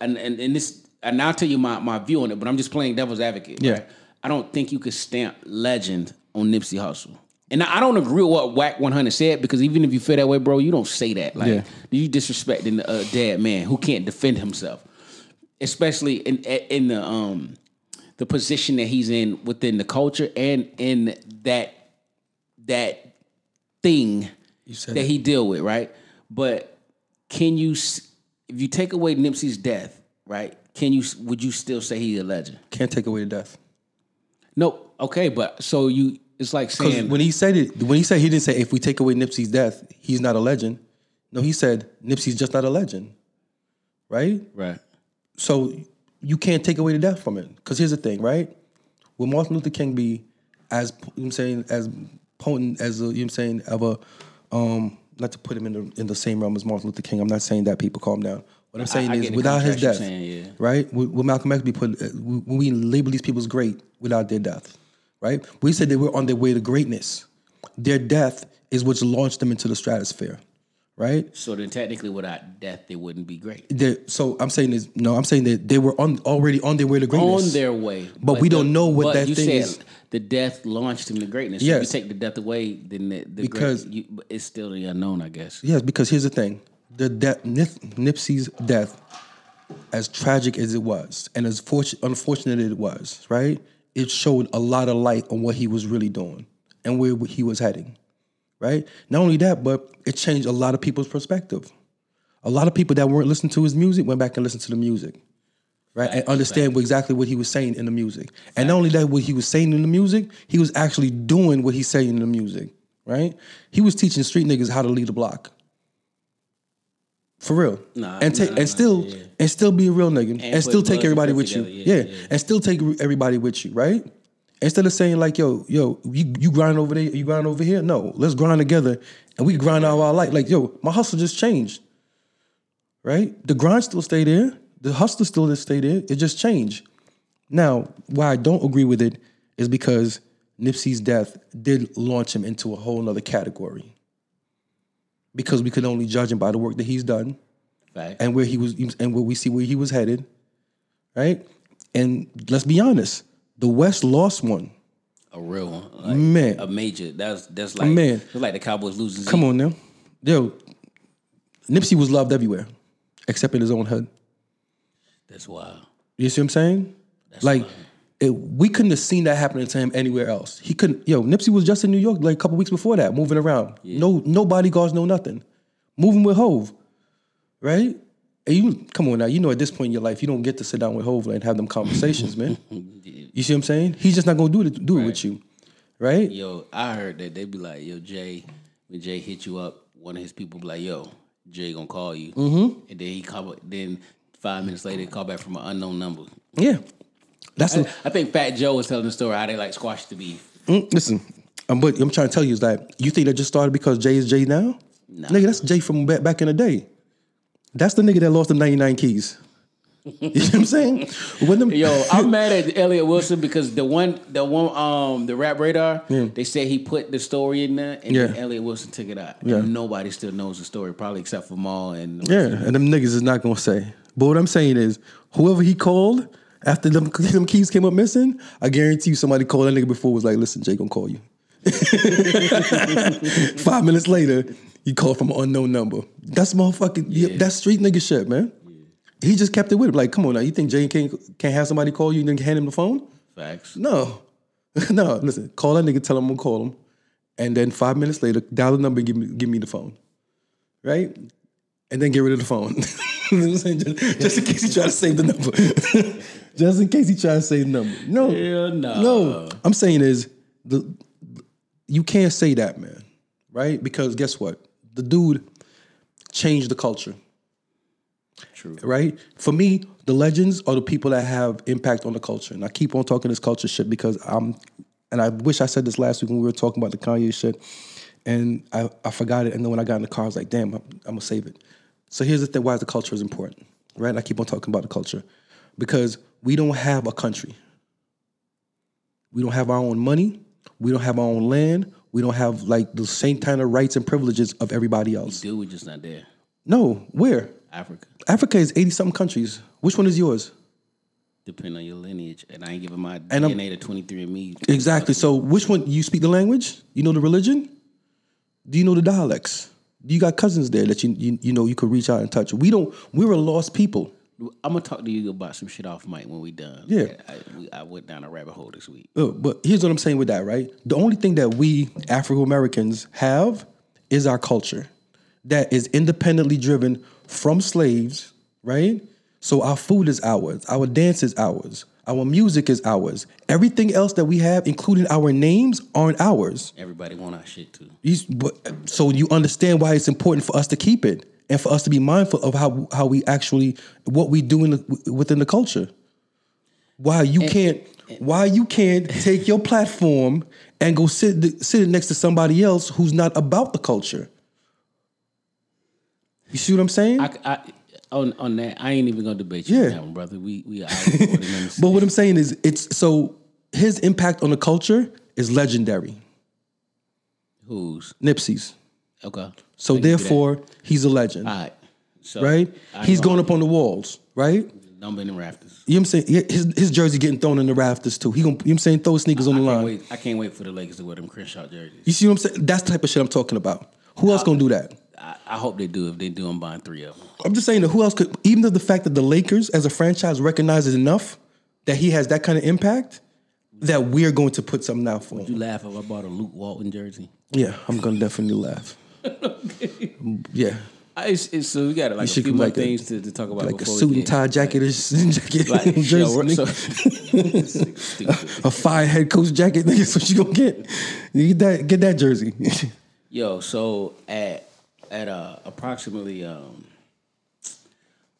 And and, and this and I'll tell you my, my view on it, but I'm just playing devil's advocate. Yeah. right? I don't think you could stamp legend on Nipsey Hussle. And I don't agree with what Whack 100 said because even if you feel that way, bro, you don't say that. Like Yeah. you disrespecting a dead man who can't defend himself, especially in in the um the position that he's in within the culture and in that that thing that it. he deal with, right? But can you, if you take away Nipsey's death, right? Can you? Would you still say he's a legend? Can't take away the death. No, okay, but so you, it's like Because saying when he said it, when he said he didn't say if we take away Nipsey's death, he's not a legend. No, he said Nipsey's just not a legend, right? right, So you can't take away the death from it. Because here's the thing, right? Will Martin Luther King be as you know what I'm saying as potent as a, you know what I'm saying of a um not to put him in the in the same realm as Martin Luther King. I'm not saying that people calm down. What I'm saying I is get without his death, saying, yeah. right? Will, will Malcolm X be put? uh, When we label these people as great without their death, right? We said they were on their way to greatness. Their death is what's launched them into the stratosphere, right? so then technically without death they wouldn't be great. They're- so I'm saying is no, I'm saying that they were on already on their way to greatness. On their way, But we don't know what but that you thing said is. The death launched him to greatness. Yes. So if you take the death away, then the, the Because- great, you, it's still the unknown, I guess. Yes, because here's the thing: the death, Nip, Nipsey's death, as tragic as it was, and as fortu- unfortunate it was, right? It showed a lot of light on what he was really doing and where he was heading, right? Not only that, but it changed a lot of people's perspective. A lot of people that weren't listening to his music went back and listened to the music, right? and understand exactly what he was saying in the music. And not only that, what he was saying in the music, he was actually doing what he's saying in the music, right? He was teaching street niggas how to lead a block. For real. Nah, and take nah, nah, and still yeah. and still be a real nigga. And, put still take everybody with you. Yeah, Yeah, yeah. And still take everybody with you, right? Instead of saying like, yo, yo, you, you grind over there, you grind over here. No, let's grind together and we grind out our life. Like, yo, my hustle just changed. Right? The grind still stay there. The hustle still just stay there. It just changed. Now, why I don't agree with it is because Nipsey's death did launch him into a whole nother category. Because we could only judge him by the work that he's done Fact. and where he was and where we see where he was headed. Right? And let's be honest, the West lost one. a real one, like, Man. a major. That's that's like Man. It's like the Cowboys losing. Come on now. Yo, Nipsey was loved everywhere, except in his own hood. That's wild. You see what I'm saying? like, it, we couldn't have seen that happening to him anywhere else. He couldn't. Yo, Nipsey was just in New York like a couple weeks before that, moving around. No, no bodyguards, no nothing. Moving with Hov, right? And you come on now. You know, at this point in your life, you don't get to sit down with Hov and have them conversations, man. You see what I'm saying? He's just not gonna do it. Do it with you, right? Yo, I heard that they'd be like, yo, Jay, when Jay hit you up, one of his people be like, yo, Jay gonna call you, mm-hmm. and then he call. Then five minutes later, he call back from an unknown number. Yeah. That's I, a, I think Fat Joe was telling the story how they like squashed the beef. Mm, listen, um, but I'm trying to tell you is that you think that just started because Jay is Jay now? Nigga, that's Jay from back, back in the day. That's the nigga that lost the 99 keys. you know what I'm saying? When them, Yo, I'm mad at Elliot Wilson because the one, the one, um, the rap radar, Yeah. they said he put the story in there, and then Elliot Wilson took it out. Yeah. And nobody still knows the story, probably except for Maul and yeah, and them niggas is not gonna say. But what I'm saying is, whoever he called, After them, them keys came up missing, I guarantee you somebody called that nigga before was like, listen, Jake gonna call you. Five minutes later, he called from an unknown number. That's motherfucking yeah. that's street nigga shit, man. He just kept it with him. Like, come on now, you think Jay can't can't have somebody call you and then hand him the phone? Facts. No. no, listen, call that nigga, tell him I'm gonna call him. And then five minutes later, dial the number and give me give me the phone. Right? And then get rid of the phone. You know what I'm saying? just, just in case he try to save the number. just in case he try to save the number. No. Hell no. No. I'm saying is the you can't say that, man. Right? Because guess what? The dude changed the culture. True. Right? For me, the legends are the people that have impact on the culture. And I keep on talking this culture shit because I'm and I wish I said this last week when we were talking about the Kanye shit. And I, I forgot it. And then when I got in the car, I was like, damn, I'm, I'm gonna save it. So here's the thing why is the culture is important. Right? I keep on talking about the culture. Because we don't have a country. We don't have our own money. We don't have our own land. We don't have like the same kind of rights and privileges of everybody else. Dude, We're just not there. No, where? Africa. Africa is 80 something countries. Which one is yours? Depending on your lineage. And I ain't giving my And I'm- DNA to 23 and me. Exactly. So which one you speak the language? You know the religion? Do you know the dialects? You got cousins there that you you, you know you could reach out and touch? We don't we're a lost people. I'm gonna talk to you about some shit off mic when we done. Yeah. I, we, I went down a rabbit hole this week. Uh, But here's what I'm saying with that, right? The only thing that we Afro Americans have is our culture that is independently driven from slaves, right? So our food is ours, our dance is ours, our music is ours. Everything else that we have, including our names, aren't ours. Everybody want our shit too. But, so you understand why it's important for us to keep it and for us to be mindful of how how we actually what we do in the, within the culture. Why you can't why you can't take your platform and go sit sit next to somebody else who's not about the culture. You see what I'm saying? I, I on on that, I ain't even gonna debate you Yeah. on that one, brother. We we out for it, man. but what I'm saying is it's so his impact on the culture is legendary. who's Nipsey's. okay. So I'll give you that. therefore, he's a legend. all right. So right? I He's gonna up on the walls, right? number in the rafters. You know what I'm saying? His, his jersey getting thrown in the rafters too. He gonna, you know what I'm saying? Throw his sneakers on the can't line. wait. I can't wait for the Lakers to wear them Crenshaw jerseys. You see what I'm saying? That's the type of shit I'm talking about. Who else gonna do that? I, I hope they do. If they do, I'm buying three of them. I'm just saying that who else could, even though the fact that the Lakers as a franchise recognizes enough that he has that kind of impact, that we're going to put something out for Would You laugh if I bought a Luke Walton jersey. Yeah, I'm gonna definitely laugh. Yeah. I, it's, it's, so we got like a few more like a- things to, to talk about. Like a suit and tie jacket, or jacket, Like, jersey, so. A fire head coach jacket. Nigga, that's what you gonna get. You get that, get that jersey. Yo, so at at uh approximately um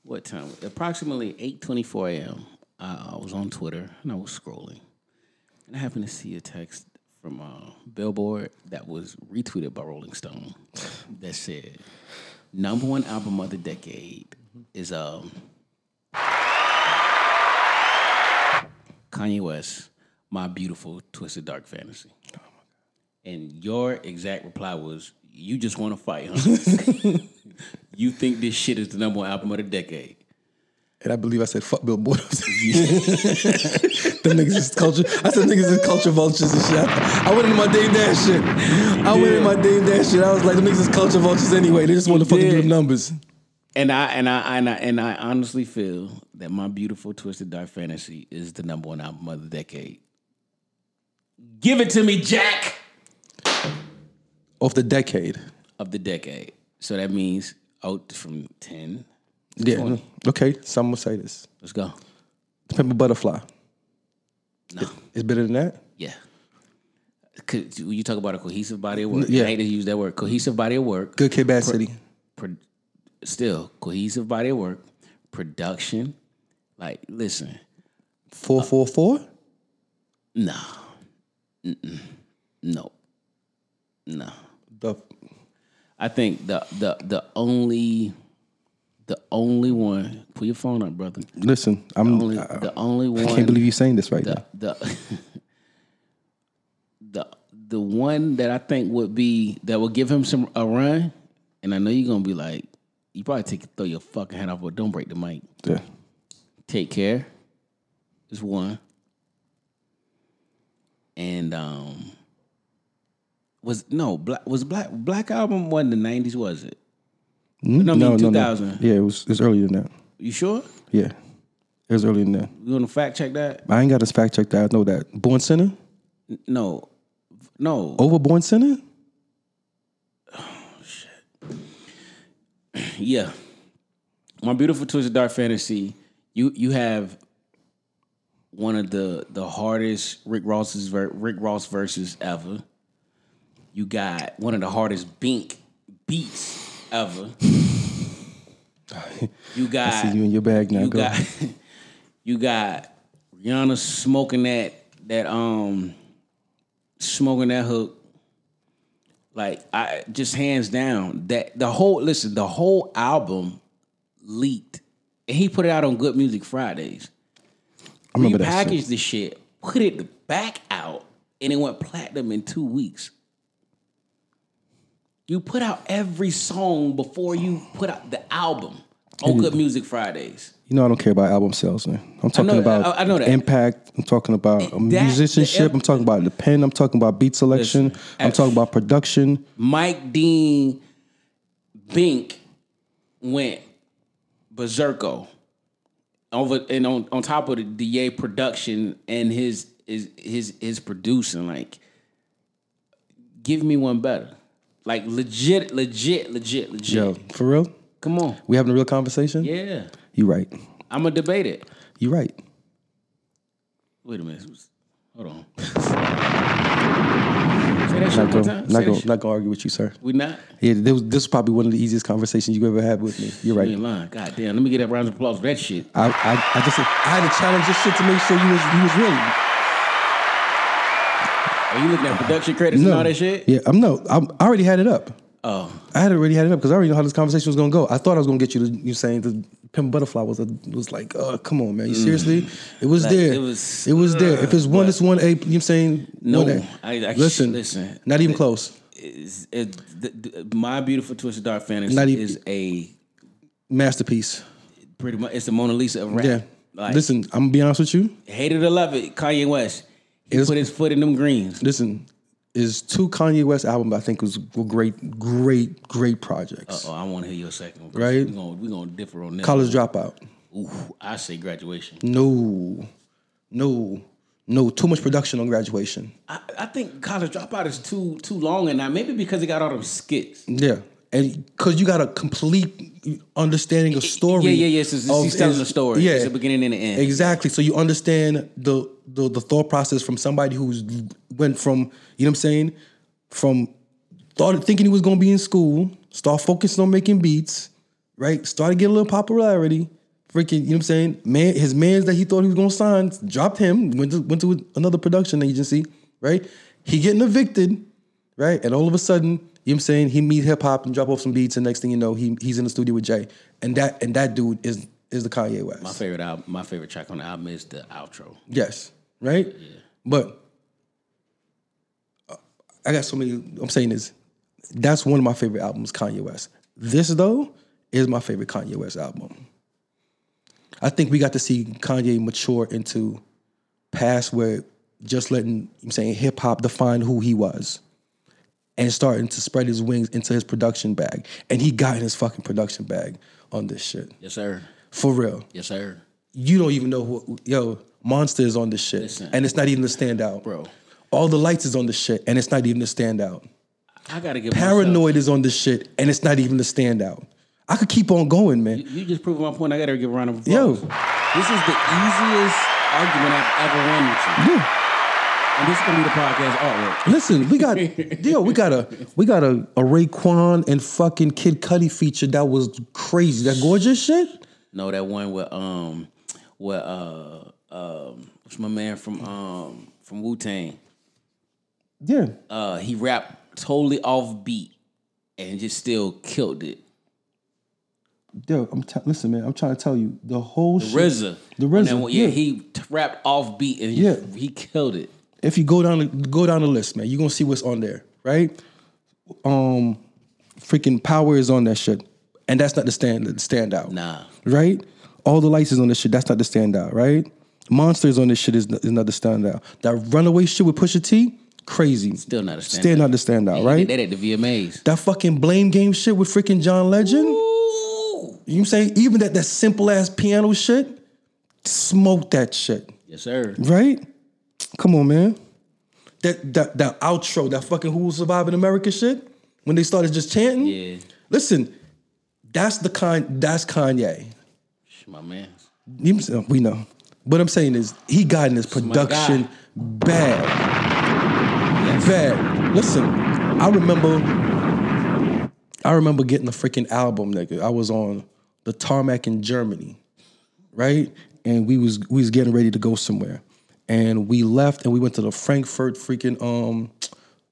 what time? Approximately eight twenty four a.m. I, I was on Twitter and I was scrolling, and I happened to see a text from uh, Billboard that was retweeted by Rolling Stone that said, "Number one album of the decade is um Kanye West, My Beautiful Twisted Dark Fantasy." And your exact reply was, "You just want to fight, huh? you think this shit is the number one album of the decade?" And I believe I said fuck Bill Billboard. the niggas is culture. I said niggas is culture vultures and shit. I, I went into my Dame Dash shit. I went into my Dame Dash shit. I was like, the niggas is culture vultures anyway. They just want to fucking do the numbers. And I and I and I and I honestly feel that my beautiful twisted dark fantasy is the number one album of the decade. Give it to me, Jack, Off the decade. of the decade. So that means out from ten. Yeah. Okay, some will say this. Let's go. The Pimp a Butterfly. No, It's better than that? Yeah. when you talk about a cohesive body of work, Yeah. I hate to use that word. Cohesive body of work. Good Kid, M.A.A.D City. pro- still cohesive body of work, production. Like, listen, 4:44? no, Mm-mm. no, no. The I think the the the only the only one. Put your phone up, brother. Listen, I'm Only I, the only one. I can't believe you're saying this right the now. the the the one that I think would be that would give him some a run. And I know you're gonna be like, you probably take throw your fucking head off, but don't break the mic. Yeah. Take care. is one. And um was no black was black black album wasn't the nineties, was it? Hmm? No, I mean 2000. Yeah, it was it's earlier than that. You sure? Yeah. It was earlier than that. You wanna fact check that? I ain't got to fact check that. I know that. Born Sinner? No. No. Over Born Sinner? Yeah. My beautiful twisted dark fantasy. You you have one of the the hardest Rick Ross's Rick Ross verses ever. You got one of the hardest Bink beats ever. You got I see you in your bag now. You Go. got you got Rihanna smoking that that um smoking that hook. Like I just hands down that the whole listen, the whole album leaked. And he put it out on Good Music Fridays. I remember that shit. Repackaged the shit, put it back out, and it went platinum in two weeks. You put out every song before you put out the album on Good Music Fridays. You know I don't care about album sales, man. I'm talking know- about I- I know that. impact. I'm talking about That- musicianship. the- I'm talking about the pen. I'm talking about beat selection. Listen, I'm I- talking about production. Mike Dean Bink went berserko over and on, on top of the DA production and his his his his producing like give me one better like legit legit legit legit Yo, for real? come on We having a real conversation? yeah You right. I'm gonna debate it You right. wait a minute hold on say that shit Not one gonna, time not gonna, not gonna argue with you, sir. we not Yeah, this, was- this is probably one of the easiest conversations you ever had with me. You're you right. ain't lying god damn let me get that round of applause for that shit I, I, I just, I had to challenge this shit to make sure you was, you was real. Are you looking at production credits and all that shit Yeah, I'm no, I'm, I already had it up. oh I had already had it up because I already know how this conversation was gonna go. I thought I was gonna get you to you saying the Pimp Butterfly was a, was like, oh come on man, you seriously? It was Mm. Like, there. it was- it was there. If it's one, it's one A. You know what I'm saying? No, One A. I- I- listen, listen. not even close. is, is the, the, my beautiful twisted dark fantasy Not even- is a Masterpiece. pretty much it's the Mona Lisa of rap. Yeah. Like, listen, I'm gonna be honest with you. hate it or love it, Kanye West. He It's- put his foot in them greens. Listen, is two Kanye West albums I think was great, great, great projects. Oh, I want to hear your second one. Right. We're gonna we gonna differ on this. College Dropout. Ooh, I say graduation. No, no, no. Too much production on graduation. I, I think college dropout is too too long and now maybe because it got all them skits. Yeah. And because you got a complete understanding of story. Yeah, yeah, yeah. So it's- of- he's telling the story. Yeah. It's the beginning and the end. Exactly. So you understand the, the the thought process from somebody who's went from, you know what I'm saying, from thought thinking he was gonna be in school, start focusing on making beats, right? Started getting a little popularity. Freaking, you know what I'm saying? Man, his mans that he thought he was gonna sign dropped him, went to went to another production agency, right? He getting evicted, right? And all of a sudden, you know what I'm saying, he meet hip hop and drop off some beats, and next thing you know, he he's in the studio with Jay. And that and that dude is is the Kanye West. My favorite album, my favorite track on the album is the outro. Yes, right? Yeah. But uh, I got so many. I'm saying is that's one of my favorite albums, Kanye West. This though is my favorite Kanye West album. I think we got to see Kanye mature into past where just letting I'm saying hip hop define who he was. And starting to spread his wings into his production bag. And he got in his fucking production bag on this shit. Yes, sir. For real Yes, sir. you don't even know who yo monster is on this shit Listen. and it's not even the standout Bro. all the lights is on this shit and it's not even the standout I gotta give myself- paranoid is on this shit and it's not even the standout i could keep on going man You just proved my point. I gotta give a round of applause. Yo. this is the easiest argument I've ever won with you. yeah And this is gonna be the podcast artwork. listen we got yo we got a we got a, a Raekwon and fucking Kid Cudi feature that was crazy that gorgeous shit No, that one with um, with uh, um, what's my man from um from Wu Tang? yeah Uh, he rapped totally off beat and just still killed it. yo i'm t- listen man i'm trying to tell you the whole shit, RZA, the on RZA, that yeah, yeah. he t- rapped off beat and he, Yeah. he killed it. If you go down the, go down the list, man, you're gonna see what's on there, right? Um, freaking power is on that shit, and that's not the stand the standout, Nah. right? All the lights is on this shit. That's not the standout, right? Monsters on this shit is, is another standout. That runaway shit with Pusha T, crazy. Still not a standout. Still not the standout, right? did that at the VMAs. That fucking blame game shit with freaking John Legend. You know what I'm saying? Even that that simple ass piano shit, smoke that shit, Yes, sir. right? Come on, man. That that that outro, that fucking Who Will Survive in America shit, when they started just chanting. Yeah. Listen, that's the kind. That's Kanye. My man. We know. What I'm saying is he got in his production bad. Bad. Listen, I remember I remember getting a freaking album, nigga. I was on the tarmac in Germany, right? And we was we was getting ready to go somewhere. And we left and we went to the Frankfurt freaking um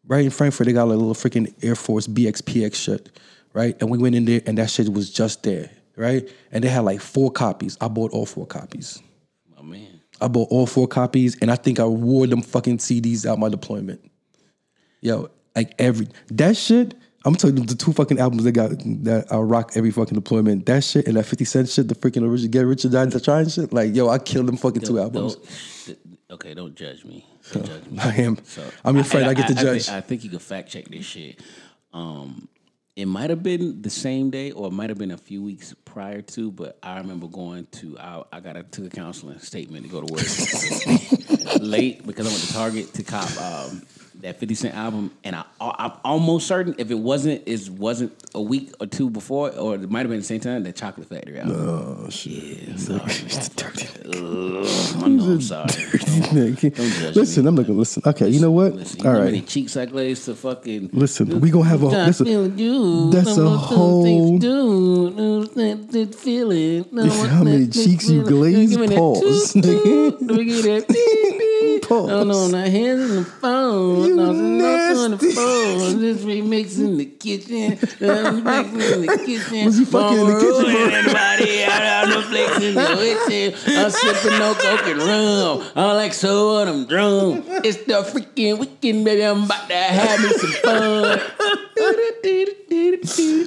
right in Frankfurt, they got like a little freaking Air Force BXPX shit, right? And we went in there and that shit was just there, right? And they had like four copies. I bought all four copies. My man. I bought all four copies, and I think I wore them fucking CDs out my deployment. Yo, like every that shit. I'm telling you, the two fucking albums they got that I rock every fucking deployment. That shit and that 50 Cent shit, the freaking original Get Rich or Die Trying shit. Like, yo, I killed them fucking two albums. don't- okay, don't judge me. Don't judge me. I am. I'm your friend. I, get to I, judge. think, I think you can fact check this shit. Um, it might have been the same day, or it might have been a few weeks prior to. But I remember going to. I, I got a took a counseling statement to go to work late because I went to Target to cop um, that Fifty Cent album, and I, I'm almost certain if it wasn't, it wasn't a week or two before, or it might have been the same time that Chocolate Factory album. oh shit. Yeah, sorry. Dirty Ugh, I know, I'm sorry. judge listen, me. I'm not gonna listen. Okay, you know what? Listen, you All know how right. many cheeks I glazed to fucking. Listen, we gonna have a I listen. feel you. that's a whole- do. That- feeling. Listen, how many cheeks you feeling. glaze? Give me that Pause, toot, nigga. toot. Let me get that. Pause. Oh no, not hands in the phone. You no, on the nasty. phone. Just remix in the kitchen. Remix in the kitchen. Was he fucking in the kitchen, bro? Everybody out on the flex in the kitchen. I'm sipping no coke and rum. I like so on them drum. It's the freaking weekend, baby. I'm about to have me some fun.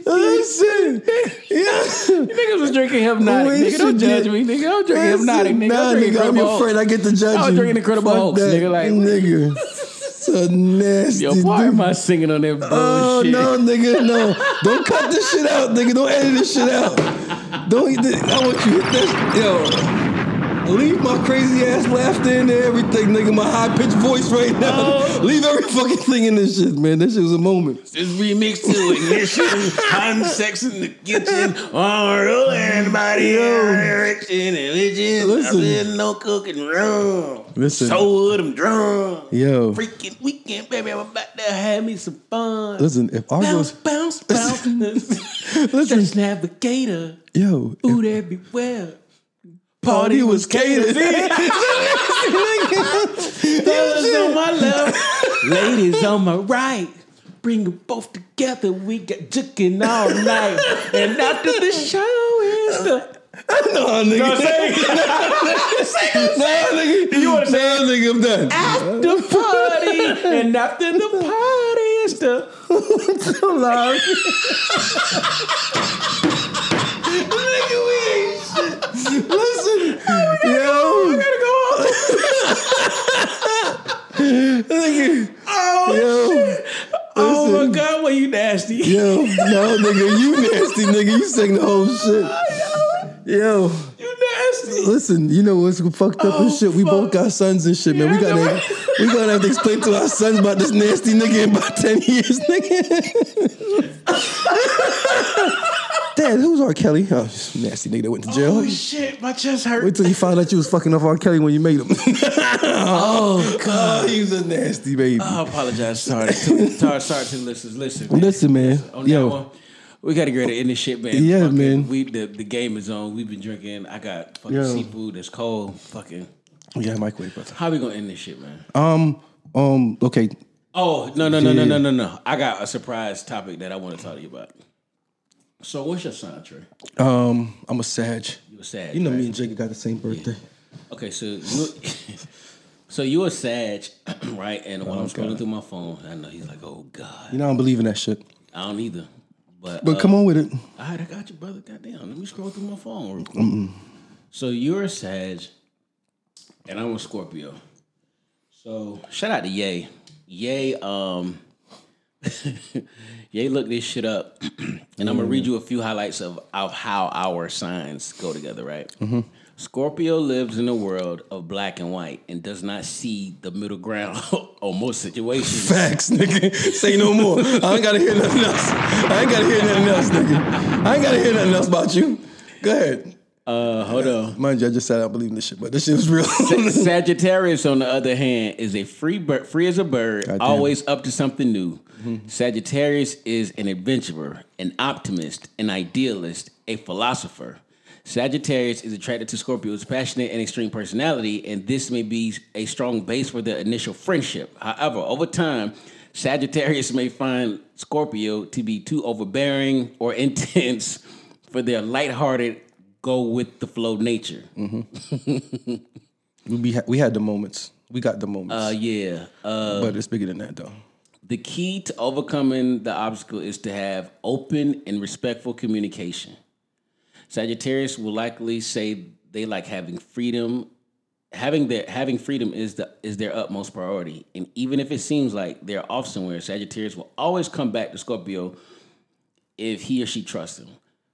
Listen, yeah. Niggas was drinking Hpnotiq. Nigga, don't judge me, nigga. I'm drinking Hpnotiq, nigga. I'm drinking I'm Incredible your Hulk. friend. I get to judge I was you. drinking Incredible That, nigga, like- nigga. So nasty. Yo, why dude. am I singing on that oh, bullshit? Oh no, nigga, no! Don't cut this shit out, nigga. Don't edit this shit out. Don't. I want you to hit this, yo. Leave my crazy ass laughter in there, everything, nigga. My high pitched voice right now. Oh. Leave every fucking thing in this shit, man. This shit was a moment. This remix to ignition, having sex in the kitchen, on rolling everybody direction and religion. Listen. I'm in no cooking room. Listen. So with them drum. Yo. Freaking weekend, baby. I'm about to have me some fun. Listen, if I bounce, was, bounce, bounce. listen, Stress navigator. yo, ooh, if- Food everywhere. Party was catered. Fellas on my left, ladies on my right. Bring them both together. We got juking all night. And after the show is the. no, nigga. No, say No, nigga. You wanna say no, nigga, I'm done. after the party. And after the party is the. Nigga, we ain't shit. Listen, yo. Gotta go. Nigga, Oh, yo. oh my God, well, you nasty. Yo, no, nigga, you nasty, nigga. You sang the whole shit. Yo, yo. You nasty. listen, you know what's fucked up and Oh, shit? We both got sons and shit, man. We gotta, right. we gonna have to explain to our sons about this nasty nigga in about 10 years, nigga. Dad, who's R. Kelly? Oh, nasty nigga that went to jail. Oh, shit. My chest hurt. Wait till you found out you was fucking off R. Kelly when you made him. Oh, God. oh, he was a nasty baby. I apologize. Sorry. to, sorry, sorry to the listeners. Listen. man. Listen, man. On Yo, one, we got to get in this shit, man. Yeah, Fucking- man. We the, the game is on. We've been drinking. I got fucking Yo. seafood that's cold. Fucking. yeah, microwave, brother. How we gonna end this shit, man? Um, um, okay. Oh no no no no no no no! I got a surprise topic that I want to talk to you about. So what's your sign, Trey? Um, I'm a Sag. You a Sag? You know right? me and Jake got the same birthday. Okay, so you, so you're a Sag, right? And when I'm scrolling through my phone, I know he's like, "Oh God, You know I don't believe in that shit. I don't either." But But uh, come on with it. All right, I got you, brother. Goddamn, let me scroll through my phone real quick. So you're a Sag, and I'm a Scorpio. So shout out to Ye. Ye, um, Ye look this shit up, and I'm gonna read mm. you a few highlights of of how our signs go together. Right. Mm-hmm. Scorpio lives in a world of black and white and does not see the middle ground on most situations. Facts, nigga. Say no more. I ain't gotta hear nothing else. I ain't gotta hear nothing else, nigga. I ain't gotta hear nothing else about you. Go ahead. Uh, hold on. Mind you, I just said I don't believe in this shit, but this shit was real. Sagittarius, on the other hand, is a free bird, free as a bird, always up to something new. Sagittarius is an adventurer, an optimist, an idealist, a philosopher. Sagittarius is attracted to Scorpio's passionate and extreme personality, and this may be a strong base for the initial friendship. However, over time, Sagittarius may find Scorpio to be too overbearing or intense for their lighthearted, go with the flow nature. we, be, we had the moments. We got the moments. Uh, yeah. Uh, but it's bigger than that, though. the key to overcoming the obstacle is to have open and respectful communication. Sagittarius will likely say they like having freedom. Having their having freedom is the is their utmost priority, and even if it seems like they're off somewhere, Sagittarius will always come back to Scorpio if he or she trusts him.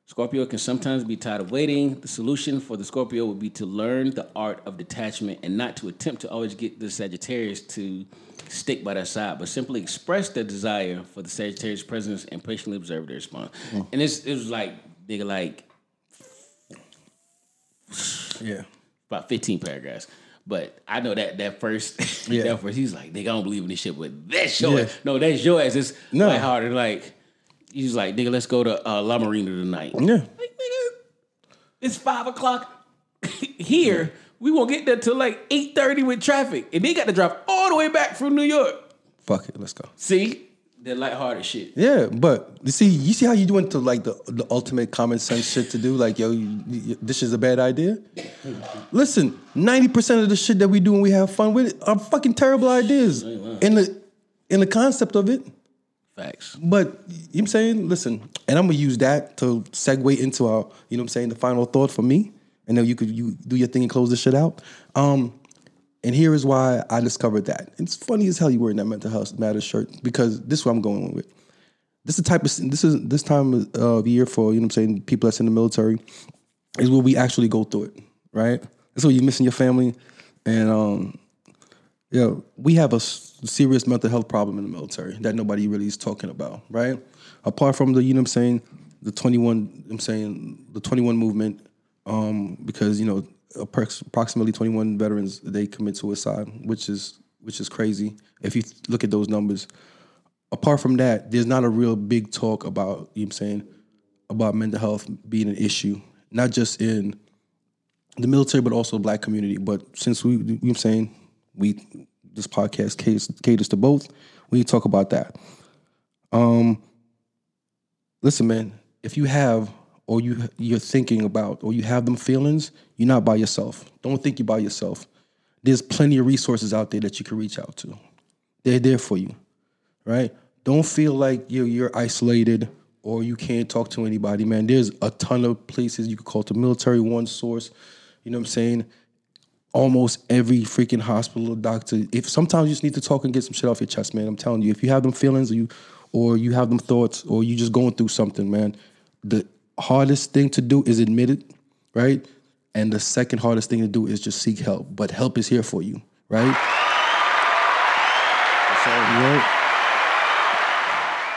Scorpio can sometimes be tired of waiting. The solution for the Scorpio would be to learn the art of detachment and not to attempt to always get the Sagittarius to stick by their side, but simply express their desire for the Sagittarius' presence and patiently observe their response. Hmm. And it's it was like they like Yeah. about 15 paragraphs. But I know that that first, Yeah. that first, he's like, nigga, I don't believe in this shit, but that's your Yeah. ass. No, that's your ass. It's no. harder. Like, he's like, nigga, let's go to uh, La Marina tonight. Yeah. Like, nigga, it's five o'clock here. We won't get there till like 8.30 with traffic. And they got to drive all the way back from New York. Fuck it. Let's go. See? That lighthearted shit. Yeah, but you see, you see how you went to like the, the ultimate common sense shit to do. Like, yo, you, you- this is a bad idea. Listen, ninety percent of the shit that we do when we have fun with it are fucking terrible ideas. In the in the concept of it, Facts. but you know what I'm saying, listen, and I'm gonna use that to segue into our, you know what I'm saying, the final thought for me, and then you could you do your thing and close this shit out. Um, and here is why I discovered that. It's funny as hell you wearing that mental health matters shirt because this is what I'm going with. This is the type of this is this time of year for you know what I'm saying people that's in the military is where we actually go through it, right? That's where you're missing your family, and um, yeah, we have a serious mental health problem in the military that nobody really is talking about, right? Apart from the, you know what I'm saying, the 21, I'm saying the 21 movement, um, because, you know, approximately 21 veterans, they commit suicide, which is, which is crazy. If you look at those numbers, apart from that, there's not a real big talk about, you know what I'm saying, about mental health being an issue, not just in the military, but also black community. But since we, you know what I'm saying, we this podcast caters, to both, we talk about that. Um, listen, man, if you have or you you're thinking about or you have them feelings, you're not by yourself. Don't think you're by yourself. There's plenty of resources out there that you can reach out to. They're there for you, right? Don't feel like you're you're isolated or you can't talk to anybody, man. There's a ton of places you can call to military one source. You know what I'm saying? Almost every freaking hospital or doctor. If sometimes you just need to talk and get some shit off your chest, man. I'm telling you, if you have them feelings or you or you have them thoughts or you just going through something, man, the hardest thing to do is admit it, right? And the second hardest thing to do is just seek help. But help is here for you, right? Right?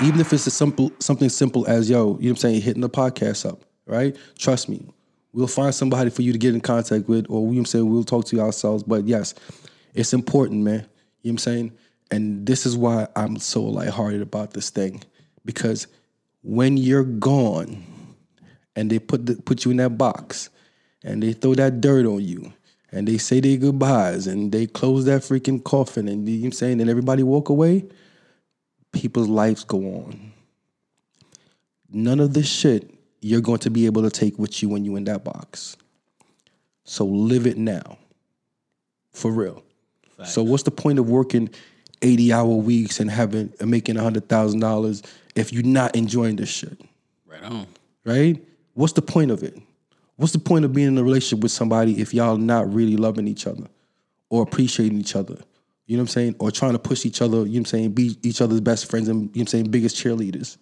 Even if it's a simple something simple as yo, you know what I'm saying, hitting the podcast up, right? Trust me, we'll find somebody for you to get in contact with, or we know what I'm saying we'll talk to you ourselves. But yes, it's important, man. You know what I'm saying? And this is why I'm so lighthearted about this thing. Because when you're gone and they put the, put you in that box and they throw that dirt on you and they say their goodbyes and they close that freaking coffin and you know I'm saying and everybody walk away, people's lives go on. None of this shit you're going to be able to take with you when you in that box. So live it now. For real. So what's the point of working 80 hour weeks and having and making $100,000 if you're not enjoying this shit? Right on. right? What's the point of it? What's the point of being in a relationship with somebody if y'all not really loving each other, or appreciating each other. You know what I'm saying? Or trying to push each other, you know what I'm saying, be each other's best friends and you know what I'm saying, biggest cheerleaders.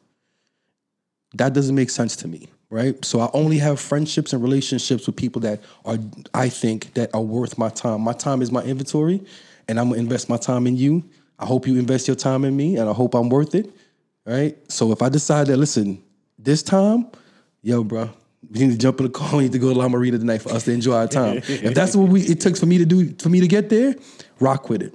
That doesn't make sense to me, right? So I only have friendships and relationships with people that are I think that are worth my time. My time is my inventory and I'm gonna invest my time in you. I hope you invest your time in me and I hope I'm worth it. Right? So if I decide that listen, this time, yo, bro, we need to jump in the car. We need to go to La Marina tonight for us to enjoy our time. if that's what we it takes for me to do for me to get there, rock with it.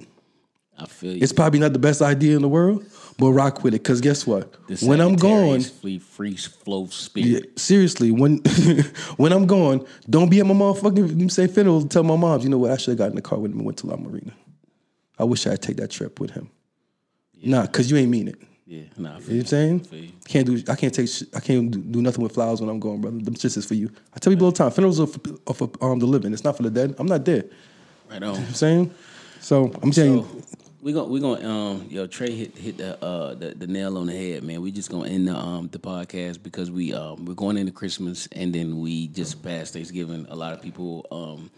I feel you. It's probably not the best idea in the world, but rock with it. Cause guess what? When I'm gone, free, free flow yeah, seriously, when when I'm gone, don't be at my motherfucking you say funeral. Tell my mom, you know what? I should have got in the car with him and went to La Marina. I wish I'd take that trip with him. Nah, cause you ain't mean it. Yeah, nah. You know what I'm saying? You. Can't do. I can't take. I can't do, nothing with flowers when I'm going, brother. Them shits is for you. I tell people all the time. Funerals are for, are for um, the living. It's not for the dead. I'm not dead. You know Right on. what I'm saying. So I'm saying. So we gonna we gonna um yo Trey hit hit the uh the, the nail on the head man. We just gonna end the um the podcast because we um we're going into Christmas and then we just passed Thanksgiving. A lot of people um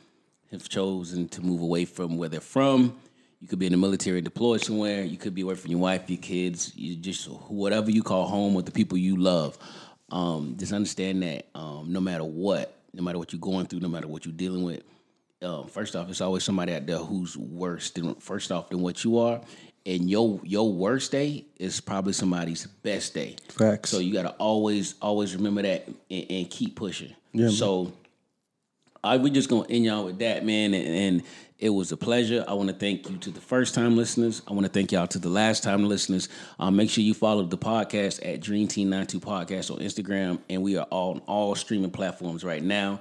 have chosen to move away from where they're from. You could be in the military, deployed somewhere. You could be away from your wife, your kids, you just whatever you call home with the people you love. Um, just understand that um, no matter what, no matter what you're going through, no matter what you're dealing with, um, first off, it's always somebody out there who's worse than first off than what you are, and your your worst day is probably somebody's best day. Facts. So you got to always always remember that and, and keep pushing. Yeah, so I we just gonna end y'all with that, man, and, and it was a pleasure. I want to thank you to the first time listeners. I want to thank y'all to the last time listeners. Um, make sure you follow the podcast at Dreahm Team 92 Podcast on Instagram, and we are all on all streaming platforms right now.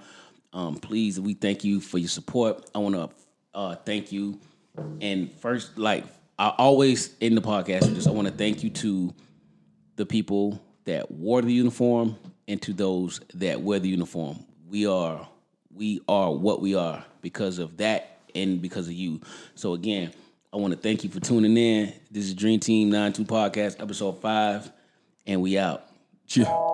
Um, please, we thank you for your support. I want to uh, thank you, and first, like I always in the podcast, just I want to thank you to the people that wore the uniform and to those that wear the uniform. We are we are what we are because of that and because of you. So again, I want to thank you for tuning in. This is Dreahm Team 92 Podcast, episode five, and we out. Yeah.